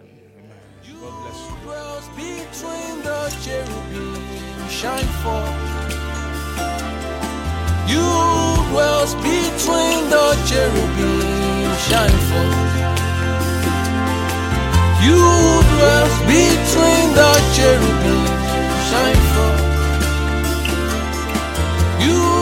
God bless you. Dwells between the cherubim, shine forth. You dwells between the cherubim, shine forth. You dwells between the cherubim, shine forth. You